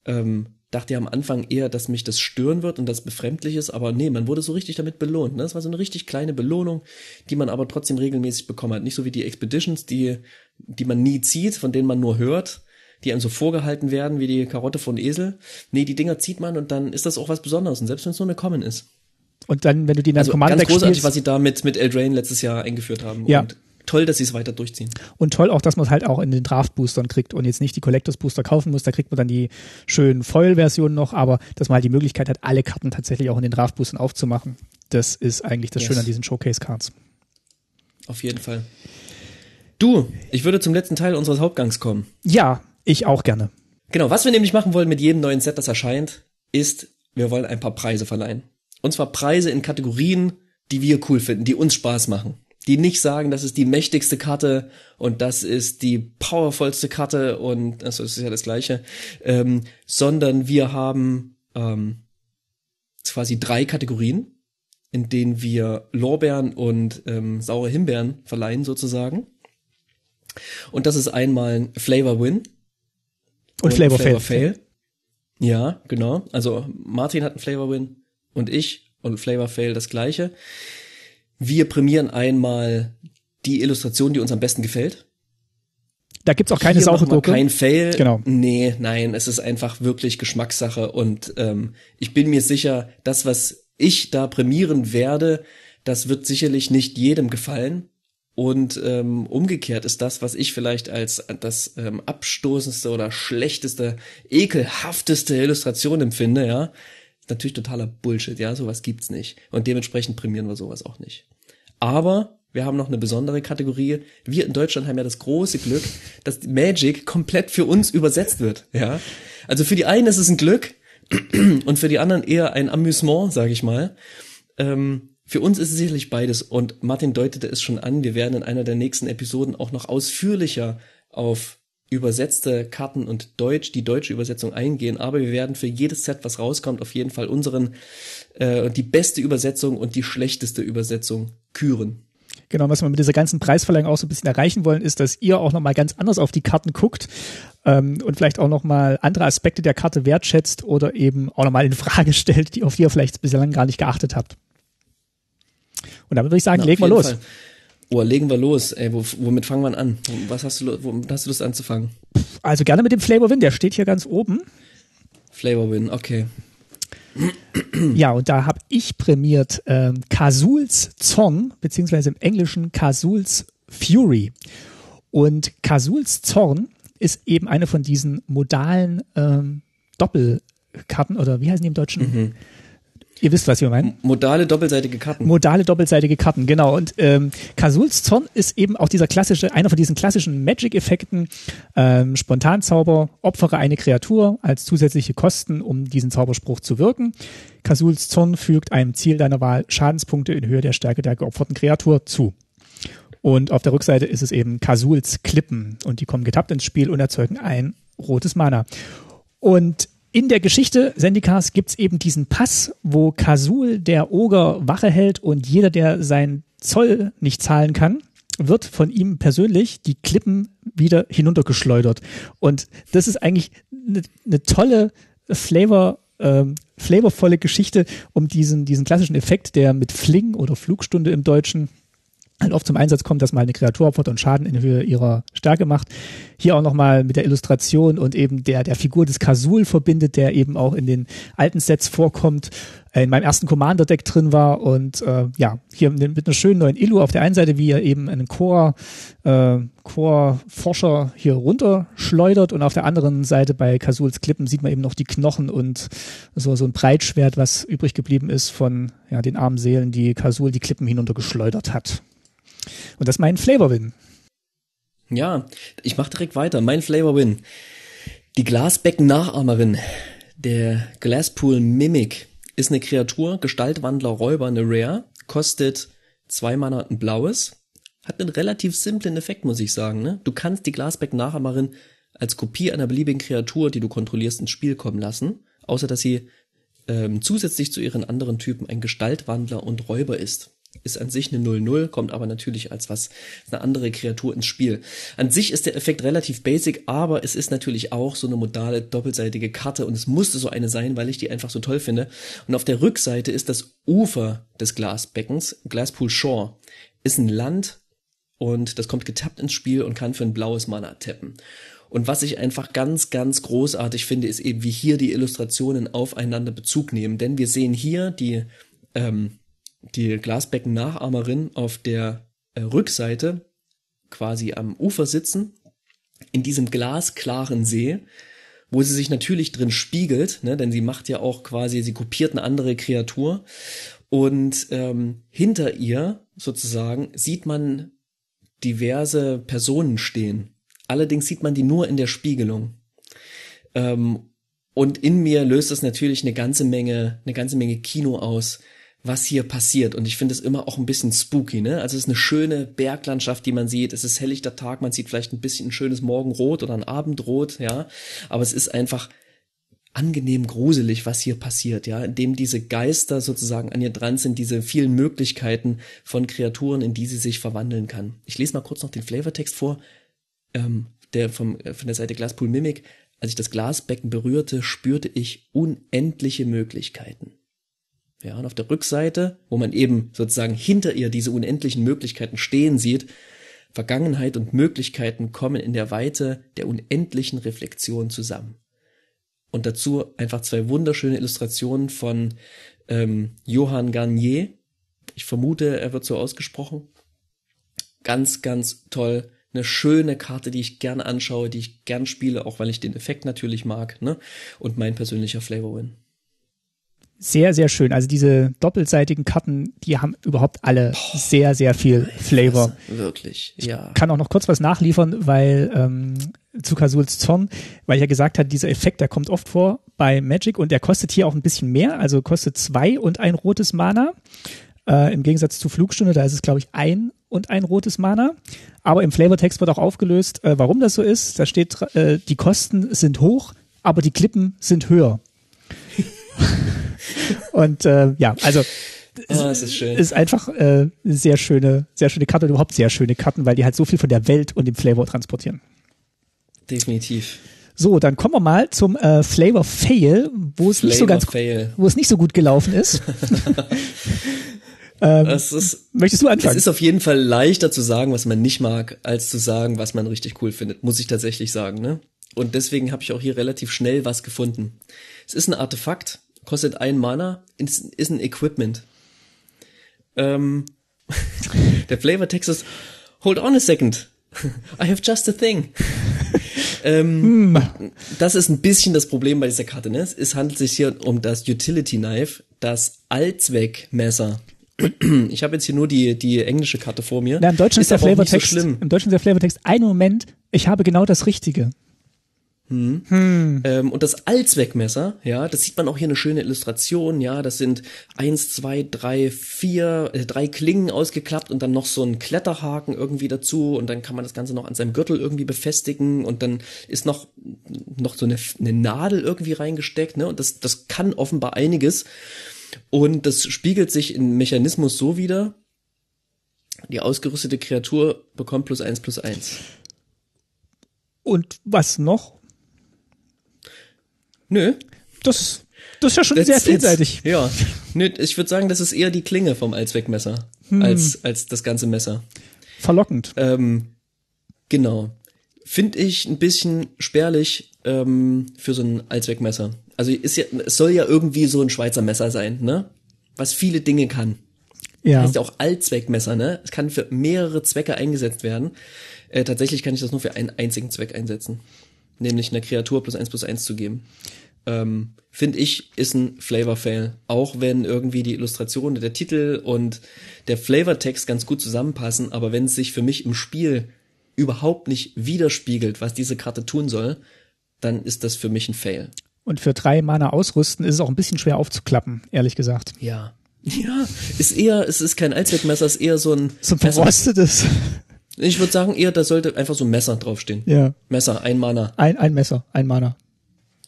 Ähm, dachte ja am Anfang eher, dass mich das stören wird und das befremdlich ist, aber nee, man wurde so richtig damit belohnt. Ne? Das war so eine richtig kleine Belohnung, die man aber trotzdem regelmäßig bekommen hat. Nicht so wie die Expeditions, die, die man nie zieht, von denen man nur hört, die einem so vorgehalten werden wie die Karotte von Esel. Nee, die Dinger zieht man und dann ist das auch was Besonderes. Und selbst wenn es nur eine Common ist. Und dann, wenn du die in also Commander ganz großartig, spielst, was sie da mit, mit Eldraine letztes Jahr eingeführt haben. Ja. Und toll, dass sie es weiter durchziehen. Und toll auch, dass man es halt auch in den Draft-Boostern kriegt und jetzt nicht die Collectors Booster kaufen muss. Da kriegt man dann die schönen Foil-Versionen noch, aber dass man halt die Möglichkeit hat, alle Karten tatsächlich auch in den Draft-Boostern aufzumachen. Das ist eigentlich das yes. Schöne an diesen Showcase-Cards. Auf jeden Fall. Du, ich würde zum letzten Teil unseres Hauptgangs kommen. Ja, ich auch gerne. Genau, was wir nämlich machen wollen mit jedem neuen Set, das erscheint, ist, wir wollen ein paar Preise verleihen. Und zwar Preise in Kategorien, die wir cool finden, die uns Spaß machen. Die nicht sagen, das ist die mächtigste Karte und das ist die powervollste Karte und also das ist ja das Gleiche, ähm, sondern wir haben ähm, quasi drei Kategorien, in denen wir Lorbeeren und ähm, saure Himbeeren verleihen sozusagen. Und das ist einmal Flavor Win, und, Flavor, Flavor Fail. Fail. Ja, genau. Also Martin hat einen Flavor Win und ich und Flavor Fail das gleiche. Wir prämieren einmal die Illustration, die uns am besten gefällt. Da gibt's auch keine Hier saure Gurke. Kein Fail. Genau. Nee, nein, es ist einfach wirklich Geschmackssache und ähm, ich bin mir sicher, das, was ich da prämieren werde, das wird sicherlich nicht jedem gefallen. Und ähm, umgekehrt ist das, was ich vielleicht als das ähm, abstoßendste oder schlechteste, ekelhafteste Illustration empfinde, ja, natürlich totaler Bullshit, ja, sowas gibt's nicht. Und dementsprechend prämieren wir sowas auch nicht. Aber wir haben noch eine besondere Kategorie. Wir in Deutschland haben ja das große Glück, dass Magic komplett für uns übersetzt wird, ja. Also für die einen ist es ein Glück (clears throat) und für die anderen eher ein Amüsement, sage ich mal. Ähm, für uns ist es sicherlich beides und Martin deutete es schon an, wir werden in einer der nächsten Episoden auch noch ausführlicher auf übersetzte Karten und Deutsch, die deutsche Übersetzung eingehen, aber wir werden für jedes Set, was rauskommt, auf jeden Fall unseren äh, die beste Übersetzung und die schlechteste Übersetzung küren. Genau, was wir mit dieser ganzen Preisverleihung auch so ein bisschen erreichen wollen, ist, dass ihr auch nochmal ganz anders auf die Karten guckt ähm, und vielleicht auch nochmal andere Aspekte der Karte wertschätzt oder eben auch nochmal in Frage (laughs) stellt, die auf die ihr vielleicht bislang gar nicht geachtet habt. Und damit würde ich sagen, Na, legen wir los. Fall. Oh, legen wir los. Ey, womit fangen wir an? Was hast du, womit hast du Lust anzufangen? Also gerne mit dem Flavor Win, der steht hier ganz oben. Flavor Win, okay. Ja, und da habe ich prämiert ähm, Kasuls Zorn, beziehungsweise im Englischen Kasuls Fury. Und Kasuls Zorn ist eben eine von diesen modalen ähm, Doppelkarten, oder wie heißen die im Deutschen? Mhm. Ihr wisst, was wir meinen. Modale doppelseitige Karten. Modale doppelseitige Karten, genau. Und ähm, Kasuls Zorn ist eben auch dieser klassische, einer von diesen klassischen Magic-Effekten. Ähm, Spontanzauber, opfere eine Kreatur als zusätzliche Kosten, um diesen Zauberspruch zu wirken. Kasuls Zorn fügt einem Ziel deiner Wahl Schadenspunkte in Höhe der Stärke der geopferten Kreatur zu. Und auf der Rückseite ist es eben Kasuls Klippen und die kommen getappt ins Spiel und erzeugen ein rotes Mana. Und in der Geschichte Sendikas gibt's eben diesen Pass, wo Kasul, der Oger, Wache hält und jeder, der seinen Zoll nicht zahlen kann, wird von ihm persönlich die Klippen wieder hinuntergeschleudert. Und das ist eigentlich eine ne tolle Flavor, ähm, flavorvolle Geschichte um diesen, diesen klassischen Effekt, der mit Fling oder Flugstunde im Deutschen halt oft zum Einsatz kommt, dass mal eine Kreatur opfert und Schaden in Höhe ihrer Stärke macht. Hier auch nochmal mit der Illustration und eben der, der Figur des Kasul verbindet, der eben auch in den alten Sets vorkommt, in meinem ersten Commander-Deck drin war und äh, ja, hier mit einer schönen neuen Illu auf der einen Seite, wie er eben einen Core, äh, Core-Forscher hier runterschleudert und auf der anderen Seite bei Kasuls Klippen sieht man eben noch die Knochen und so, so ein Breitschwert, was übrig geblieben ist von ja, den armen Seelen, die Kasul die Klippen hinuntergeschleudert hat. Und das ist mein Flavor-Win. Ja, ich mache direkt weiter. Mein Flavor-Win. Die Glasbecken-Nachahmerin, der Glasspool Mimic, ist eine Kreatur, Gestaltwandler, Räuber, eine Rare, kostet zwei Mana ein blaues, hat einen relativ simplen Effekt, muss ich sagen. Ne? Du kannst die Glasbecken-Nachahmerin als Kopie einer beliebigen Kreatur, die du kontrollierst, ins Spiel kommen lassen, außer dass sie ähm, zusätzlich zu ihren anderen Typen ein Gestaltwandler und Räuber ist. Ist an sich eine 0-0, kommt aber natürlich als was, eine andere Kreatur ins Spiel. An sich ist der Effekt relativ basic, aber es ist natürlich auch so eine modale doppelseitige Karte und es musste so eine sein, weil ich die einfach so toll finde. Und auf der Rückseite ist das Ufer des Glasbeckens, Glasspool Shore, ist ein Land und das kommt getappt ins Spiel und kann für ein blaues Mana tappen. Und was ich einfach ganz, ganz großartig finde, ist eben, wie hier die Illustrationen aufeinander Bezug nehmen. Denn wir sehen hier die, ähm, die Glasbecken-Nachahmerin auf der äh, Rückseite quasi am Ufer sitzen, in diesem glasklaren See, wo sie sich natürlich drin spiegelt, ne, denn sie macht ja auch quasi, sie kopiert eine andere Kreatur. Und ähm, hinter ihr sozusagen sieht man diverse Personen stehen. Allerdings sieht man die nur in der Spiegelung. Ähm, und in mir löst es natürlich eine ganze Menge, eine ganze Menge Kino aus, was hier passiert. Und ich finde es immer auch ein bisschen spooky, ne? Also es ist eine schöne Berglandschaft, die man sieht. Es ist helllichter Tag, man sieht vielleicht ein bisschen ein schönes Morgenrot oder ein Abendrot, ja. Aber es ist einfach angenehm gruselig, was hier passiert, ja, indem diese Geister sozusagen an ihr dran sind, diese vielen Möglichkeiten von Kreaturen, in die sie sich verwandeln kann. Ich lese mal kurz noch den Flavortext vor ähm, der vom, äh, von der Seite Glaspool Mimic, als ich das Glasbecken berührte, spürte ich unendliche Möglichkeiten. Ja, und auf der Rückseite, wo man eben sozusagen hinter ihr diese unendlichen Möglichkeiten stehen sieht, Vergangenheit und Möglichkeiten kommen in der Weite der unendlichen Reflexion zusammen. Und dazu einfach zwei wunderschöne Illustrationen von ähm, Johann Garnier. Ich vermute, er wird so ausgesprochen. Ganz, ganz toll eine schöne Karte, die ich gern anschaue, die ich gern spiele, auch weil ich den Effekt natürlich mag, ne? Und mein persönlicher Flavor-Win. Sehr, sehr schön. Also diese doppelseitigen Karten, die haben überhaupt alle oh, sehr, sehr viel Flavor. Wirklich, ja. Ich kann auch noch kurz was nachliefern, weil ähm, zu Kasuls Zorn, weil ich ja gesagt habe, dieser Effekt, der kommt oft vor bei Magic und der kostet hier auch ein bisschen mehr, also kostet zwei und ein rotes Mana. Äh, Im Gegensatz zu Flugstunde, da ist es, glaube ich, ein und ein rotes Mana. Aber im Flavortext wird auch aufgelöst, äh, warum das so ist. Da steht, äh, die Kosten sind hoch, aber die Klippen sind höher. (laughs) und äh, ja, also Oh, ist, ist, einfach äh, sehr schöne, sehr schöne Karte und überhaupt sehr schöne Karten, weil die halt so viel von der Welt und dem Flavor transportieren. Definitiv. So, dann kommen wir mal zum äh, Flavor Fail, wo es nicht so ganz, wo es nicht so gut gelaufen ist. (laughs) Ähm, ist, möchtest du anfangen? Es ist auf jeden Fall leichter zu sagen, was man nicht mag, als zu sagen, was man richtig cool findet, muss ich tatsächlich sagen. Ne? Und deswegen habe ich auch hier relativ schnell was gefunden. Es ist ein Artefakt, kostet ein Mana, ist, ist ein Equipment. Ähm, (laughs) der Flavortext ist Hold on a second. (laughs) I have just a thing. (laughs) ähm, hm. Das ist ein bisschen das Problem bei dieser Karte. Ne? Es handelt sich hier um das Utility Knife, das Allzweckmesser. (clears throat) Ich habe jetzt hier nur die, die englische Karte vor mir. Ja, Im Deutschen ist, ist der Flavortext, so im Deutschen ist der Flavortext, ein Moment, ich habe genau das Richtige. Hm. Hm. Ähm, und das Allzweckmesser, ja, das sieht man auch hier eine schöne Illustration, ja, das sind eins, zwei, drei, vier, äh, drei Klingen ausgeklappt und dann noch so ein Kletterhaken irgendwie dazu und dann kann man das Ganze noch an seinem Gürtel irgendwie befestigen und dann ist noch, noch so eine, eine Nadel irgendwie reingesteckt, ne, und das, das kann offenbar einiges. Und das spiegelt sich im Mechanismus so wieder, die ausgerüstete Kreatur bekommt plus eins plus eins. Und was noch? Nö. Das, das ist ja schon That's, sehr vielseitig. Ja. Nö, ich würde sagen, das ist eher die Klinge vom Allzweckmesser hm. als, als das ganze Messer. Verlockend. Ähm, genau. Finde ich ein bisschen spärlich ähm, für so ein Allzweckmesser. Also ist ja, es soll ja irgendwie so ein Schweizer Messer sein, ne? Was viele Dinge kann. Ja. Das heißt ja auch Allzweckmesser, ne? Es kann für mehrere Zwecke eingesetzt werden. Äh, tatsächlich kann ich das nur für einen einzigen Zweck einsetzen. Nämlich einer Kreatur plus eins plus eins zu geben. Ähm, finde ich, ist ein Flavor-Fail. Auch wenn irgendwie die Illustration, der Titel und der Flavortext ganz gut zusammenpassen, aber wenn es sich für mich im Spiel überhaupt nicht widerspiegelt, was diese Karte tun soll, dann ist das für mich ein Fail. Und für drei Mana ausrüsten ist es auch ein bisschen schwer aufzuklappen, ehrlich gesagt. Ja. Ja, ist eher, es ist kein Allzweckmesser, es ist eher so ein. So ein verrostetes. Ich würde sagen, eher, da sollte einfach so ein Messer draufstehen. Ja. Messer, ein Mana. Ein, ein Messer, ein Mana.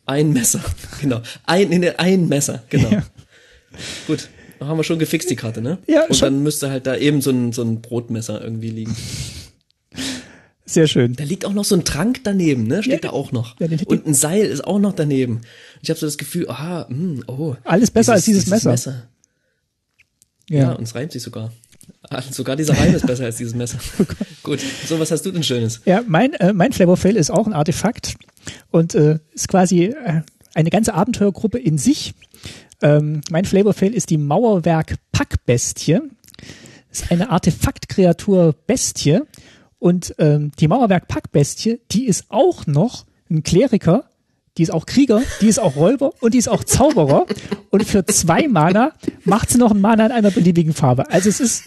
Ein Messer, (laughs) genau. Ein, nee, ein Messer, genau. Ja. Gut, dann haben wir schon gefixt die Karte, ne? Ja, Und schon. dann müsste halt da eben so ein, so ein Brotmesser irgendwie liegen. Sehr schön. Da liegt auch noch so ein Trank daneben, ne? Steht Ja, da auch noch. ja, Und ein Seil ist auch noch daneben. Ich habe so das Gefühl, aha, mh, oh. Alles besser als dieses Messer. Ja. Ja. und es reimt sich sogar. Ah, Sogar dieser Reim ist besser als dieses Messer. (laughs) Gut, so was hast du denn Schönes? Ja, mein, äh, mein Flavor Fail ist auch ein Artefakt und äh, ist quasi äh, eine ganze Abenteuergruppe in sich. Ähm, mein Flavor Fail ist die Mauerwerk Packbestie. Ist eine Artefaktkreatur Bestie und ähm, die Mauerwerk Packbestie, die ist auch noch ein Kleriker, die ist auch Krieger, die ist auch Räuber und die ist auch Zauberer und für zwei Mana macht sie noch ein Mana in einer beliebigen Farbe. Also es ist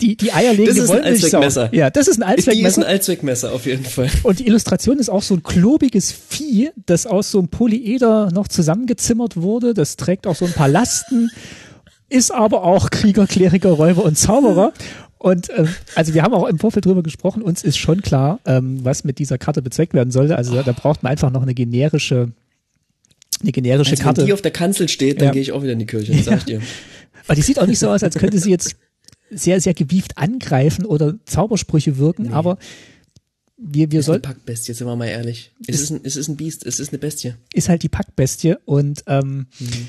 die, die eierlegende Das ist ein Wollmilchsau. Allzweckmesser. Ja, das ist ein Die ist Allzweckmesser. ein Allzweckmesser auf jeden Fall. Und die Illustration ist auch so ein klobiges Vieh, das aus so einem Polyeder noch zusammengezimmert wurde. Das trägt auch so ein paar Lasten, ist aber auch Krieger, Kleriker, Räuber und Zauberer. Und ähm, also wir haben auch im Vorfeld drüber gesprochen, uns ist schon klar, ähm, was mit dieser Karte bezweckt werden sollte. Also da, da braucht man einfach noch eine generische, eine generische Also Karte. wenn die auf der Kanzel steht, dann Ja. gehe ich auch wieder in die Kirche, sag ich dir. (laughs) Aber die sieht auch nicht so aus, als könnte sie jetzt sehr, sehr gewieft angreifen oder Zaubersprüche wirken, aber wir, wir Ist eine sollten Packbestie, sind wir mal ehrlich. Es ist, ein, es ist ein Biest, es ist eine Bestie. ist halt die Packbestie und ähm, Mhm.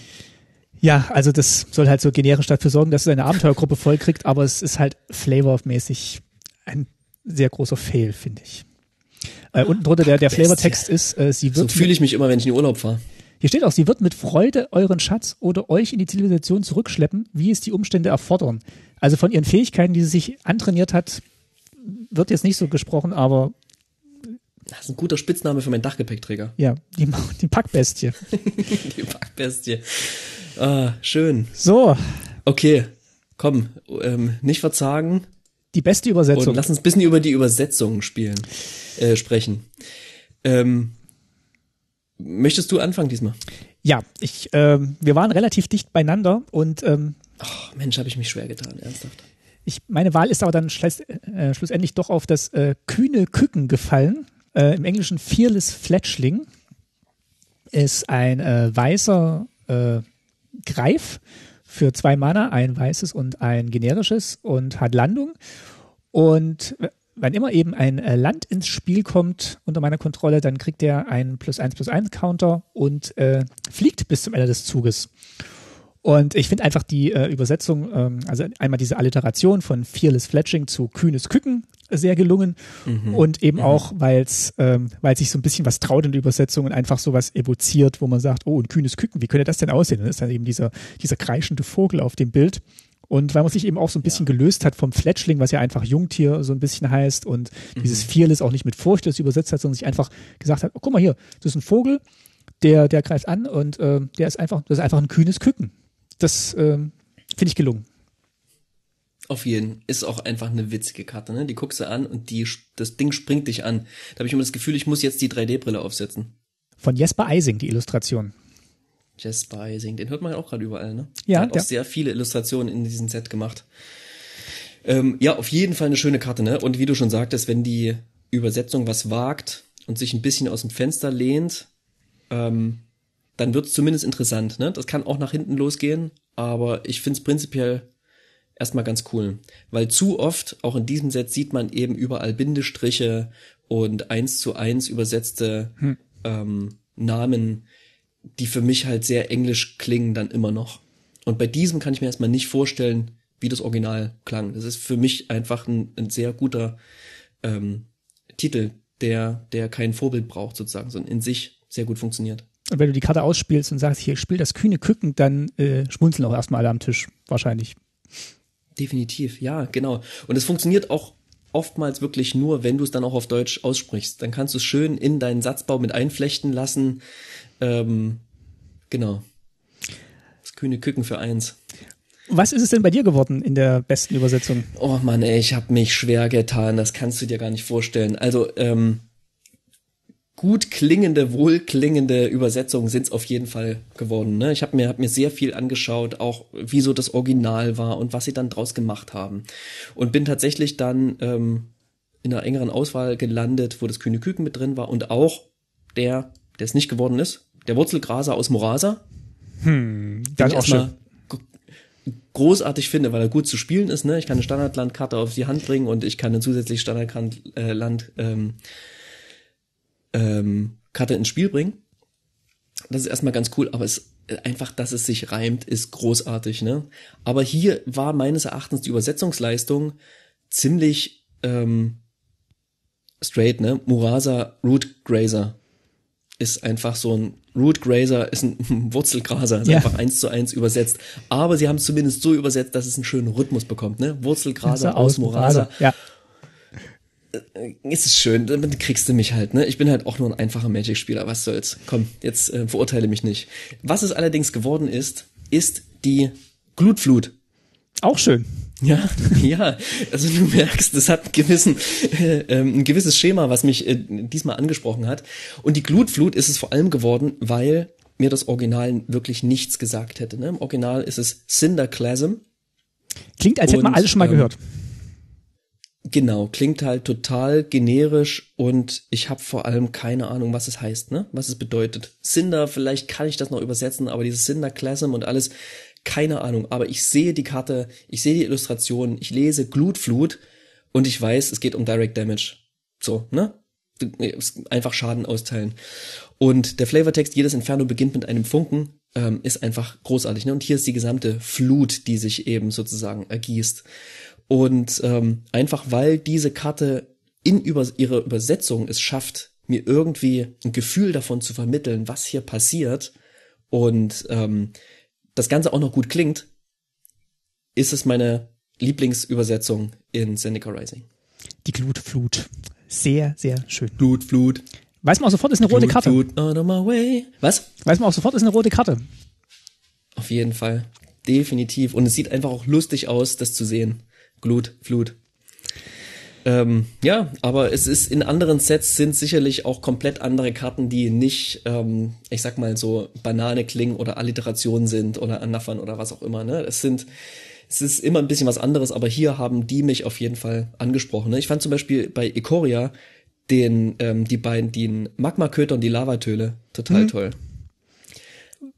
Ja, also das soll halt so generisch dafür sorgen, dass es eine Abenteuergruppe vollkriegt, aber es ist halt flavormäßig ein sehr großer Fail, finde ich. Äh, unten drunter der, der. Flavortext ist, äh, sie So wird, fühle ich mich immer, wenn ich in Urlaub fahre. hier steht auch, sie wird mit Freude euren Schatz oder euch in die Zivilisation zurückschleppen, wie es die Umstände erfordern. Also von ihren Fähigkeiten, die sie sich antrainiert hat, wird jetzt nicht so gesprochen, aber Das ist ein guter Spitzname für meinen Dachgepäckträger. ja, die, die Packbestie. (laughs) Die Packbestie. Ah, schön. So, Okay, komm, ähm, nicht verzagen die beste und Übersetzung. lass uns ein bisschen über die Übersetzungen spielen, äh, sprechen. Ähm, möchtest du anfangen diesmal? Ja, ich, ähm, wir waren relativ dicht beieinander und ähm, Ach, Mensch, habe ich mich schwer getan, ernsthaft. ich, meine Wahl ist aber dann schluss, äh, schlussendlich doch auf das äh, kühne Küken gefallen. Äh, Im Englischen Fearless Fletchling ist ein äh, weißer äh, Greif für zwei Mana, ein weißes und ein generisches und hat Landung. Und wann immer eben ein äh, Land ins Spiel kommt unter meiner Kontrolle, dann kriegt er einen plus eins plus eins Counter und äh, fliegt bis zum Ende des Zuges. Und ich finde einfach die äh, Übersetzung, ähm, also einmal diese Alliteration von Fearless Fletching zu kühnes Küken sehr gelungen und eben auch, weil es ähm, weil sich so ein bisschen was traut in der Übersetzung und einfach sowas evoziert, wo man sagt, oh, ein kühnes Küken, wie könnte das denn aussehen? dann ist dann eben dieser, dieser kreischende Vogel auf dem Bild. Und weil man sich eben auch so ein bisschen gelöst hat vom Fletchling, was ja einfach Jungtier so ein bisschen heißt und dieses Fearless auch nicht mit Furcht das übersetzt hat, sondern sich einfach gesagt hat, oh, guck mal hier, das ist ein Vogel, der, der greift an und äh, der ist einfach, das ist einfach ein kühnes Küken. Das ähm, finde ich gelungen. Auf jeden. Ist auch einfach eine witzige Karte, ne? Die guckst du an und die, das Ding springt dich an. Da habe ich immer das Gefühl, ich muss jetzt die 3D-Brille aufsetzen. Von Jesper Eising, die Illustration. Jasper Ising, den hört man ja auch gerade überall, ne? Ja, Der hat auch sehr viele Illustrationen in diesem Set gemacht. Ähm, ja, auf jeden Fall eine schöne Karte, ne? Und wie du schon sagtest, wenn die Übersetzung was wagt und sich ein bisschen aus dem Fenster lehnt, ähm, dann wird's zumindest interessant, ne? Das kann auch nach hinten losgehen, aber ich find's prinzipiell erstmal ganz cool. Weil zu oft, auch in diesem Set, sieht man eben überall Bindestriche und eins zu eins übersetzte ähm, Namen, die für mich halt sehr englisch klingen dann immer noch. Und bei diesem kann ich mir erstmal nicht vorstellen, wie das Original klang. Das ist für mich einfach ein, ein sehr guter ähm, Titel, der, der kein Vorbild braucht sozusagen, sondern in sich sehr gut funktioniert. Und wenn du die Karte ausspielst und sagst, hier, spiel das kühne Küken, dann äh, schmunzeln auch erstmal alle am Tisch. Wahrscheinlich. Definitiv, ja, genau. Und es funktioniert auch oftmals wirklich nur, wenn du es dann auch auf Deutsch aussprichst. Dann kannst du es schön in deinen Satzbau mit einflechten lassen. Ähm, Genau. Das kühne Küken für eins. Was ist es denn bei dir geworden in der besten Übersetzung? Oh Mann, ey, ich habe mich schwer getan, das kannst du dir gar nicht vorstellen. Also, ähm, gut klingende, wohlklingende Übersetzungen sind es auf jeden Fall geworden. Ne? Ich habe mir, hab mir sehr viel angeschaut, auch wie so das Original war und was sie dann draus gemacht haben. Und bin tatsächlich dann ähm, in einer engeren Auswahl gelandet, wo das kühne Küken mit drin war und auch der, der es nicht geworden ist, der Wurzelgraser aus Morasa. Hm, das auch schon großartig finde, weil er gut zu spielen ist. Ne? Ich kann eine Standardlandkarte auf die Hand bringen und ich kann eine zusätzliche Standardland ähm, ähm, Karte ins Spiel bringen. Das ist erstmal ganz cool, aber es einfach, dass es sich reimt, ist großartig. Ne? Aber hier war meines Erachtens die Übersetzungsleistung ziemlich ähm, straight. Ne? Murasa Root Grazer ist einfach so ein Root Grazer ist ein (laughs) Wurzelgraser, ist ja. einfach eins zu eins übersetzt. Aber sie haben es zumindest so übersetzt, dass es einen schönen Rhythmus bekommt, ne? Wurzelgraser aus Morasa. Ja. Äh, es ist schön, damit kriegst du mich halt, ne? Ich bin halt auch nur ein einfacher Magic-Spieler, was soll's. Komm, jetzt äh, verurteile mich nicht. Was es allerdings geworden ist, ist die Glutflut. Auch schön. Ja, (laughs) ja. Also du merkst, es hat einen gewissen, äh, ähm, ein gewisses Schema, was mich äh, diesmal angesprochen hat. Und die Glutflut ist es vor allem geworden, weil mir das Original wirklich nichts gesagt hätte. Ne? Im Original ist es Cinderclasm. Klingt, als hätte man alles schon mal ähm, gehört. Genau, klingt halt total generisch und ich habe vor allem keine Ahnung, was es heißt, ne? Was es bedeutet. Cinder, vielleicht kann ich das noch übersetzen, aber dieses Cinderclasm und alles, keine Ahnung, aber ich sehe die Karte, ich sehe die Illustration, ich lese Glutflut und ich weiß, es geht um Direct Damage. So, ne? Einfach Schaden austeilen. Und der Flavortext, jedes Inferno beginnt mit einem Funken, ähm, ist einfach großartig. Ne? Und hier ist die gesamte Flut, die sich eben sozusagen ergießt. Und ähm, einfach weil diese Karte in über ihre Übersetzung es schafft, mir irgendwie ein Gefühl davon zu vermitteln, was hier passiert und ähm, das Ganze auch noch gut klingt, ist es meine Lieblingsübersetzung in Seneca Rising. Die Glutflut. Sehr, sehr schön. Glutflut. Weiß man auch sofort, ist eine rote Glut, Karte. Glut, on my way. Was? Weiß man auch sofort, ist eine rote Karte. Auf jeden Fall. Definitiv. Und es sieht einfach auch lustig aus, das zu sehen. Glut, Flut. Ähm, ja, aber es ist in anderen Sets sind sicherlich auch komplett andere Karten, die nicht, ähm, ich sag mal so Banane klingen oder Alliterationen sind oder Anaphern oder was auch immer. Ne? Es sind, es ist immer ein bisschen was anderes, aber hier haben die mich auf jeden Fall angesprochen. Ne? Ich fand zum Beispiel bei Ikoria den, ähm, die beiden, den Magma-Köter und die Lavatöle total mhm. toll.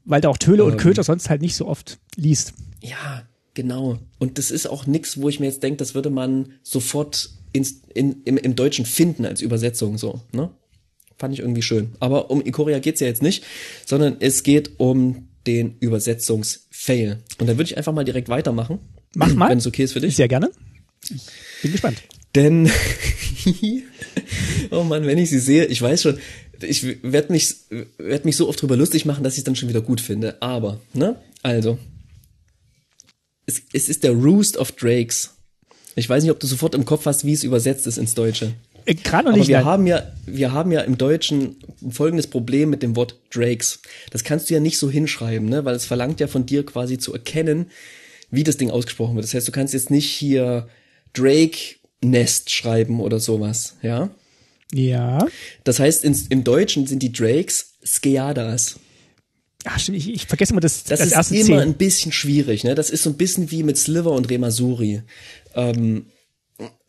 Weil du auch Töle ähm, und Köter sonst halt nicht so oft liest. Ja, genau. Und das ist auch nix, wo ich mir jetzt denke, das würde man sofort ins, in, im, im Deutschen finden als Übersetzung so, ne? Fand ich irgendwie schön. Aber um Ikoria geht's ja jetzt nicht, sondern es geht um den Übersetzungsfail. Und dann würde ich einfach mal direkt weitermachen. Mach mal. Wenn es okay ist für dich. Sehr gerne. Bin gespannt. Denn, (laughs) oh man, wenn ich sie sehe, ich weiß schon, ich werde mich, werd mich so oft drüber lustig machen, dass ich es dann schon wieder gut finde. Aber, ne? Also, es, es ist der Roost of Drakes. Ich weiß nicht, ob du sofort im Kopf hast, wie es übersetzt ist ins Deutsche. Gerade noch nicht. Aber wir haben ja, wir haben ja im Deutschen folgendes Problem mit dem Wort Drakes. Das kannst du ja nicht so hinschreiben, ne? Weil es verlangt ja von dir quasi zu erkennen, wie das Ding ausgesprochen wird. Das heißt, du kannst jetzt nicht hier Drake Nest schreiben oder sowas, ja? Ja. Das heißt, ins, im Deutschen sind die Drakes Skeadas. Ach, stimmt, ich, ich vergesse immer das, das, das ist immer C. ein bisschen schwierig, ne? Das ist so ein bisschen wie mit Sliver und Remasuri. Ähm,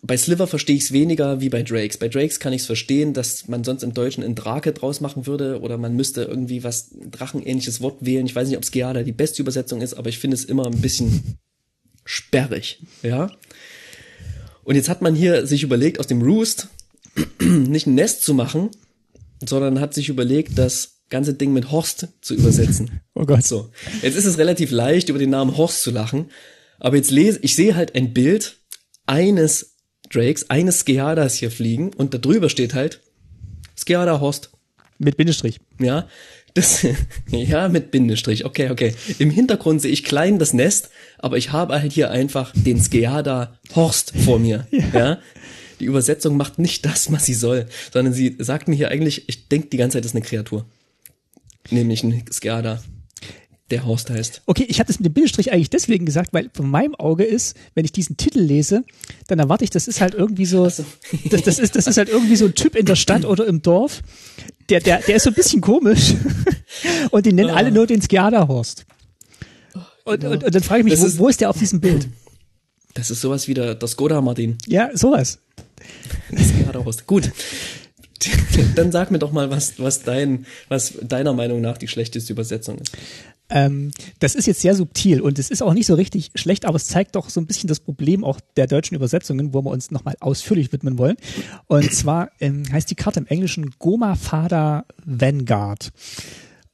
bei Sliver verstehe ich es weniger wie bei Drakes. Bei Drakes kann ich es verstehen, dass man sonst im Deutschen ein Drake draus machen würde oder man müsste irgendwie was Drachenähnliches Wort wählen. Ich weiß nicht, ob Skeada die beste Übersetzung ist, aber ich finde es immer ein bisschen sperrig, ja. Und jetzt hat man hier sich überlegt, aus dem Roost (clears throat) nicht ein Nest zu machen, sondern hat sich überlegt, das ganze Ding mit Horst zu übersetzen. (laughs) Oh Gott. So. Jetzt ist es relativ leicht, über den Namen Horst zu lachen. Aber jetzt lese, ich sehe halt ein Bild eines Drakes, eines Skeadas hier fliegen und da drüber steht halt Skeada Horst. Mit Bindestrich. Ja. Das, (laughs) ja, mit Bindestrich. Okay, okay. Im Hintergrund sehe ich klein das Nest, aber ich habe halt hier einfach den Skeada Horst vor mir. (laughs) ja. ja. Die Übersetzung macht nicht das, was sie soll, sondern sie sagt mir hier eigentlich, ich denke die ganze Zeit, das ist eine Kreatur. Nämlich ein Skeada. der Horst heißt. Okay, ich habe das mit dem Bindestrich eigentlich deswegen gesagt, weil von meinem Auge ist, wenn ich diesen Titel lese, dann erwarte ich, das ist halt irgendwie so, so. (laughs) Das, das, ist, das ist halt irgendwie so ein Typ in der Stadt oder im Dorf, der, der, der ist so ein bisschen komisch (laughs) und die nennen oh. alle nur den Skiada-Horst. Und, genau. und, und, dann frage ich mich, wo, ist, wo, ist der auf diesem Bild? Das ist sowas wie der, der Skoda Martin. Ja, sowas. Skiada-Horst. Gut. (laughs) Dann sag mir doch mal, was, was dein, was deiner Meinung nach die schlechteste Übersetzung ist. Ähm, das ist jetzt sehr subtil und es ist auch nicht so richtig schlecht, aber es zeigt doch so ein bisschen das Problem auch der deutschen Übersetzungen, wo wir uns nochmal ausführlich widmen wollen. Und zwar ähm, heißt die Karte im Englischen Goma Fada Vanguard.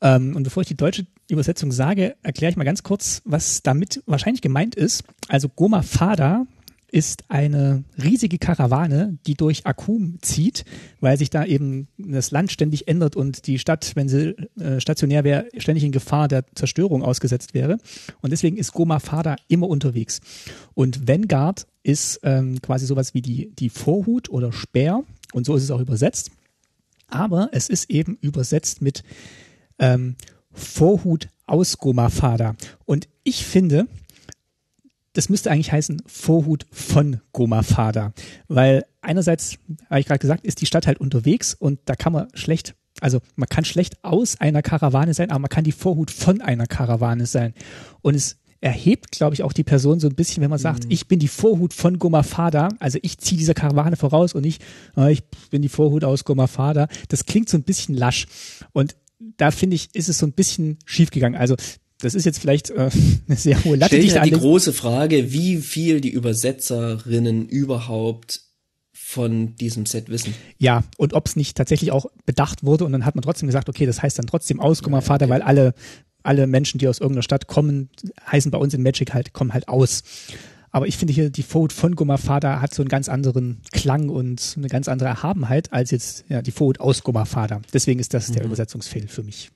Ähm, und bevor ich die deutsche Übersetzung sage, erkläre ich mal ganz kurz, was damit wahrscheinlich gemeint ist. Also Goma Fada ist eine riesige Karawane, die durch Akum zieht, weil sich da eben das Land ständig ändert und die Stadt, wenn sie äh, stationär wäre, ständig in Gefahr der Zerstörung ausgesetzt wäre. Und deswegen ist Goma Fada immer unterwegs. Und Vanguard ist ähm, quasi sowas wie die, die Vorhut oder Speer und so ist es auch übersetzt. Aber es ist eben übersetzt mit ähm, Vorhut aus Goma Fada. Und ich finde, das müsste eigentlich heißen Vorhut von Goma Fada, weil einerseits, habe ich gerade gesagt, ist die Stadt halt unterwegs und da kann man schlecht, also man kann schlecht aus einer Karawane sein, aber man kann die Vorhut von einer Karawane sein. Und es erhebt, glaube ich, auch die Person so ein bisschen, wenn man sagt, mhm. ich bin die Vorhut von Goma Fada, also ich ziehe dieser Karawane voraus und nicht, äh, ich bin die Vorhut aus Goma Fada. Das klingt so ein bisschen lasch. Und da finde ich, ist es so ein bisschen schiefgegangen. Also das ist jetzt vielleicht äh, (laughs) eine sehr hohe Latte. Stellt die, die große Frage, wie viel die Übersetzerinnen überhaupt von diesem Set wissen. Ja, und ob es nicht tatsächlich auch bedacht wurde und dann hat man trotzdem gesagt, okay, das heißt dann trotzdem Auskomma-Vater, okay. weil alle, alle Menschen, die aus irgendeiner Stadt kommen, heißen bei uns in Magic halt, kommen halt aus. Aber ich finde hier, die Vote von Gomma-Vater hat so einen ganz anderen Klang und eine ganz andere Erhabenheit als jetzt ja, die Vote aus Gomma-Vater. Deswegen ist das mhm. der Übersetzungsfehl für mich.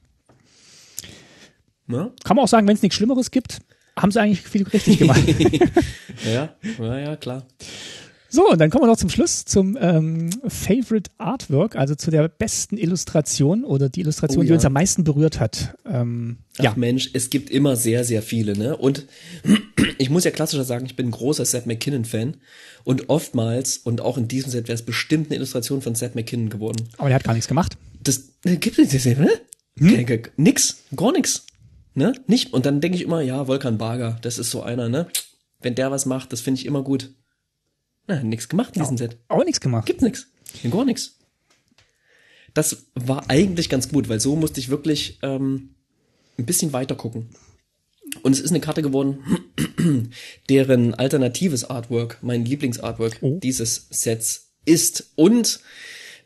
Ne? Kann man auch sagen, wenn es nichts Schlimmeres gibt, haben sie eigentlich viel richtig gemacht. (laughs) (laughs) ja, ja, ja, klar. So, und dann kommen wir noch zum Schluss zum ähm, Favorite Artwork, also zu der besten Illustration oder die Illustration, oh, ja. die uns am meisten berührt hat. Ähm, Ach ja. Mensch, es gibt immer sehr, sehr viele, ne? Und (clears throat) ich muss ja klassischer sagen, ich bin ein großer Seth MacKinnon-Fan. Und oftmals, und auch in diesem Set wäre es bestimmt eine Illustration von Seth MacKinnon geworden. Aber der hat gar nichts gemacht. Das äh, gibt es nicht, ne? Hm? Nix, gar nix. Ne? Nicht, und dann denke ich immer, ja, Volkan Barger, das ist so einer, ne? Wenn der was macht, das finde ich immer gut. Na, nix gemacht in diesem Set. Auch nichts gemacht. Gibt's nix. Gar nix. Das war eigentlich ganz gut, weil so musste ich wirklich ähm, ein bisschen weiter gucken. Und es ist eine Karte geworden, (clears throat) deren alternatives Artwork, mein Lieblingsartwork oh. dieses Sets ist. Und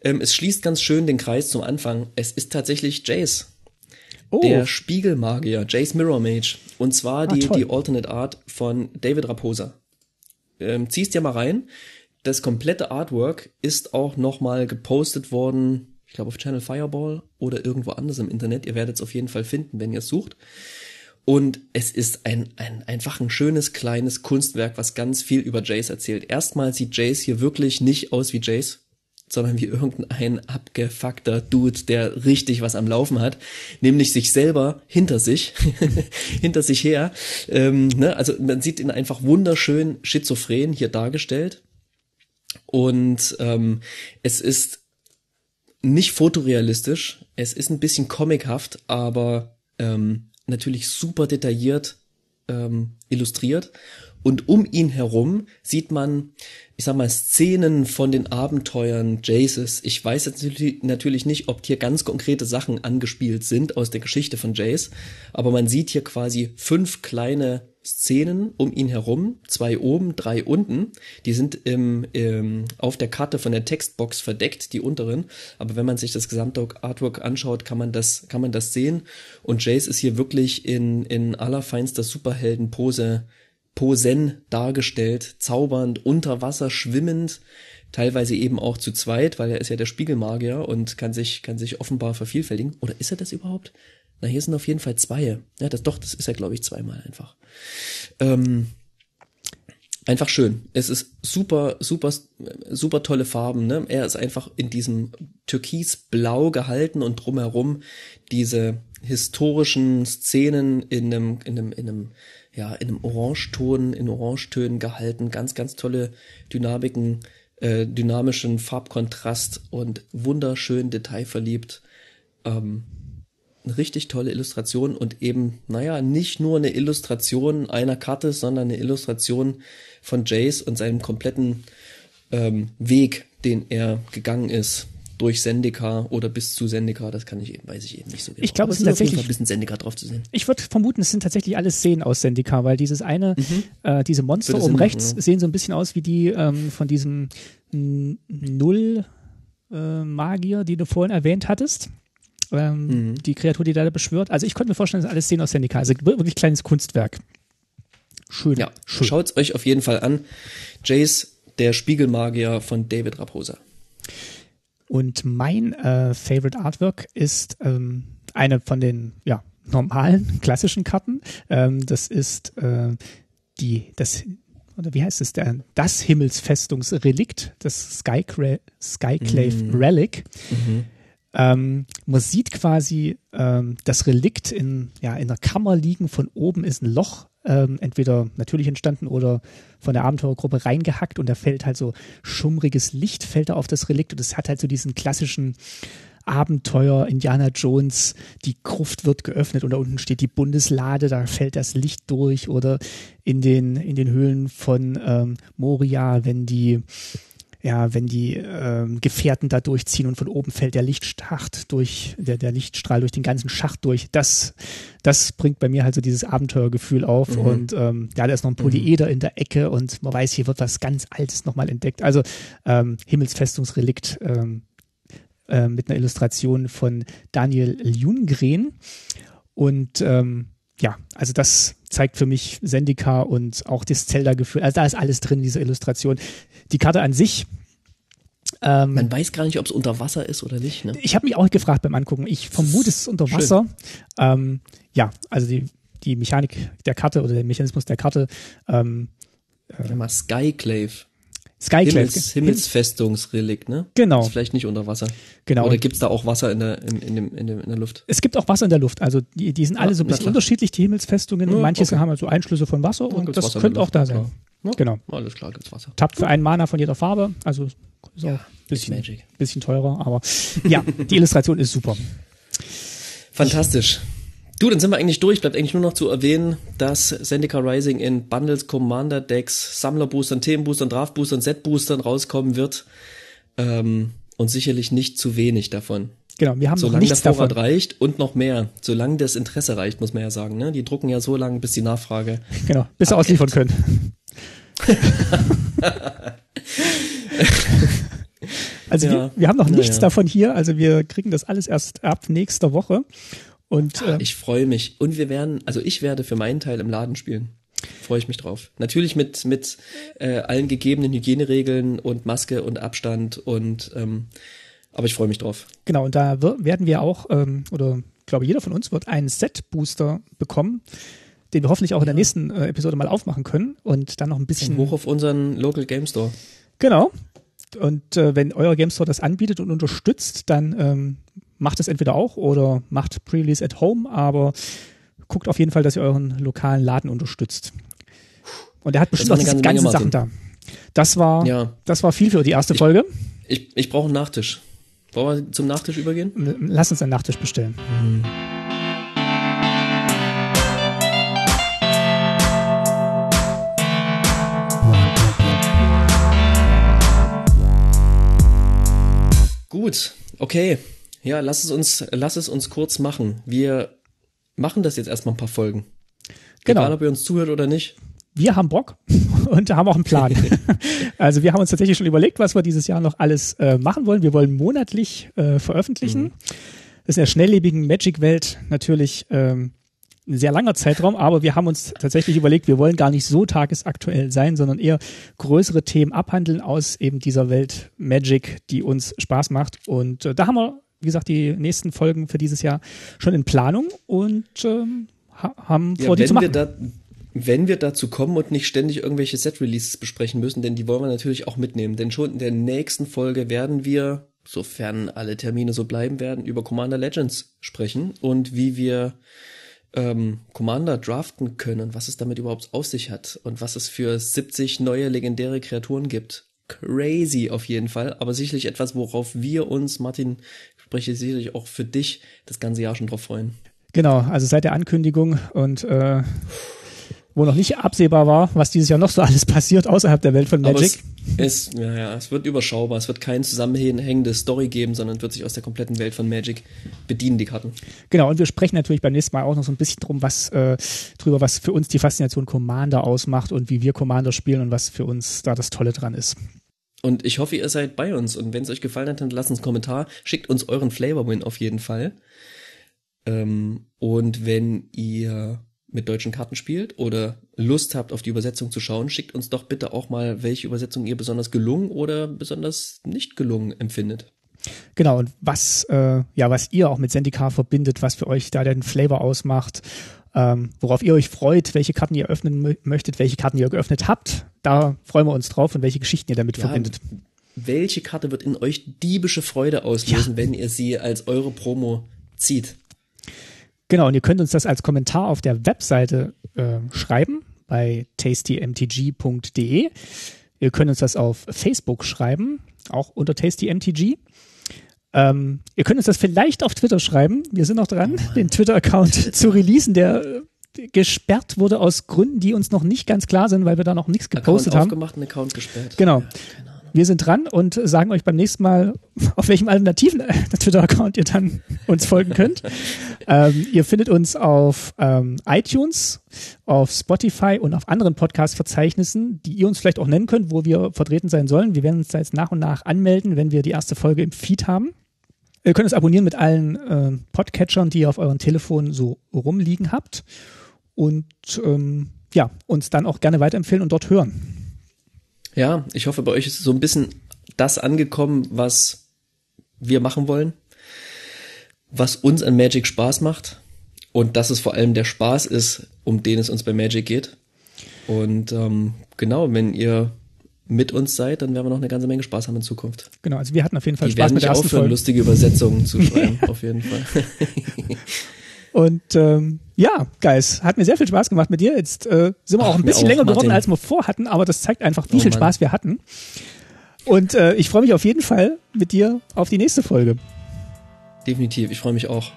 ähm, es schließt ganz schön den Kreis zum Anfang. Es ist tatsächlich Jace Oh. Der Spiegelmagier, Jace Mirror Mage. Und zwar ah, die, die Alternate Art von David Raposa. Ähm, ziehst dir mal rein. Das komplette Artwork ist auch nochmal gepostet worden, ich glaube auf Channel Fireball oder irgendwo anders im Internet. Ihr werdet es auf jeden Fall finden, wenn ihr es sucht. Und es ist ein, ein, einfach ein schönes kleines Kunstwerk, was ganz viel über Jace erzählt. Erstmal sieht Jace hier wirklich nicht aus wie Jace sondern wie irgendein abgefuckter Dude, der richtig was am Laufen hat, nämlich sich selber hinter sich, (laughs) hinter sich her. Ähm, ne? Also man sieht ihn einfach wunderschön schizophren hier dargestellt. Und ähm, es ist nicht fotorealistisch, es ist ein bisschen comichaft, aber ähm, natürlich super detailliert ähm, illustriert. Und um ihn herum sieht man ich sag mal, Szenen von den Abenteuern Jaces. Ich weiß jetzt natürlich nicht, ob hier ganz konkrete Sachen angespielt sind aus der Geschichte von Jace, aber man sieht hier quasi fünf kleine Szenen um ihn herum, zwei oben, drei unten. Die sind im, im, auf der Karte von der Textbox verdeckt, die unteren. Aber wenn man sich das gesamte Artwork anschaut, kann man das, kann man das sehen. Und Jace ist hier wirklich in, in allerfeinster Superheldenpose Posen dargestellt, zaubernd, unter Wasser schwimmend, teilweise eben auch zu zweit, weil er ist ja der Spiegelmagier und kann sich, kann sich offenbar vervielfältigen. Oder ist er das überhaupt? Na, hier sind auf jeden Fall zwei. Ja, das doch, das ist ja, glaube ich, zweimal einfach. Ähm, einfach schön. Es ist super, super, super tolle Farben. Ne? Er ist einfach in diesem Türkisblau gehalten und drumherum diese historischen Szenen in einem, in einem, in einem, ja, in einem Orangeton, in Orangetönen gehalten. Ganz, ganz tolle Dynamiken, äh, dynamischen Farbkontrast und wunderschön detailverliebt. Ähm, eine richtig tolle Illustration und eben, naja, nicht nur eine Illustration einer Karte, sondern eine Illustration von Jace und seinem kompletten ähm, Weg, den er gegangen ist durch Sendika oder bis zu Sendika, das kann ich eben, weiß ich eben nicht so genau. Ich glaube, es ist tatsächlich ein bisschen Sendika drauf zu sehen. Ich würde vermuten, es sind tatsächlich alle Szenen aus Sendika, weil dieses eine, mhm. äh, diese Monster oben rechts ja. sehen so ein bisschen aus wie die ähm, von diesem Null äh, Magier, die du vorhin erwähnt hattest. Ähm, mhm. Die Kreatur, die da beschwört. Also ich könnte mir vorstellen, das sind alles Szenen aus Sendika. Also wirklich kleines Kunstwerk. Schön. Ja, schön. schaut's euch auf jeden Fall an. Jace, der Spiegelmagier von David Raposa. Und mein äh, Favorite Artwork ist ähm, eine von den ja, normalen, (laughs) klassischen Karten. Ähm, das ist äh, die, das, oder wie heißt es, der, das Himmelsfestungsrelikt, das Skycra Skyclave mhm. Relic. Mhm. Ähm, man sieht quasi ähm, das Relikt in, ja, in einer Kammer liegen. Von oben ist ein Loch ähm, entweder natürlich entstanden oder von der Abenteurergruppe reingehackt und da fällt halt so schummriges Licht, fällt da auf das Relikt und es hat halt so diesen klassischen Abenteuer Indiana Jones, die Gruft wird geöffnet und da unten steht die Bundeslade, da fällt das Licht durch oder in den, in den Höhlen von ähm, Moria, wenn die ja, wenn die ähm, Gefährten da durchziehen und von oben fällt der Lichtschacht durch, der, der Lichtstrahl durch den ganzen Schacht durch, das, das bringt bei mir halt so dieses Abenteuergefühl auf. Mhm. Und ähm, ja, da ist noch ein Polyeder mhm. in der Ecke und man weiß, hier wird was ganz Altes nochmal entdeckt. Also ähm, Himmelsfestungsrelikt ähm, äh, mit einer Illustration von Daniel Ljunggren. Und ähm, ja, also das zeigt für mich Sendika und auch das Zelda-Gefühl. Also da ist alles drin, diese Illustration. Die Karte an sich. Ähm, Man weiß gar nicht, ob es unter Wasser ist oder nicht. Ne? Ich habe mich auch gefragt beim Angucken. Ich vermute, es ist unter Wasser. Ähm, ja, also die, die Mechanik der Karte oder der Mechanismus der Karte. Ähm, äh, mal Skyclave. Skyclave. Himmels, Himmelsfestungsrelikt, ne? Genau. Ist vielleicht nicht unter Wasser. Genau. Oder gibt's da auch Wasser in der, in, in, dem, in, dem, in der Luft? Es gibt auch Wasser in der Luft. Also die, die sind alle ja, so ein bisschen unterschiedlich, die Himmelsfestungen. Ja, Manche okay. haben halt so Einschlüsse von Wasser ja, und das Wasser könnte auch da sein. Ja, genau. Alles klar, gibt's Wasser. Tappt für einen Mana von jeder Farbe. Also ist auch ein bisschen, bisschen teurer, aber ja, die Illustration ist super. Fantastisch. Du, dann sind wir eigentlich durch. Bleibt eigentlich nur noch zu erwähnen, dass Zendika Rising in Bundles, Commander Decks, Sammlerboostern, Themenboostern, Draftboostern, Setboostern rauskommen wird. Ähm, und sicherlich nicht zu wenig davon. Genau, wir haben Solange noch nichts der Vorrat davon. reicht und noch mehr. Solange das Interesse reicht, muss man ja sagen. Ne? Die drucken ja so lange, bis die Nachfrage. Genau, bis sie ausliefern können. (laughs) also ja. wir, wir haben noch nichts ja. davon hier. Also wir kriegen das alles erst ab nächster Woche. Und, äh, ich freue mich. Und wir werden, also ich werde für meinen Teil im Laden spielen. Freue ich mich drauf. Natürlich mit, mit äh, allen gegebenen Hygieneregeln und Maske und Abstand und ähm, aber ich freue mich drauf. Genau, und da werden wir auch, ähm, oder ich glaube, jeder von uns wird einen Set-Booster bekommen, den wir hoffentlich auch in der nächsten äh, Episode mal aufmachen können und dann noch ein bisschen. Und hoch auf unseren Local Game Store. Genau. Und äh, wenn euer Game Store das anbietet und unterstützt, dann ähm, macht es entweder auch oder macht Pre-Release at Home, aber guckt auf jeden Fall, dass ihr euren lokalen Laden unterstützt. Und er hat bestimmt auch diese ganzen Menge, Sachen da. Das war, ja. das war viel für die erste ich, Folge. Ich, ich brauche einen Nachtisch. Wollen wir zum Nachtisch übergehen? Lass uns einen Nachtisch bestellen. Mhm. Gut, okay. Ja, lass es uns, lass es uns kurz machen. Wir machen das jetzt erstmal ein paar Folgen. Genau. Egal, ob ihr uns zuhört oder nicht. Wir haben Bock (laughs) und haben auch einen Plan. (laughs) also wir haben uns tatsächlich schon überlegt, was wir dieses Jahr noch alles äh, machen wollen. Wir wollen monatlich äh, veröffentlichen. Mhm. Das ist in der schnelllebigen Magic-Welt natürlich ähm, ein sehr langer Zeitraum, aber wir haben uns tatsächlich überlegt, wir wollen gar nicht so tagesaktuell sein, sondern eher größere Themen abhandeln aus eben dieser Welt Magic, die uns Spaß macht. Und äh, da haben wir wie gesagt, die nächsten Folgen für dieses Jahr schon in Planung und ähm, haben vor, ja, die zu machen. Da, wenn wir dazu kommen und nicht ständig irgendwelche Set-Releases besprechen müssen, denn die wollen wir natürlich auch mitnehmen. Denn schon in der nächsten Folge werden wir, sofern alle Termine so bleiben werden, über Commander Legends sprechen und wie wir ähm, Commander draften können, was es damit überhaupt auf sich hat und was es für 70 neue legendäre Kreaturen gibt. Crazy auf jeden Fall, aber sicherlich etwas, worauf wir uns, Martin, spreche sicherlich auch für dich das ganze Jahr schon drauf freuen. Genau, also seit der Ankündigung und äh, wo noch nicht absehbar war, was dieses Jahr noch so alles passiert außerhalb der Welt von Magic. Es, es, ja, ja, es wird überschaubar. Es wird keine zusammenhängende Story geben, sondern wird sich aus der kompletten Welt von Magic bedienen, die Karten. Genau, und wir sprechen natürlich beim nächsten Mal auch noch so ein bisschen drum, was äh, drüber, was für uns die Faszination Commander ausmacht und wie wir Commander spielen und was für uns da das Tolle dran ist. Und ich hoffe, ihr seid bei uns. Und wenn es euch gefallen hat, dann lasst uns einen Kommentar. Schickt uns euren Flavor-Win auf jeden Fall. Ähm, und wenn ihr mit deutschen Karten spielt oder Lust habt, auf die Übersetzung zu schauen, schickt uns doch bitte auch mal, welche Übersetzung ihr besonders gelungen oder besonders nicht gelungen empfindet. Genau, und was, äh, ja, was ihr auch mit Zendikar verbindet, was für euch da den Flavor ausmacht, ähm, worauf ihr euch freut, welche Karten ihr öffnen möchtet, welche Karten ihr geöffnet habt, da freuen wir uns drauf und welche Geschichten ihr damit ja, verbindet. Welche Karte wird in euch diebische Freude auslösen, ja. wenn ihr sie als eure Promo zieht? Genau, und ihr könnt uns das als Kommentar auf der Webseite äh, schreiben bei tastymtg.de. Ihr könnt uns das auf Facebook schreiben, auch unter tastymtg. Ähm, ihr könnt uns das vielleicht auf Twitter schreiben. Wir sind noch dran, oh den Twitter-Account (laughs) zu releasen, der äh, gesperrt wurde aus Gründen, die uns noch nicht ganz klar sind, weil wir da noch nichts gepostet Account haben. Aufgemacht, Account gesperrt. Genau. Ja, wir sind dran und sagen euch beim nächsten Mal, (laughs) auf welchem alternativen äh, (laughs) Twitter-Account ihr dann uns folgen könnt. ähm, ihr findet uns auf ähm, iTunes, auf Spotify und auf anderen Podcast-Verzeichnissen, die ihr uns vielleicht auch nennen könnt, wo wir vertreten sein sollen. Wir werden uns da jetzt nach und nach anmelden, wenn wir die erste Folge im Feed haben. Ihr könnt uns abonnieren mit allen äh, Podcatchern, die ihr auf euren Telefonen so rumliegen habt. Und ähm, ja, uns dann auch gerne weiterempfehlen und dort hören. Ja, ich hoffe, bei euch ist so ein bisschen das angekommen, was wir machen wollen, was uns an Magic Spaß macht und dass es vor allem der Spaß ist, um den es uns bei Magic geht. Und ähm, genau, wenn ihr mit uns seid, dann werden wir noch eine ganze Menge Spaß haben in Zukunft. Genau, also wir hatten auf jeden Fall Die Spaß mit der ersten aufhören, Folge. lustige Übersetzungen zu (laughs) schreiben, auf jeden Fall. (laughs) Und ähm, ja, Guys, hat mir sehr viel Spaß gemacht mit dir. Jetzt äh, sind wir Ach, auch ein bisschen auch, länger geworden, als wir vorhatten, aber das zeigt einfach, wie oh, viel Mann. Spaß wir hatten. Und äh, ich freue mich auf jeden Fall mit dir auf die nächste Folge. Definitiv, ich freue mich auch.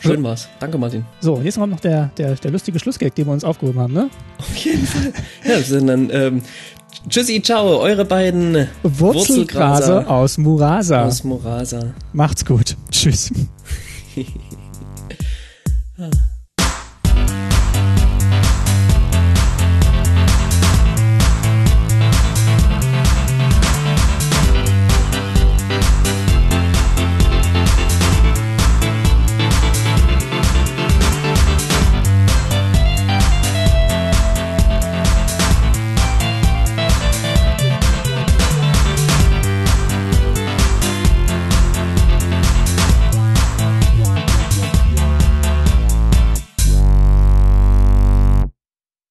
Schön war's. Danke, Martin. So, jetzt kommt noch der, der, der lustige Schlussgag, den wir uns aufgehoben haben, ne? Auf jeden Fall. ja, sind dann, ähm, tschüssi, ciao, eure beiden Wurzelgraser aus Murasa. Aus Murasa. Macht's gut. Tschüss. 嗯。(laughs)